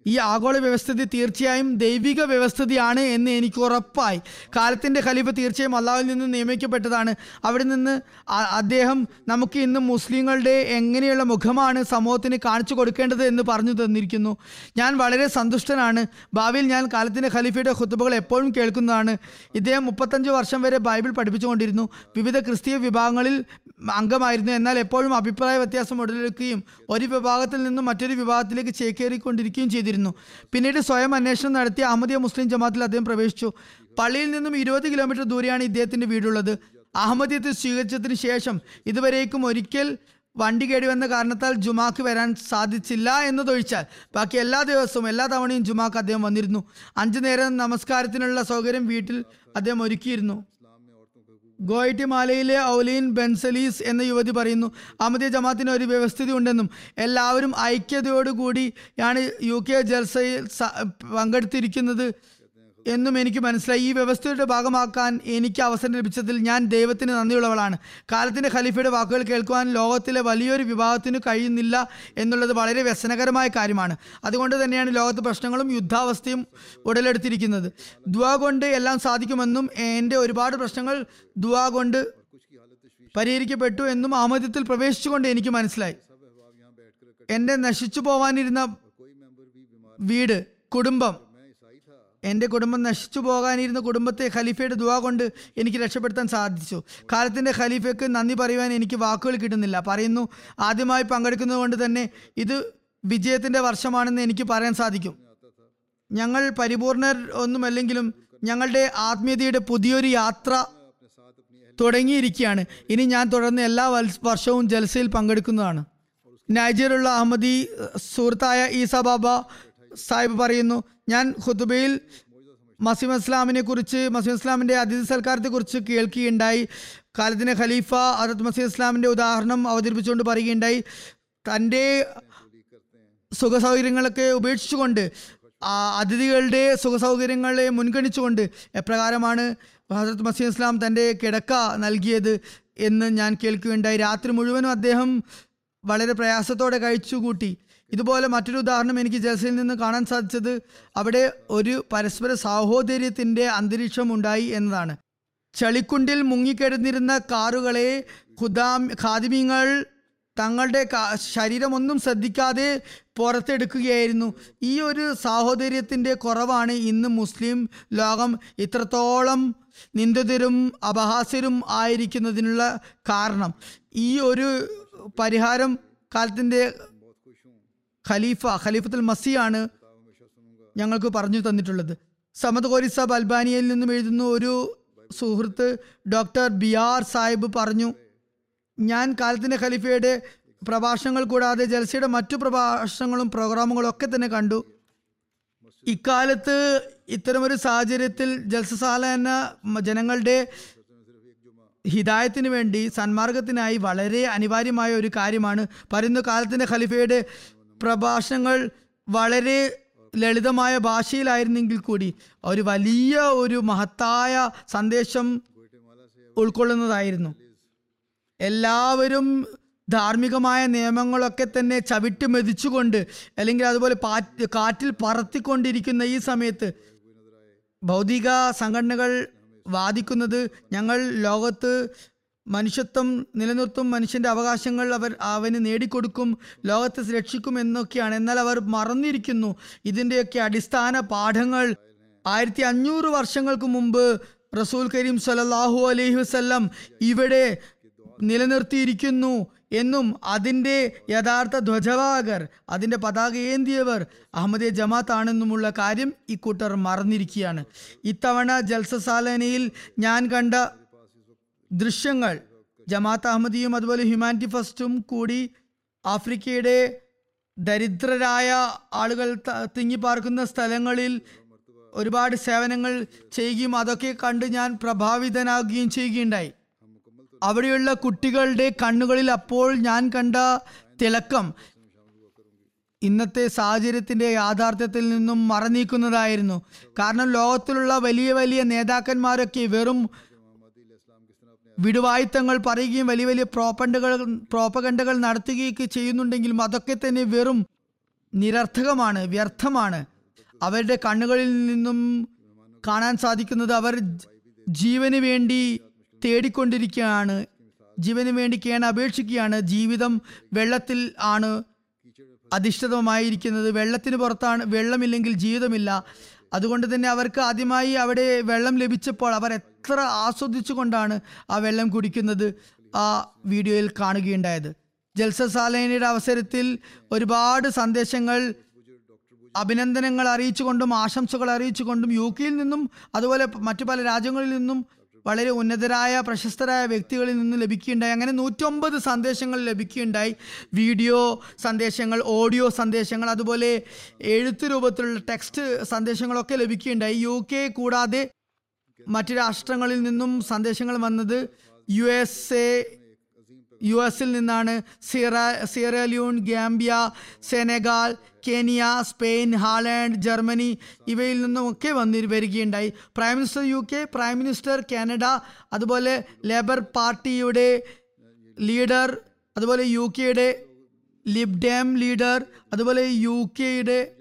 ഈ ആഗോള വ്യവസ്ഥിതി തീർച്ചയായും ദൈവിക വ്യവസ്ഥിതിയാണ് എന്ന് എനിക്ക് ഉറപ്പായി. കാലത്തിന്റെ ഖലീഫ് തീർച്ചയായും അള്ളാഹുവിൽ നിന്ന് നിയമിക്കപ്പെട്ടതാണ്. അവിടെ നിന്ന് അദ്ദേഹം നമുക്ക് ഇന്ന് മുസ്ലിങ്ങളുടെ എങ്ങനെയുള്ള മുഖമാണ് സമൂഹത്തിന് കാണിച്ചു കൊടുക്കേണ്ടത് എന്ന് പറഞ്ഞു തന്നിരിക്കുന്നു. ഞാൻ വളരെ സന്തുഷ്ടനാണ്. ഭാവിയിൽ ഞാൻ കാലത്തിന്റെ ഖലീഫയുടെ ഹുത്തുബകൾ എപ്പോഴും കേൾക്കുന്നതാണ്. ഇദ്ദേഹം മുപ്പത്തഞ്ച് വർഷം വരെ ബൈബിൾ പഠിപ്പിച്ചുകൊണ്ടിരുന്നു. വിവിധ ക്രിസ്തീയ വിഭാഗങ്ങളിൽ അംഗമായിരുന്നു. എന്നാൽ എപ്പോഴും അഭിപ്രായ വ്യത്യാസം ഉടലെടുക്കുകയും ഒരു വിഭാഗത്തിൽ നിന്നും മറ്റൊരു വിഭാഗത്തിലേക്ക് ചേക്കേറിക്കൊണ്ടിരിക്കുകയും ചെയ്തിരുന്നു. പിന്നീട് സ്വയം അന്വേഷണം നടത്തി അഹമ്മദിയ മുസ്ലിം ജമാത്തിൽ അദ്ദേഹം പ്രവേശിച്ചു. പള്ളിയിൽ നിന്നും ഇരുപത് കിലോമീറ്റർ ദൂരെയാണ് ഇദ്ദേഹത്തിന്റെ വീടുള്ളത്. അഹമ്മദിയത്തെ സ്വീകരിച്ചതിന് ശേഷം ഇതുവരേക്കും ഒരിക്കൽ വണ്ടി കേടി വന്ന കാരണത്താൽ ജുമാക്ക് വരാൻ സാധിച്ചില്ല എന്നതൊഴിച്ചാൽ ബാക്കി എല്ലാ ദിവസവും എല്ലാ തവണയും ജുമാക്ക് അദ്ദേഹം വന്നിരുന്നു. അഞ്ചു നേരം നമസ്കാരത്തിനുള്ള സൗകര്യം വീട്ടിൽ അദ്ദേഹം ഒരുക്കിയിരുന്നു. ഗോയിറ്റിമാലയിലെ ഔലീൻ ബെൻസലീസ് എന്ന യുവതി പറയുന്നു അഹമ്മദിയ ജമാത്തിന് ഒരു വ്യവസ്ഥിതി ഉണ്ടെന്നും എല്ലാവരും ഐക്യതയോടുകൂടിയാണ് യു കെ ജൽസയിൽ പങ്കെടുത്തിരിക്കുന്നത്. എന്നും എനിക്ക് മനസ്സിലായി. ഈ വ്യവസ്ഥയുടെ ഭാഗമാക്കാൻ എനിക്ക് അവസരം ലഭിച്ചതിൽ ഞാൻ ദൈവത്തിന് നന്ദിയുള്ളവളാണ്. കാലത്തിന്റെ ഖലീഫയുടെ വാക്കുകൾ കേൾക്കുവാൻ ലോകത്തിലെ വലിയൊരു വിഭാഗത്തിന് കഴിയുന്നില്ല എന്നുള്ളത് വളരെ വ്യസനകരമായ കാര്യമാണ്. അതുകൊണ്ട് തന്നെയാണ് ലോകത്ത് പ്രശ്നങ്ങളും യുദ്ധാവസ്ഥയും ഉടലെടുത്തിരിക്കുന്നത്. ദുവാ കൊണ്ട് എല്ലാം സാധിക്കുമെന്നും എന്റെ ഒരുപാട് പ്രശ്നങ്ങൾ ദുവാ കൊണ്ട് പരിഹരിക്കപ്പെട്ടു എന്നും ആമദ്യത്തിൽ പ്രവേശിച്ചുകൊണ്ട് എനിക്ക് മനസ്സിലായി. എന്റെ നശിച്ചു പോവാനിരുന്ന വീട് കുടുംബം എന്റെ കുടുംബം നശിച്ചു പോകാനിരുന്ന കുടുംബത്തെ ഖലീഫയുടെ ദുവാ കൊണ്ട് എനിക്ക് രക്ഷപ്പെടുത്താൻ സാധിച്ചു. കാലത്തിന്റെ ഖലീഫയ്ക്ക് നന്ദി പറയുവാൻ എനിക്ക് വാക്കുകൾ കിട്ടുന്നില്ല. പറയുന്നു ആദ്യമായി പങ്കെടുക്കുന്നത് കൊണ്ട് തന്നെ ഇത് വിജയത്തിന്റെ വർഷമാണെന്ന് എനിക്ക് പറയാൻ സാധിക്കും. ഞങ്ങൾ പരിപൂർണർ ഒന്നുമല്ലെങ്കിലും ഞങ്ങളുടെ ആത്മീയതയുടെ പുതിയൊരു യാത്ര തുടങ്ങിയിരിക്കുകയാണ്. ഇനി ഞാൻ തുടർന്ന് എല്ലാ വർഷവും ജൽസയിൽ പങ്കെടുക്കുന്നതാണ്. നൈജറിലുള്ള അഹമ്മദി അഹ്, സുഹൃത്തായ ഈസ ബാബ സാഹിബ് പറയുന്നു ഞാൻ ഖുതുബയിൽ മസീം ഇസ്ലാമിനെ കുറിച്ച് മസീം ഇസ്ലാമിന്റെ അതിഥി സൽക്കാരത്തെ കുറിച്ച് കേൾക്കുകയുണ്ടായി. കാലത്തിന് ഖലീഫ അറത് മസീം ഇസ്ലാമിന്റെ ഉദാഹരണം അവതരിപ്പിച്ചുകൊണ്ട് പറയുകയുണ്ടായി. തന്റെ സുഖ സൗകര്യങ്ങളൊക്കെ ഉപേക്ഷിച്ചുകൊണ്ട് അതിഥികളുടെ സുഖസൗകര്യങ്ങളെ മുൻഗണിച്ചുകൊണ്ട് എപ്രകാരമാണ് ഹസരത് മസീം ഇസ്ലാം തന്റെ കിടക്ക നൽകിയത് എന്ന് ഞാൻ കേൾക്കുകയുണ്ടായി. രാത്രി മുഴുവനും അദ്ദേഹം വളരെ പ്രയാസത്തോടെ കഴിച്ചുകൂട്ടി. ഇതുപോലെ മറ്റൊരു ഉദാഹരണം എനിക്ക് ജൽസയിൽ നിന്ന് കാണാൻ സാധിച്ചത്. അവിടെ ഒരു പരസ്പര സാഹോദര്യത്തിന്റെ അന്തരീക്ഷം ഉണ്ടായി എന്നതാണ്. ചളിക്കുണ്ടിൽ മുങ്ങിക്കിടന്നിരുന്ന കാറുകളെ ഖുദാം ഖാദിമീങ്ങൾ തങ്ങളുടെ ശരീരമൊന്നും ശ്രദ്ധിക്കാതെ പുറത്തെടുക്കുകയായിരുന്നു. ഈ ഒരു സാഹോദര്യത്തിന്റെ കുറവാണ് ഇന്ന് മുസ്ലിം ലോകം. ഇത്രത്തോളം നിന്ദിതരും അപഹാസ്യരും ആയിരിക്കുന്നതിനുള്ള കാരണം. ഈ ഒരു പരിഹാരം കാലത്തിന്റെ ഖലീഫ ഖലീഫത്തുൽ മസിയാണ് ഞങ്ങൾക്ക് പറഞ്ഞു തന്നിട്ടുള്ളത്. സമദ് കോരി സാബ് അൽബാനിയയിൽ നിന്നും എഴുതുന്ന ഒരു സുഹൃത്ത് ഡോക്ടർ ബി ആർ സാഹിബ് പറഞ്ഞു ഞാൻ കാലത്തിന്റെ ഖലീഫയുടെ പ്രഭാഷണങ്ങൾ കൂടാതെ ജൽസയുടെ മറ്റു പ്രഭാഷണങ്ങളും പ്രോഗ്രാമുകളും ഒക്കെ തന്നെ കണ്ടു. ഇക്കാലത്ത് ഇത്തരമൊരു സാഹചര്യത്തിൽ ജൽസസാല എന്ന ജനങ്ങളുടെ ഹിദായത്തിന് വേണ്ടി സന്മാർഗത്തിനായി വളരെ അനിവാര്യമായ ഒരു കാര്യമാണ്. പറയുന്ന കാലത്തിന്റെ ഖലീഫയുടെ പ്രഭാഷണങ്ങൾ വളരെ ലളിതമായ ഭാഷയിലായിരുന്നെങ്കിൽ കൂടി ഒരു വലിയ ഒരു മഹത്തായ സന്ദേശം ഉൾക്കൊള്ളുന്നതായിരുന്നു. എല്ലാവരും ധാർമ്മികമായ നിയമങ്ങളൊക്കെ തന്നെ ചവിട്ടി മെതിച്ചുകൊണ്ട് അല്ലെങ്കിൽ അതുപോലെ കാറ്റിൽ പറത്തിക്കൊണ്ടിരിക്കുന്ന ഈ സമയത്ത് ഭൗതിക സംഘടനകൾ വാദിക്കുന്നത് ഞങ്ങൾ ലോകത്ത് മനുഷ്യത്വം നിലനിർത്തും മനുഷ്യന്റെ അവകാശങ്ങൾ അവർ അവന് നേടിക്കൊടുക്കും ലോകത്തെ രക്ഷിക്കും എന്നൊക്കെയാണ്. എന്നാൽ അവർ മറന്നിരിക്കുന്നു. ഇതിന്റെയൊക്കെ അടിസ്ഥാന പാഠങ്ങൾ. ആയിരത്തി അഞ്ഞൂറ് വർഷങ്ങൾക്ക് മുമ്പ് റസൂൽ കരീം സല്ലല്ലാഹു അലൈഹി വസല്ലം ഇവിടെ നിലനിർത്തിയിരിക്കുന്നു എന്നും അതിന്റെ യഥാർത്ഥ ധ്വജവാഹകർ അതിന്റെ പതാക ഏന്തിയവർ അഹമ്മദിയ ജമാത്താണെന്നുമുള്ള കാര്യം ഇക്കൂട്ടർ മറന്നിരിക്കുകയാണ്. ഇത്തവണ ജൽസസാലനയിൽ ഞാൻ കണ്ട ദൃശ്യങ്ങൾ. ജമാഅത്ത് അഹമ്മദിയും അതുപോലെ ഹ്യൂമാനിറ്റി ഫസ്റ്റും കൂടി ആഫ്രിക്കയുടെ ദരിദ്രരായ ആളുകൾ തിങ്ങിപ്പാർക്കുന്ന സ്ഥലങ്ങളിൽ ഒരുപാട് സേവനങ്ങൾ ചെയ്യുകയും അതൊക്കെ കണ്ട് ഞാൻ പ്രഭാവിതനാകുകയും ചെയ്യുകയുണ്ടായി. അവിടെയുള്ള കുട്ടികളുടെ കണ്ണുകളിൽ അപ്പോൾ ഞാൻ കണ്ട തിളക്കം ഇന്നത്തെ സാഹചര്യത്തിന്റെ യാഥാർത്ഥ്യത്തിൽ നിന്നും മറനീക്കുന്നതായിരുന്നു. കാരണം ലോകത്തിലുള്ള വലിയ വലിയ നേതാക്കന്മാരൊക്കെ വെറും വിടുവായുത്തങ്ങൾ പറയുകയും വലിയ വലിയ പ്രോപ്പണ്ടുകൾ പ്രോപ്പകണ്ടകൾ നടത്തുകയൊക്കെ ചെയ്യുന്നുണ്ടെങ്കിലും അതൊക്കെ തന്നെ വെറും നിരർത്ഥകമാണ് വ്യർത്ഥമാണ്. അവരുടെ കണ്ണുകളിൽ നിന്നും കാണാൻ സാധിക്കുന്നത് അവർ ജീവന് വേണ്ടി തേടിക്കൊണ്ടിരിക്കുകയാണ്. ജീവന് വേണ്ടി കേണ അപേക്ഷിക്കുകയാണ്. ജീവിതം വെള്ളത്തിൽ ആണ് അധിഷ്ഠിതമായിരിക്കുന്നത്. വെള്ളത്തിന് പുറത്താണ് വെള്ളമില്ലെങ്കിൽ ജീവിതമില്ല. അതുകൊണ്ട് തന്നെ അവർക്ക് ആദ്യമായി അവിടെ വെള്ളം ലഭിച്ചപ്പോൾ അവർ എത്ര ആസ്വദിച്ചുകൊണ്ടാണ് ആ വെള്ളം കുടിക്കുന്നത് ആ വീഡിയോയിൽ കാണുകയുണ്ടായത്. ജൽസ സാലേനയുടെ അവസരത്തിൽ ഒരുപാട് സന്ദേശങ്ങൾ അഭിനന്ദനങ്ങൾ അറിയിച്ചുകൊണ്ടും ആശംസകൾ അറിയിച്ചുകൊണ്ടും യു കെയിൽ നിന്നും അതുപോലെ മറ്റു പല രാജ്യങ്ങളിൽ നിന്നും വളരെ ഉന്നതരായ പ്രശസ്തരായ വ്യക്തികളിൽ നിന്ന് ലഭിക്കുകയുണ്ടായി. അങ്ങനെ നൂറ്റൊമ്പത് സന്ദേശങ്ങൾ ലഭിക്കുകയുണ്ടായി. വീഡിയോ സന്ദേശങ്ങൾ ഓഡിയോ സന്ദേശങ്ങൾ അതുപോലെ എഴുത്ത് രൂപത്തിലുള്ള ടെക്സ്റ്റ് സന്ദേശങ്ങളൊക്കെ ലഭിക്കുകയുണ്ടായി. യു കെ കൂടാതെ മറ്റ് രാഷ്ട്രങ്ങളിൽ നിന്നും സന്ദേശങ്ങൾ വന്നത് യു എസ് എ യു എസിൽ നിന്നാണ്. Sierra Sierra Leone Gambia Senegal Kenya Spain Holland Germany ഇവയിൽ നിന്നുമൊക്കെ വന്നി വരികയുണ്ടായി. Prime minister U K prime minister Canada അതുപോലെ ലേബർ പാർട്ടിയുടെ ലീഡർ അതുപോലെ യു കെയുടെ ലിബ്ഡാം ലീഡർ അതുപോലെ യു കെയുടെ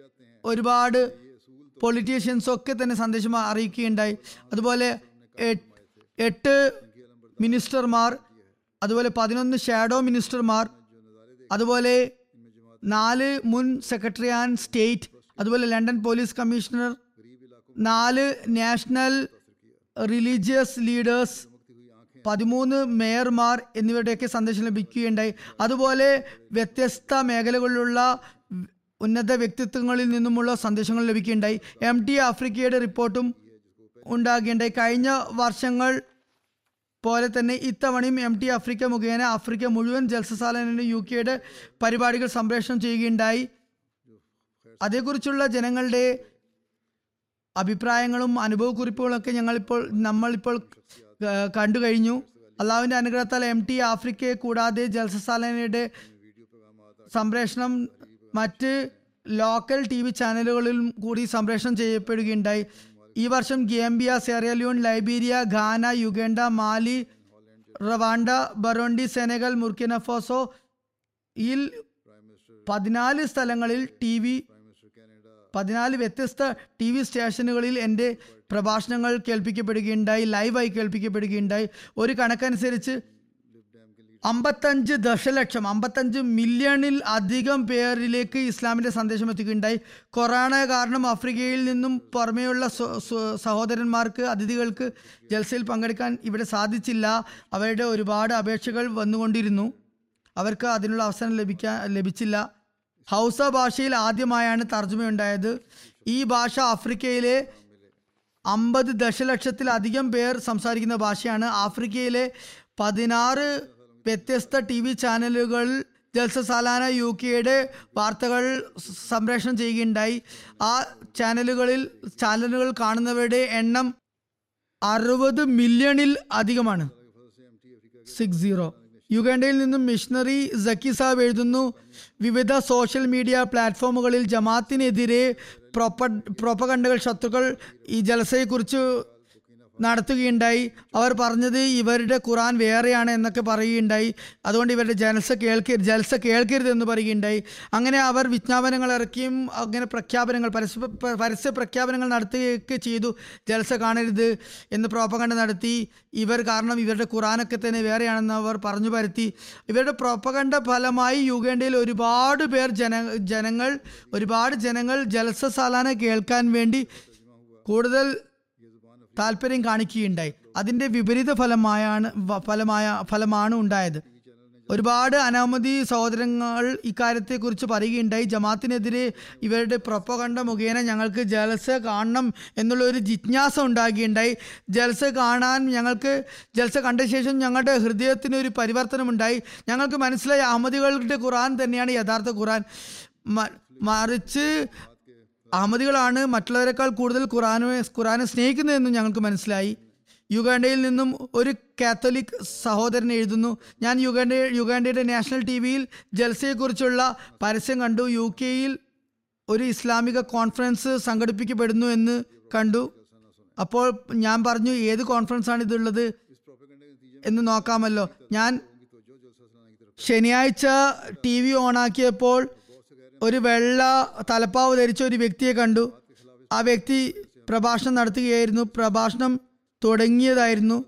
ഒരുപാട് പൊളിറ്റീഷ്യൻസ് ഒക്കെ തന്നെ സന്ദേശം അറിയിക്കുകയുണ്ടായി. അതുപോലെ എട്ട് മിനിസ്റ്റർമാർ അതുപോലെ പതിനൊന്ന് ഷാഡോ മിനിസ്റ്റർമാർ അതുപോലെ നാല് മുൻ സെക്രട്ടറി ആൻഡ് സ്റ്റേറ്റ് അതുപോലെ ലണ്ടൻ പോലീസ് കമ്മീഷണർ നാല് നാഷണൽ റിലീജിയസ് ലീഡേഴ്സ് പതിമൂന്ന് മേയർമാർ എന്നിവരുടെയൊക്കെ സന്ദേശം ലഭിക്കുകയുണ്ടായി. അതുപോലെ വ്യത്യസ്ത മേഖലകളിലുള്ള ഉന്നത വ്യക്തിത്വങ്ങളിൽ നിന്നുമുള്ള സന്ദേശങ്ങൾ ലഭിക്കുകയുണ്ടായി. എം ടി ആഫ്രിക്കയുടെ റിപ്പോർട്ടും ഉണ്ടാകുകയുണ്ടായി. കഴിഞ്ഞ വർഷങ്ങൾ പോലെ തന്നെ ഇത്തവണയും എം ടി ആഫ്രിക്ക മുഖേന ആഫ്രിക്ക മുഴുവൻ ജൽസസാലനിലെ യു കെയുടെ പരിപാടികൾ സംപ്രേഷണം ചെയ്യുകയുണ്ടായി. അതേക്കുറിച്ചുള്ള ജനങ്ങളുടെ അഭിപ്രായങ്ങളും അനുഭവക്കുറിപ്പുകളൊക്കെ ഞങ്ങളിപ്പോൾ നമ്മളിപ്പോൾ കണ്ടു കഴിഞ്ഞു അള്ളാഹുവിന്റെ അനുഗ്രഹത്താൽ എം ടി ആഫ്രിക്കയെ കൂടാതെ ജലസസാലനയുടെ സംപ്രേഷണം മറ്റ് ലോക്കൽ ടി വി ചാനലുകളിലും കൂടി സംപ്രേഷണം ചെയ്യപ്പെടുകയുണ്ടായി. ഈ വർഷം Gambia Sierra Leone Liberia Ghana Uganda Mali Rwanda Burundi Senegal Burkina Faso ഈ പതിനാല് സ്ഥലങ്ങളിൽ ടി വി പതിനാല് വ്യത്യസ്ത ടി വി സ്റ്റേഷനുകളിൽ എന്റെ പ്രഭാഷണങ്ങൾ കേൾപ്പിക്കപ്പെടുകയുണ്ടായി ലൈവായി കേൾപ്പിക്കപ്പെടുകയുണ്ടായി. ഒരു കണക്കനുസരിച്ച് അമ്പത്തഞ്ച് ദശലക്ഷം അമ്പത്തഞ്ച് മില്യണിൽ അധികം പേരിലേക്ക് ഇസ്ലാമിന്റെ സന്ദേശം എത്തിക്കുകയുണ്ടായി. കൊറോണ കാരണം ആഫ്രിക്കയിൽ നിന്നും പുറമെയുള്ള സഹോദരന്മാർക്ക് അതിഥികൾക്ക് ജൽസയിൽ പങ്കെടുക്കാൻ ഇവിടെ സാധിച്ചില്ല. അവരുടെ ഒരുപാട് അപേക്ഷകൾ വന്നുകൊണ്ടിരുന്നു. അവർക്ക് അതിനുള്ള അവസരം ലഭിക്കാൻ ലഭിച്ചില്ല. ഹൗസ ഭാഷയിൽ ആദ്യമായാണ് തർജമയുണ്ടായത്. ഈ ഭാഷ ആഫ്രിക്കയിലെ അമ്പത് ദശലക്ഷത്തിലധികം പേർ സംസാരിക്കുന്ന ഭാഷയാണ്. ആഫ്രിക്കയിലെ പതിനാറ് വ്യത്യസ്ത ടി വി ചാനലുകൾ ജൽസ സാലാന യു കെയുടെ വാർത്തകൾ സംപ്രേഷണം ചെയ്യുകയുണ്ടായി. ആ ചാനലുകളിൽ ചാനലുകൾ കാണുന്നവരുടെ എണ്ണം അറുപത് മില്യണിൽ അധികമാണ്. Six zero. യുഗാണ്ടയിൽ നിന്നും മിഷണറി സക്കി സാബ് എഴുതുന്നു വിവിധ സോഷ്യൽ മീഡിയ പ്ലാറ്റ്ഫോമുകളിൽ ജമാത്തിനെതിരെ പ്രൊപ്പ പ്രൊപ്പകണ്ടകൾ ശത്രുക്കൾ ഈ ജലസയെക്കുറിച്ച് നടത്തുകയുണ്ടായി. അവർ പറഞ്ഞത് ഇവരുടെ ഖുറാൻ വേറെയാണ് എന്നൊക്കെ പറയുകയുണ്ടായി. അതുകൊണ്ട് ഇവരുടെ ജലസ കേൾക്ക ജലസ കേൾക്കരുത് എന്ന് പറയുകയുണ്ടായി. അങ്ങനെ അവർ വിജ്ഞാപനങ്ങൾ ഇറക്കിയും അങ്ങനെ പ്രഖ്യാപനങ്ങൾ പരസ്യ പരസ്യ പ്രഖ്യാപനങ്ങൾ നടത്തുകയൊക്കെ ചെയ്തു. ജലസ കാണരുത് എന്ന് പ്രോപ്പകണ്ട നടത്തി. ഇവർ കാരണം ഇവരുടെ ഖുറാനൊക്കെ തന്നെ വേറെയാണെന്ന് അവർ പറഞ്ഞു പരത്തി. ഇവരുടെ പ്രോപ്പകണ്ട ഫലമായി യുഗേണ്ടയിൽ ഒരുപാട് പേർ ജന ജനങ്ങൾ ഒരുപാട് ജനങ്ങൾ ജലസ സാലാന കേൾക്കാൻ വേണ്ടി കൂടുതൽ താല്പര്യം കാണിക്കുകയുണ്ടായി. അതിന്റെ വിപരീത ഫലമായാണ് ഫലമായ ഫലമാണ് ഉണ്ടായത്. ഒരുപാട് അനാമതി സഹോദരങ്ങൾ ഇക്കാര്യത്തെക്കുറിച്ച് പറയുകയുണ്ടായി. ജമാത്തിനെതിരെ ഇവരുടെ പ്രൊപ്പകണ്ട മുഖേന ഞങ്ങൾക്ക് ജലസ കാണണം എന്നുള്ള ഒരു ജിജ്ഞാസ ഉണ്ടാകുകയുണ്ടായി. ജലസ കാണാൻ ഞങ്ങൾക്ക് ജലസ കണ്ട ശേഷം ഞങ്ങളുടെ ഹൃദയത്തിന് ഒരു പരിവർത്തനമുണ്ടായി. ഞങ്ങൾക്ക് മനസ്സിലായി അഹമ്മദികളുടെ ഖുറാൻ തന്നെയാണ് യഥാർത്ഥ ഖുറാൻ മറിച്ച് അഹമ്മദികളാണ് മറ്റുള്ളവരെക്കാൾ കൂടുതൽ ഖുറാനെ ഖുറാനെ സ്നേഹിക്കുന്നതെന്നും ഞങ്ങൾക്ക് മനസ്സിലായി. യുഗാണ്ടയിൽ നിന്നും ഒരു കാത്തലിക് സഹോദരൻ എഴുതുന്നു ഞാൻ യുഗാണ്ട യുഗാണ്ടയുടെ നാഷണൽ ടി വിയിൽ ജൽസയെക്കുറിച്ചുള്ള പരസ്യം കണ്ടു. യു കെയിൽ ഒരു ഇസ്ലാമിക കോൺഫറൻസ് സംഘടിപ്പിക്കപ്പെടുന്നു എന്ന് കണ്ടു. അപ്പോൾ ഞാൻ പറഞ്ഞു ഏത് കോൺഫറൻസ് ആണ് ഇതുള്ളത്? എന്ന് നോക്കാമല്ലോ. ഞാൻ ശനിയാഴ്ച ടി വി ഓണാക്കിയപ്പോൾ ഒരു വെള്ള തലപ്പാവ് ധരിച്ച ഒരു വ്യക്തിയെ കണ്ടു. ആ വ്യക്തി പ്രഭാഷണം നടത്തുകയായിരുന്നു. പ്രഭാഷണം തുടങ്ങിയതായിരുന്നു.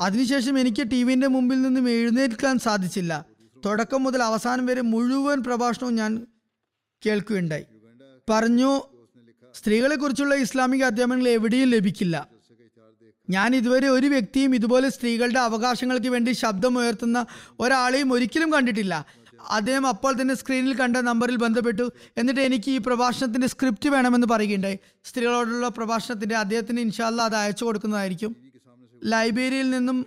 അതിനുശേഷം എനിക്ക് ടി വിന്റെ മുമ്പിൽ നിന്നും എഴുന്നേൽക്കാൻ സാധിച്ചില്ല. തുടക്കം മുതൽ അവസാനം വരെ മുഴുവൻ പ്രഭാഷണവും ഞാൻ കേൾക്കുകയുണ്ടായി. പറഞ്ഞു സ്ത്രീകളെക്കുറിച്ചുള്ള ഇസ്ലാമിക അധ്യാപനങ്ങൾ എവിടെയും ലഭിക്കില്ല. ഞാൻ ഇതുവരെ ഒരു വ്യക്തിയും ഇതുപോലെ സ്ത്രീകളുടെ അവകാശങ്ങൾക്ക് വേണ്ടി ശബ്ദമുയർത്തുന്ന ഒരാളെയും ഒരിക്കലും കണ്ടിട്ടില്ല. അദ്ദേഹം അപ്പോൾ തന്നെ സ്ക്രീനിൽ കണ്ട നമ്പറിൽ ബന്ധപ്പെട്ടു. എന്നിട്ട് എനിക്ക് ഈ പ്രഭാഷണത്തിന്റെ സ്ക്രിപ്റ്റ് വേണമെന്ന് പറയുകയുണ്ടായി. സ്ത്രീകളോടുള്ള പ്രഭാഷണത്തിന്റെ അദ്ദേഹത്തിന് ഇൻഷാല്ല അത് അയച്ചു കൊടുക്കുന്നതായിരിക്കും. ലൈബ്രറിയിൽ നിന്നും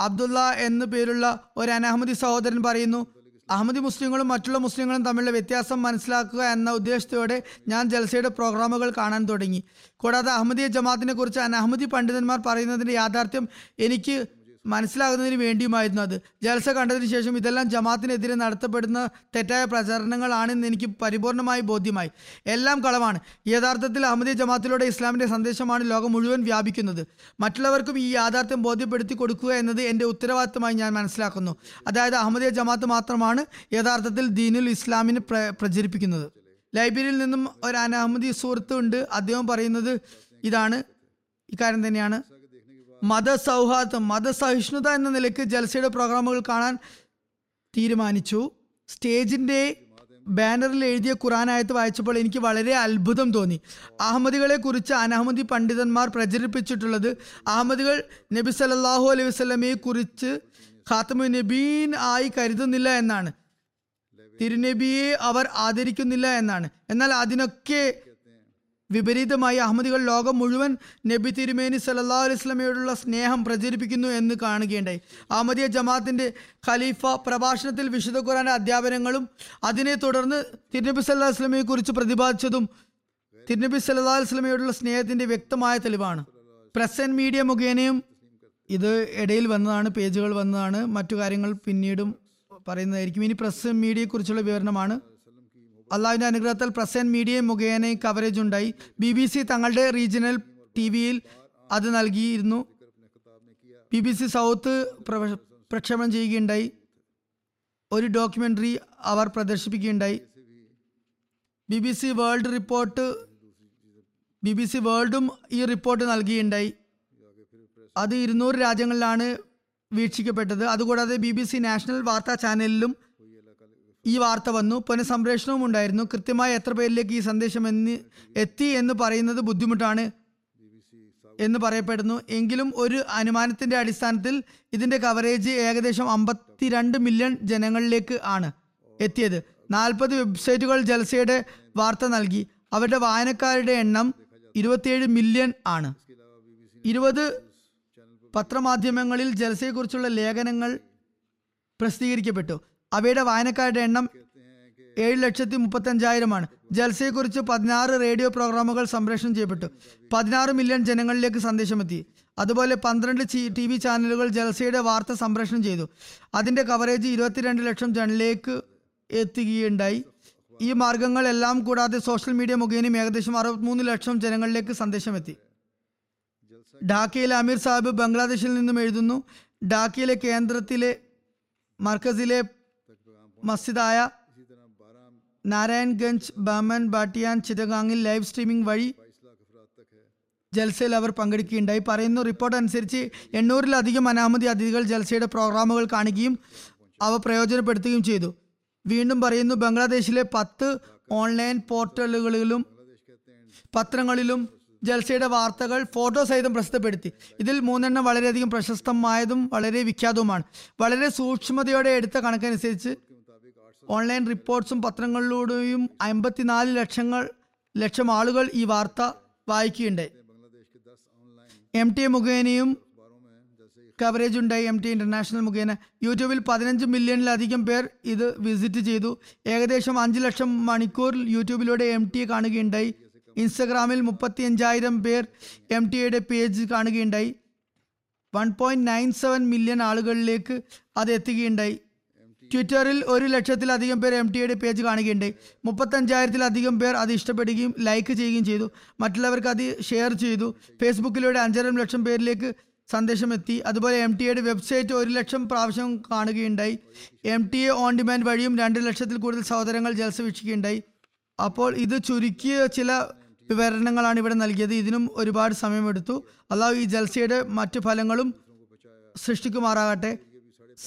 അബ്ദുള്ള എന്നു പേരുള്ള ഒരു അനഹമ്മദി സഹോദരൻ പറയുന്നു അഹമ്മദി മുസ്ലിങ്ങളും മറ്റുള്ള മുസ്ലിങ്ങളും തമ്മിലുള്ള വ്യത്യാസം മനസ്സിലാക്കുക എന്ന ഉദ്ദേശത്തോടെ ഞാൻ ജൽസയുടെ പ്രോഗ്രാമുകൾ കാണാൻ തുടങ്ങി. കൂടാതെ അഹമ്മദിയ ജമാഅത്തിനെ കുറിച്ച് അനഹമ്മദി പണ്ഡിതന്മാർ പറയുന്നതിന്റെ യാഥാർത്ഥ്യം എനിക്ക് മനസ്സിലാകുന്നതിന് വേണ്ടിയുമായിരുന്നു അത്. ജൽസ കണ്ടതിന് ശേഷം ഇതെല്ലാം ജമാത്തിനെതിരെ നടത്തപ്പെടുന്ന തെറ്റായ പ്രചരണങ്ങളാണെന്ന് എനിക്ക് പരിപൂർണമായി ബോധ്യമായി. എല്ലാം കളവാണ്. യഥാർത്ഥത്തിൽ അഹമ്മദിയ ജമാത്തിലൂടെ ഇസ്ലാമിന്റെ സന്ദേശമാണ് ലോകം മുഴുവൻ വ്യാപിക്കുന്നത്. മറ്റുള്ളവർക്കും ഈ യാഥാർത്ഥ്യം ബോധ്യപ്പെടുത്തി കൊടുക്കുക എന്നത് എന്റെ ഉത്തരവാദിത്തമായി ഞാൻ മനസ്സിലാക്കുന്നു. അതായത് അഹമ്മദിയ ജമാത്ത് മാത്രമാണ് യഥാർത്ഥത്തിൽ ദീനുൽ ഇസ്ലാമിനെ പ്ര പ്രചരിപ്പിക്കുന്നത്. ലൈബ്രറിയിൽ നിന്നും ഒരു അനഹമ്മദി സുഹൃത്ത് ഉണ്ട്. അദ്ദേഹം പറയുന്നത് ഇതാണ്. ഇക്കാര്യം തന്നെയാണ്. മതസൗഹാർദ്ദം മതസഹിഷ്ണുത എന്ന നിലയ്ക്ക് ജൽസയുടെ പ്രോഗ്രാമുകൾ കാണാൻ തീരുമാനിച്ചു. സ്റ്റേജിന്റെ ബാനറിൽ എഴുതിയ ഖുറാനായത്ത് വായിച്ചപ്പോൾ എനിക്ക് വളരെ അത്ഭുതം തോന്നി. അഹമ്മദികളെ കുറിച്ച് അനഹമ്മദി പണ്ഡിതന്മാർ പ്രചരിപ്പിച്ചിട്ടുള്ളത് അഹമ്മദികൾ നബി സല്ലല്ലാഹു അലൈഹി വസ്ലമയെ കുറിച്ച് ഖാത്തമു നബീൻ ആയി കരുതുന്നില്ല എന്നാണ്. തിരുനബിയെ അവർ ആദരിക്കുന്നില്ല എന്നാണ്. എന്നാൽ അതിനൊക്കെ വിപരീതമായി അഹമ്മദികൾ ലോകം മുഴുവൻ നബി തിരുമേനി സല്ലല്ലാഹു അലൈഹി വസല്ലമയോടുള്ള സ്നേഹം പ്രചരിപ്പിക്കുന്നു എന്ന് കാണുകയുണ്ടായി. അഹമ്മദിയ ജമാഅത്തിന്റെ ഖലീഫ പ്രഭാഷണത്തിൽ വിശുദ്ധ ഖുറാന്റെ അധ്യാപനങ്ങളും അതിനെ തുടർന്ന് തിരുനബി സല്ലാ അലൈഹി വസല്ലമയെ കുറിച്ച് പ്രതിപാദിച്ചതും തിരുനബി സല്ലാ അലൈഹി വസല്ലമയോടുള്ള സ്നേഹത്തിന്റെ വ്യക്തമായ തെളിവാണ്. പ്രസ് ആൻഡ് മീഡിയ മുഖേനയും ഇത് ഇടയിൽ വന്നതാണ് പേജുകൾ വന്നതാണ് മറ്റു കാര്യങ്ങൾ പിന്നീടും പറയുന്നതായിരിക്കും. ഇനി പ്രസ് മീഡിയയെക്കുറിച്ചുള്ള വിവരണമാണ്. അള്ളാഹുവിന്റെ അനുഗ്രഹത്തിൽ പ്രസ് ആൻഡ് മീഡിയ മുഖേന കവറേജ് ഉണ്ടായി. ബി ബി സി തങ്ങളുടെ റീജിയണൽ ടി വിയിൽ അത് നൽകിയിരുന്നു. ബി ബി സി സൗത്ത് പ്രക്ഷേപണം ചെയ്യുകയുണ്ടായി. ഒരു ഡോക്യുമെന്ററി അവർ പ്രദർശിപ്പിക്കുകയുണ്ടായി. B B C world report B B C വേൾഡും ഈ റിപ്പോർട്ട് നൽകിയുണ്ടായി. അത് ഇരുന്നൂറ് രാജ്യങ്ങളിലാണ് വീക്ഷിക്കപ്പെട്ടത്. അതുകൂടാതെ ബി ബി സി നാഷണൽ വാർത്താ ചാനലിലും ഈ വാർത്ത വന്നു. പുനഃസംപ്രേഷണവും ഉണ്ടായിരുന്നു. കൃത്യമായി എത്ര പേരിലേക്ക് ഈ സന്ദേശം എന്ന് എത്തി എന്ന് പറയുന്നത് ബുദ്ധിമുട്ടാണ് എന്ന് പറയപ്പെടുന്നു. എങ്കിലും ഒരു അനുമാനത്തിന്റെ അടിസ്ഥാനത്തിൽ ഇതിന്റെ കവറേജ് ഏകദേശം അമ്പത്തിരണ്ട് മില്യൺ ജനങ്ങളിലേക്ക് ആണ് എത്തിയത്. നാൽപ്പത് വെബ്സൈറ്റുകൾ ജൽസയുടെ വാർത്ത നൽകി. അവരുടെ വായനക്കാരുടെ എണ്ണം ഇരുപത്തിയേഴ് മില്യൺ ആണ്. ഇരുപത് പത്രമാധ്യമങ്ങളിൽ ജൽസയെക്കുറിച്ചുള്ള ലേഖനങ്ങൾ പ്രസിദ്ധീകരിക്കപ്പെട്ടു. അവയുടെ വായനക്കാരുടെ എണ്ണം ഏഴ് ലക്ഷത്തി മുപ്പത്തഞ്ചായിരമാണ് ജൽസയെക്കുറിച്ച് പതിനാറ് റേഡിയോ പ്രോഗ്രാമുകൾ സംപ്രേഷണം ചെയ്യപ്പെട്ടു. പതിനാറ് മില്യൺ ജനങ്ങളിലേക്ക് സന്ദേശമെത്തി. അതുപോലെ പന്ത്രണ്ട് ടി വി ചാനലുകൾ ജൽസയുടെ വാർത്ത സംപ്രേഷണം ചെയ്തു. അതിന്റെ കവറേജ് ഇരുപത്തിരണ്ട് ലക്ഷം ജനങ്ങളിലേക്ക് എത്തുകയുണ്ടായി. ഈ മാർഗങ്ങളെല്ലാം കൂടാതെ സോഷ്യൽ മീഡിയ മുഖേനയും ഏകദേശം അറുപത്തിമൂന്ന് ലക്ഷം ജനങ്ങളിലേക്ക് സന്ദേശമെത്തി. ഡാക്കയിലെ അമീർ സാഹിബ് ബംഗ്ലാദേശിൽ നിന്നും എഴുതുന്നു ഡാക്കയിലെ കേന്ദ്രത്തിലെ മർക്കസിലെ മസ്ജിദായ നാരായൺഗഞ്ച് ബാമൻ ബാട്ടിയാൻ ചിറ്റഗാങ്ങിൽ ലൈവ് സ്ട്രീമിംഗ് വഴി ജൽസയിൽ അവർ പങ്കെടുക്കുകയുണ്ടായി. പറയുന്നു റിപ്പോർട്ട് അനുസരിച്ച് എണ്ണൂറിലധികം അനാമതി അതിഥികൾ ജൽസയുടെ പ്രോഗ്രാമുകൾ കാണുകയും അവ പ്രയോജനപ്പെടുത്തുകയും ചെയ്തു. വീണ്ടും പറയുന്നു ബംഗ്ലാദേശിലെ പത്ത് ഓൺലൈൻ പോർട്ടലുകളിലും പത്രങ്ങളിലും ജൽസയുടെ വാർത്തകൾ ഫോട്ടോ സഹിതം പ്രസിദ്ധപ്പെടുത്തി. ഇതിൽ മൂന്നെണ്ണം വളരെയധികം പ്രശസ്തമായതും വളരെ വിഖ്യാതവുമാണ്. വളരെ സൂക്ഷ്മതയോടെ എടുത്ത കണക്കനുസരിച്ച് ഓൺലൈൻ റിപ്പോർട്ട്സും പത്രങ്ങളിലൂടെയും അമ്പത്തിനാല് ലക്ഷങ്ങൾ ലക്ഷം ആളുകൾ ഈ വാർത്ത വായിക്കുകയുണ്ടായി. എം ടി മുഖേനയും കവറേജ് ഉണ്ടായി. എം ടി ഇന്റർനാഷണൽ മുഖേന യൂട്യൂബിൽ പതിനഞ്ച് മില്യണിലധികം പേർ ഇത് വിസിറ്റ് ചെയ്തു. ഏകദേശം അഞ്ച് ലക്ഷം മണിക്കൂർ യൂട്യൂബിലൂടെ എം ടി കാണുകയുണ്ടായി. ഇൻസ്റ്റഗ്രാമിൽ മുപ്പത്തി അഞ്ചായിരം പേർ എം ടി എയുടെ പേജ് കാണുകയുണ്ടായി. One point nine seven million ആളുകളിലേക്ക് അത് എത്തുകയുണ്ടായി. ട്വിറ്ററിൽ ഒരു ലക്ഷത്തിലധികം പേർ എം ടിയുടെ പേജ് കാണുകയുണ്ടായി മുപ്പത്തഞ്ചായിരത്തിലധികം പേർ അത് ഇഷ്ടപ്പെടുകയും ലൈക്ക് ചെയ്യുകയും ചെയ്തു. മറ്റുള്ളവർക്ക് അത് ഷെയർ ചെയ്തു. ഫേസ്ബുക്കിലൂടെ അഞ്ചര ലക്ഷം പേരിലേക്ക് സന്ദേശം എത്തി അതുപോലെ എം ടി എയുടെ വെബ്സൈറ്റ് ഒരു ലക്ഷം പ്രാവശ്യം കാണുകയുണ്ടായി. M T A on demand വഴിയും രണ്ട് ലക്ഷത്തിൽ കൂടുതൽ സഹോദരങ്ങൾ ജലസ വീക്ഷിക്കുകയുണ്ടായി അപ്പോൾ ഇത് ചുരുക്കിയ ചില വിവരണങ്ങളാണ് ഇവിടെ നൽകിയത്. ഇതിനും ഒരുപാട് സമയമെടുത്തു. അള്ളാഹു ഈ ജൽസയുടെ മറ്റു ഫലങ്ങളും സൃഷ്ടിക്കുമാറാകട്ടെ.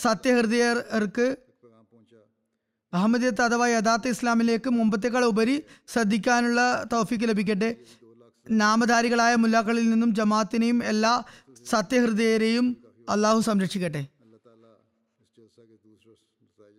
സത്യഹൃദയർക്ക് അഹമ്മദിയത്ത് അഥവാ യഥാർത്ഥ ഇസ്ലാമിലേക്ക് മുമ്പത്തേക്കാൾ ഉപരി ശ്രദ്ധിക്കാനുള്ള തൗഫീക്ക് ലഭിക്കട്ടെ നാമധാരികളായ മുല്ലാക്കളിൽ നിന്നും ജമാത്തിനെയും എല്ലാ സത്യഹൃദയരെയും അള്ളാഹു സംരക്ഷിക്കട്ടെ अल्लाह ताला इस जलसा के दूसरे नताइज